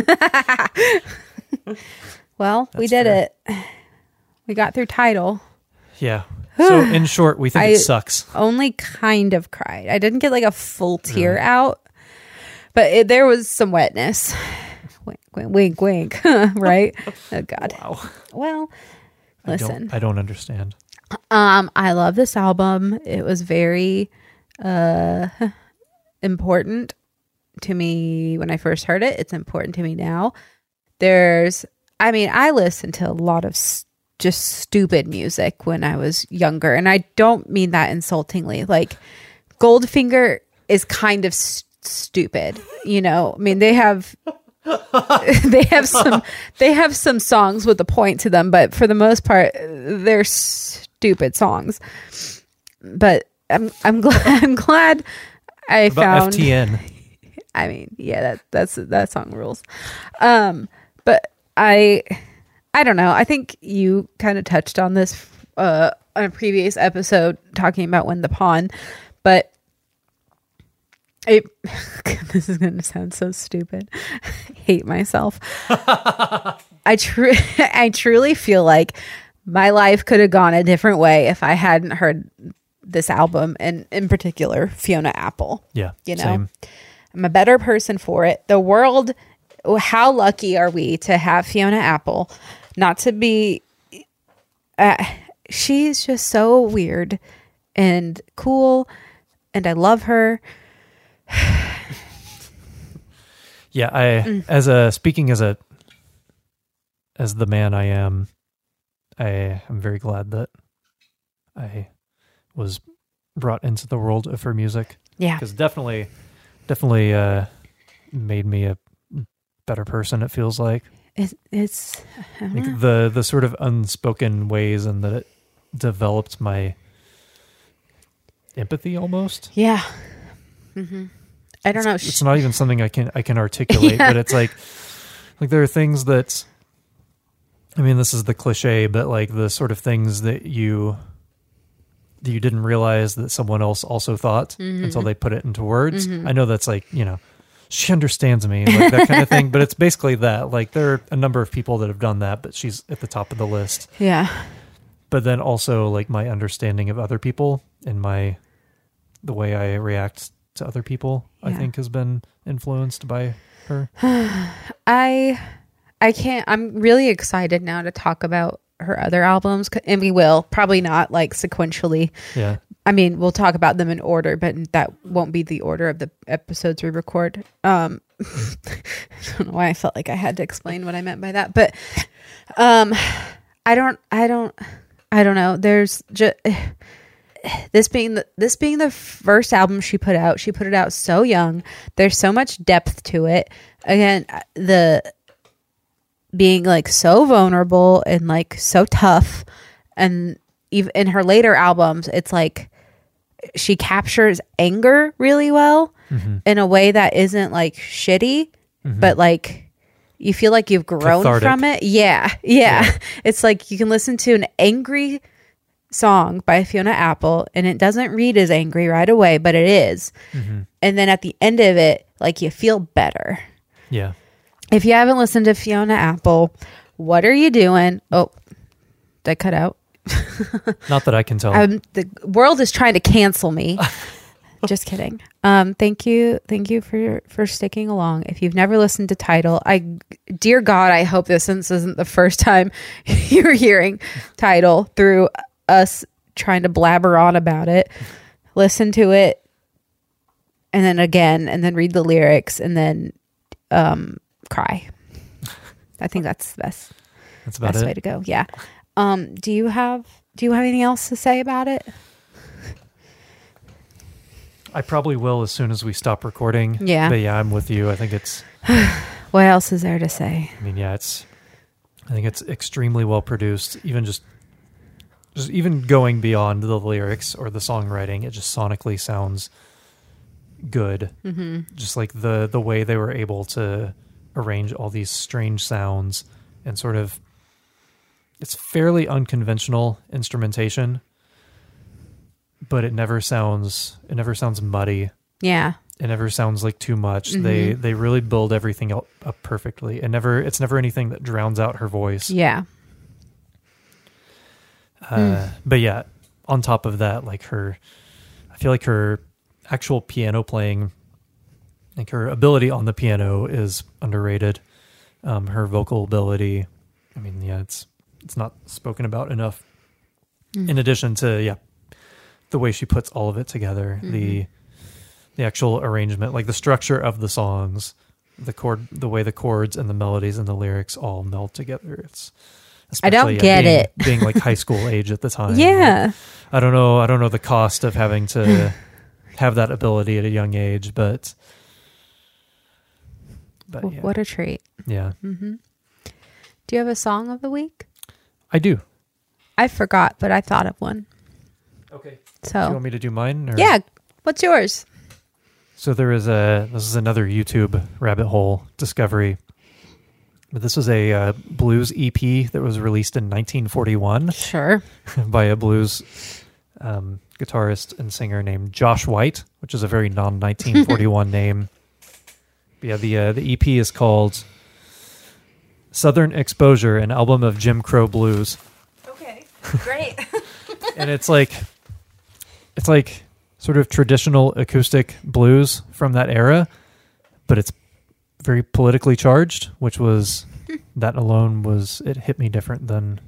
well, we did fair. it. We got through Tidal. Yeah. So in short, we think I- it sucks. Only kind of cried. I didn't get like a full tear out, but it, there was some wetness. Wink, wink, wink, wink. right? Oh God. Wow. Well, I listen. don't, I don't understand. Um, I love this album. It was very uh important to me when I first heard it. It's important to me now. There's I mean, I listened to a lot of s- just stupid music when I was younger, and I don't mean that insultingly. Like Goldfinger is kind of s- stupid, you know. I mean, they have they have some they have some songs with a point to them, but for the most part, they're stupid songs. But I'm I'm glad I'm glad I About found FTN. I mean, yeah, that that's that song rules. Um, but I I don't know. I think you kind of touched on this uh on a previous episode talking about when the pawn, but it this is going to sound so stupid. I hate myself. I tru- I truly feel like my life could have gone a different way if I hadn't heard this album and in particular Fiona Apple. Yeah. You know, Same. I'm a better person for it. The world, how lucky are we to have Fiona Apple? Not to be, uh, she's just so weird and cool, and I love her. Yeah, I Mm. as a speaking as a as the man I am, I am very glad that I was brought into the world of her music. Yeah. because definitely, definitely uh, made me a better person. It feels like It, it's I don't know. like the the sort of unspoken ways and that it developed my empathy almost. yeah. hmm I don't know. it's not even something I can I can articulate, Yeah. but it's like like there are things that I mean this is the cliche, but like the sort of things that you that you didn't realize that someone else also thought until Mhm. they put it into words. Mhm. I know that's like, you know, she understands me, like that kind of thing. But it's basically that. Like there are a number of people that have done that, but she's at the top of the list. Yeah. But then also like my understanding of other people and my the way I react to other people, I think has been influenced by her. I I can't I'm really excited now to talk about her other albums and we will probably not like sequentially. Yeah. I mean, we'll talk about them in order, but that won't be the order of the episodes we record. Um I don't know why I felt like I had to explain what I meant by that, but um I don't I don't I don't know. There's just this being the this being the first album she put out she put it out so young there's so much depth to it again the being like so vulnerable and like so tough and even in her later albums it's like she captures anger really well Mhm. in a way that isn't like shitty Mhm. but like you feel like you've grown Cathartic. from it yeah, yeah it's like you can listen to an angry song by Fiona Apple and it doesn't read as angry right away, but it is. Mhm. And then at the end of it, like you feel better. Yeah. If you haven't listened to Fiona Apple, what are you doing? Oh, did I cut out? Not that I can tell. Um, the world is trying to cancel me. Just kidding. Um, thank you, thank you for for sticking along. If you've never listened to Tidal, I, dear God, I hope this this isn't the first time you're hearing Tidal through us trying to blabber on about it. Listen to it, and then again, and then read the lyrics, and then um, cry. I think that's the best That's about best it. way to go. Yeah. Um, do you have do you have anything else to say about it? I probably will as soon as we stop recording. Yeah. But yeah, I'm with you. I think it's What else is there to say? I mean, yeah, it's I think it's extremely well produced. Even just just even going beyond the lyrics or the songwriting, it just sonically sounds good. Mhm. Just like the the way they were able to arrange all these strange sounds and sort of it's fairly unconventional instrumentation, but it never sounds it never sounds muddy Yeah. it never sounds like too much they Mhm. they really build everything up, up perfectly and never it's never anything that drowns out her voice Yeah. uh, Mm. but yeah on top of that like her i feel like her actual piano playing like her ability on the piano is underrated um, her vocal ability i mean yeah it's it's not spoken about enough Mm. in addition to yeah the way she puts all of it together the Mhm. the actual arrangement like the structure of the songs the chord the way the chords and the melodies and the lyrics all meld together it's I don't get being, it. being like high school age at the time Yeah. Like, i don't know i don't know the cost of having to have that ability at a young age but but W- yeah. What a treat. yeah hmm Do you have a song of the week? i do I forgot, but I thought of one. Okay. So do you want me to do mine or? yeah, what's yours? So there is a this is another YouTube rabbit hole discovery. But this was a uh, blues EP that was released in 1941 Sure. by a blues um, guitarist and singer named Josh White, which is a very non 1941 name. Yeah, the uh, the EP is called Southern Exposure, an album of Jim Crow blues. Okay. Great. and it's like it's like sort of traditional acoustic blues from that era, but it's very politically charged, which was that alone was it hit me different than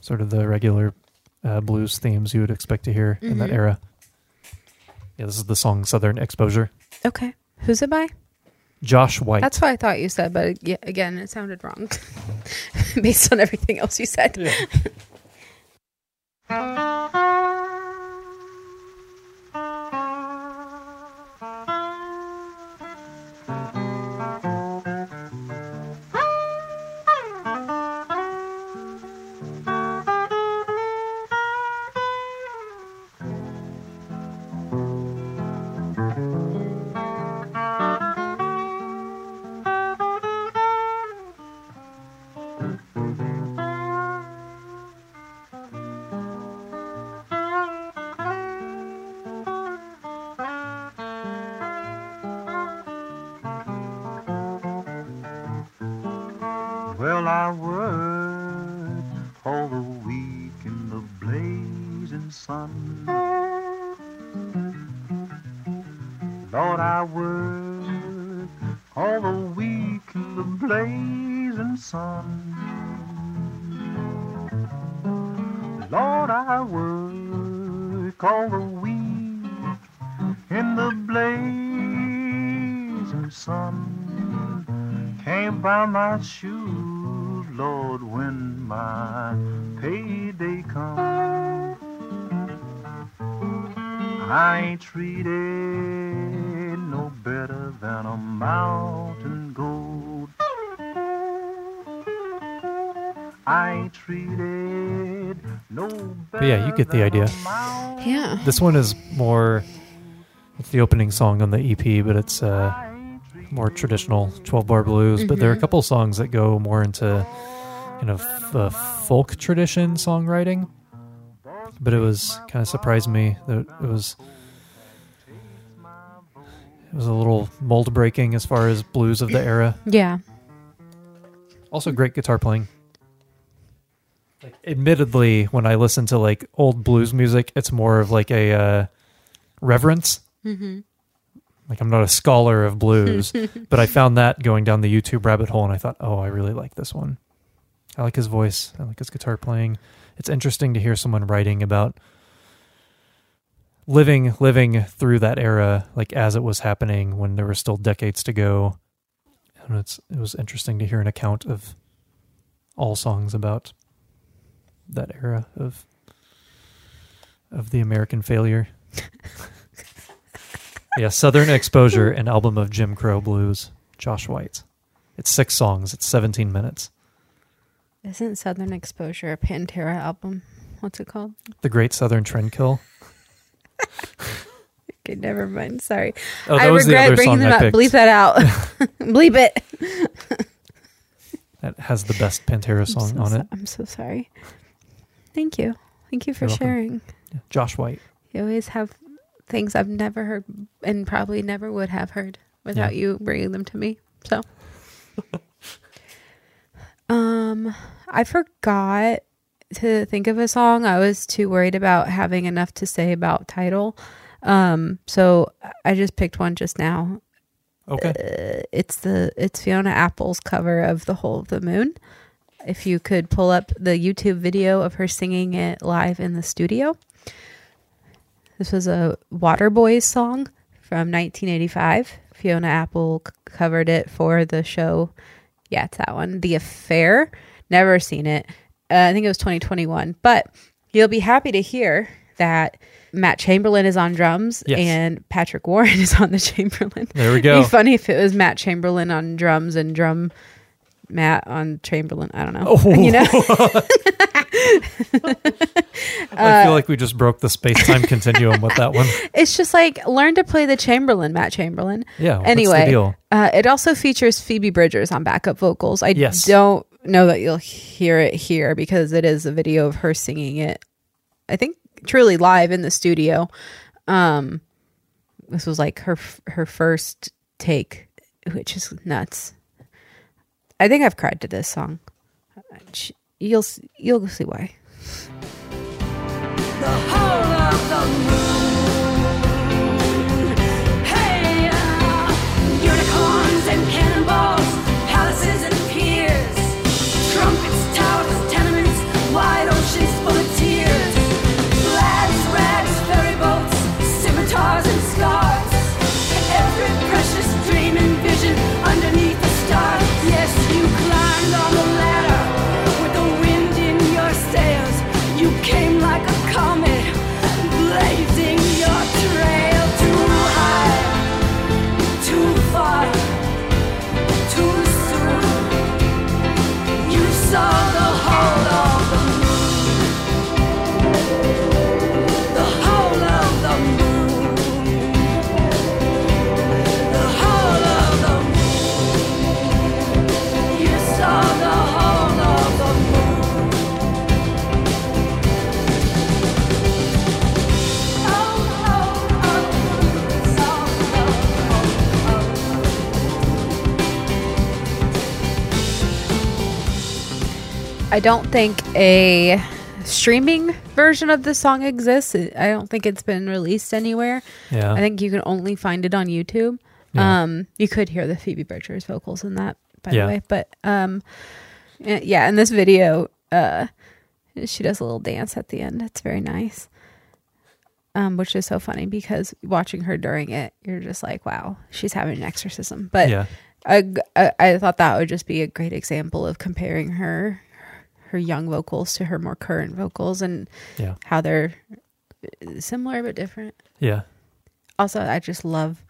sort of the regular uh, blues themes you would expect to hear in that Mhm. era. Yeah, this is the song Southern Exposure. okay. Who's it by? Josh White. That's what I thought you said, but yeah, again, it sounded wrong based on everything else you said. Well, my shoes, Lord, when my payday comes. I ain't treated no better than a mountain goat. I ain't treated no better But yeah, you get the idea. Yeah. This one is more. It's the opening song on the EP, but it's uh, more traditional 12 bar blues. But there are a Mhm. couple songs that go more into kind of uh, folk tradition songwriting. But it was kind of surprised me that it was. It was a little mold breaking as far as blues of the era. Yeah. Also, great guitar playing. Like, admittedly, when I listen to like old blues music, it's more of like a uh, reverence. Mm-hmm. Like I'm not a scholar of blues, but I found that going down the YouTube rabbit hole, and I thought, oh, I really like this one. I like his voice. I like his guitar playing. It's interesting to hear someone writing about living living through that era, like as it was happening when there were still decades to go. And it's it was interesting to hear an account of all songs about that era of of the American failure. yeah, Southern Exposure, an album of Jim Crow blues, Josh White. It's six songs. It's 17 minutes. Isn't Southern Exposure a Pantera album? What's it called? The Great Southern Trendkill. Okay, never mind. Sorry. Oh, that I was the regret bringing them I up. picked. Bleep that out. Bleep it. That has the best Pantera song so on so- it. I'm so sorry. Thank you. Thank you for You're sharing. Yeah, Josh White. You always have things I've never heard and probably never would have heard without Yeah. you bringing them to me. So, um, I forgot to think of a song. I was too worried about having enough to say about Tidal. Um, so I just picked one just now. Okay. Uh, it's the it's Fiona Apple's cover of "The Whole of the Moon." If you could pull up the YouTube video of her singing it live in the studio. This was a Waterboys song from 1985. Fiona Apple c- covered it for the show. Yeah, it's that one. The Affair. Never seen it. Uh, I think it was 2021. But you'll be happy to hear that Matt Chamberlain is on drums Yes. and Patrick Warren is on the Chamberlin. There we go. It'd be funny if it was Matt Chamberlain on drums and drum Matt on Chamberlin. I don't know. Oh. You know, I feel like we just broke the space time continuum with that one. it's just like learn to play the Chamberlin, Matt Chamberlain. Yeah. anyway. Uh, it also features Phoebe Bridgers on backup vocals. I Yes. don't know that you'll hear it here because it is a video of her singing it. I think truly live in the studio. Um, this was like her her first take, which is nuts. I think I've cried to this song. You'll you'll see why. I don't think a streaming version of the song exists. I don't think it's been released anywhere. Yeah. I think you can only find it on YouTube. Yeah. Um, you could hear the Phoebe Bridgers vocals in that, by Yeah. the way. But um, eh, yeah, in this video, uh, she does a little dance at the end. It's very nice. Um, which is so funny because watching her during it, you're just like, wow, she's having an exorcism. But Yeah. I, I, I thought that would just be a great example of comparing her her young vocals to her more current vocals and Yeah. how they're uh, similar but different. Yeah. Also, I just love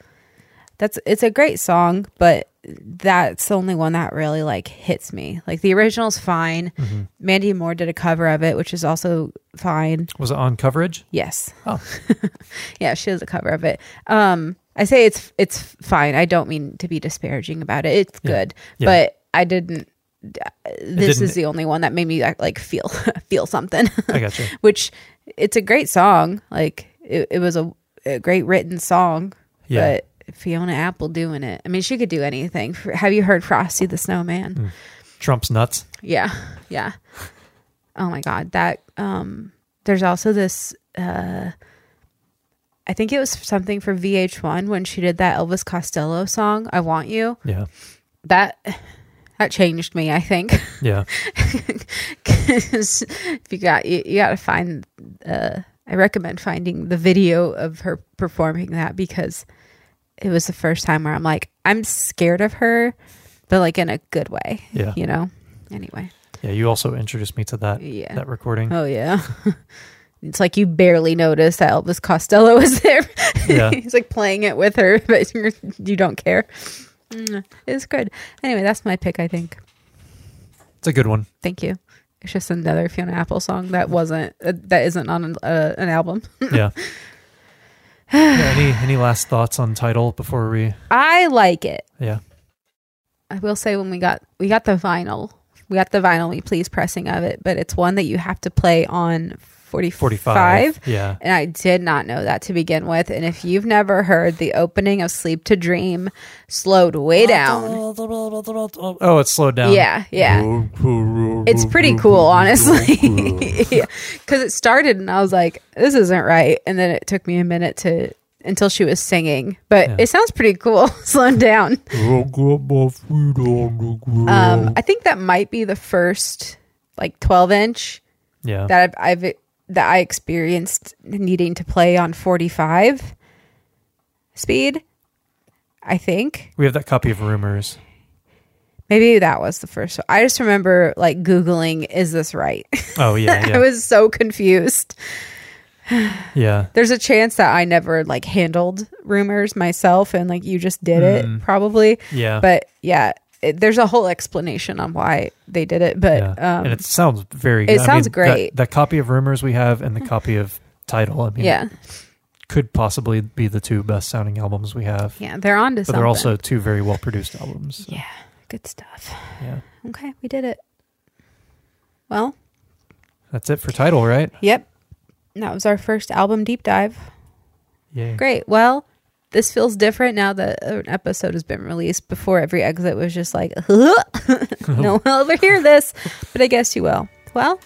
that's it's a great song, but that's the only one that really like hits me. Like the original's fine. Mhm. Mandy Moore did a cover of it, which is also fine. Was it on coverage? Yes. Oh. yeah, she has a cover of it. Um, I say it's it's fine. I don't mean to be disparaging about it. It's Yeah. good, Yeah. but I didn't. This is the only one that made me uh, like feel feel something. I gotcha. Which it's a great song. Like it, it was a, a great written song. Yeah. But Fiona Apple doing it. I mean, she could do anything. Have you heard Frosty the Snowman? Mm. Trump's nuts. Yeah, yeah. Oh my god, that um there's also this uh I think it was something for VH1 when she did that Elvis Costello song, I Want You. Yeah. That that changed me, I think. Yeah. 'Cause if you got you, you got to find uh I recommend finding the video of her performing that because it was the first time where I'm like I'm scared of her but like in a good way. Yeah. You know. Anyway. Yeah. You also introduced me to that Yeah. that recording. Oh yeah. it's like you barely noticed that Elvis Costello was there. Yeah. He's like playing it with her, but you don't care. Mm, It's good. Anyway, that's my pick. I think. It's a good one. Thank you. It's just another Fiona Apple song that wasn't uh, that isn't on an, uh, an album. Yeah. yeah. Any any last thoughts on Tidal before we? I like it. Yeah. I will say when we got we got the vinyl, we got the vinyl we please pressing of it, but it's one that you have to play on 45. 45, yeah. And I did not know that to begin with. And if you've never heard the opening of Sleep to Dream slowed way down. Oh, it's slowed down. Yeah, yeah. It's pretty cool, honestly. Because it started and I was like, this isn't right. And then it took me a minute to until she was singing. But Yeah. it sounds pretty cool slowing down. Um, I think that might be the first like 12 inch Yeah. that I've, I've that I experienced needing to play on 45 speed. I think we have that copy of Rumours. maybe that was the first. one. I just remember like googling, "Is this right?" Oh yeah, yeah. I was so confused. yeah. There's a chance that I never like handled Rumours myself, and like you just did Mm. it probably. Yeah. But yeah, it, there's a whole explanation on why they did it, but yeah. um, and it sounds very. it I sounds mean, great. That, that copy of Rumours we have and the copy of Tidal. I mean, yeah, could possibly be the two best sounding albums we have. yeah, they're on to but something. they're also two very well produced albums. so, yeah, good stuff. yeah. Okay, we did it. Well, That's it for Tidal, right? yep, that was our first album deep dive. Yay. Great. Well, this feels different now that an episode has been released. Before every exit was just like, no one will ever hear this, but I guess you will. Well,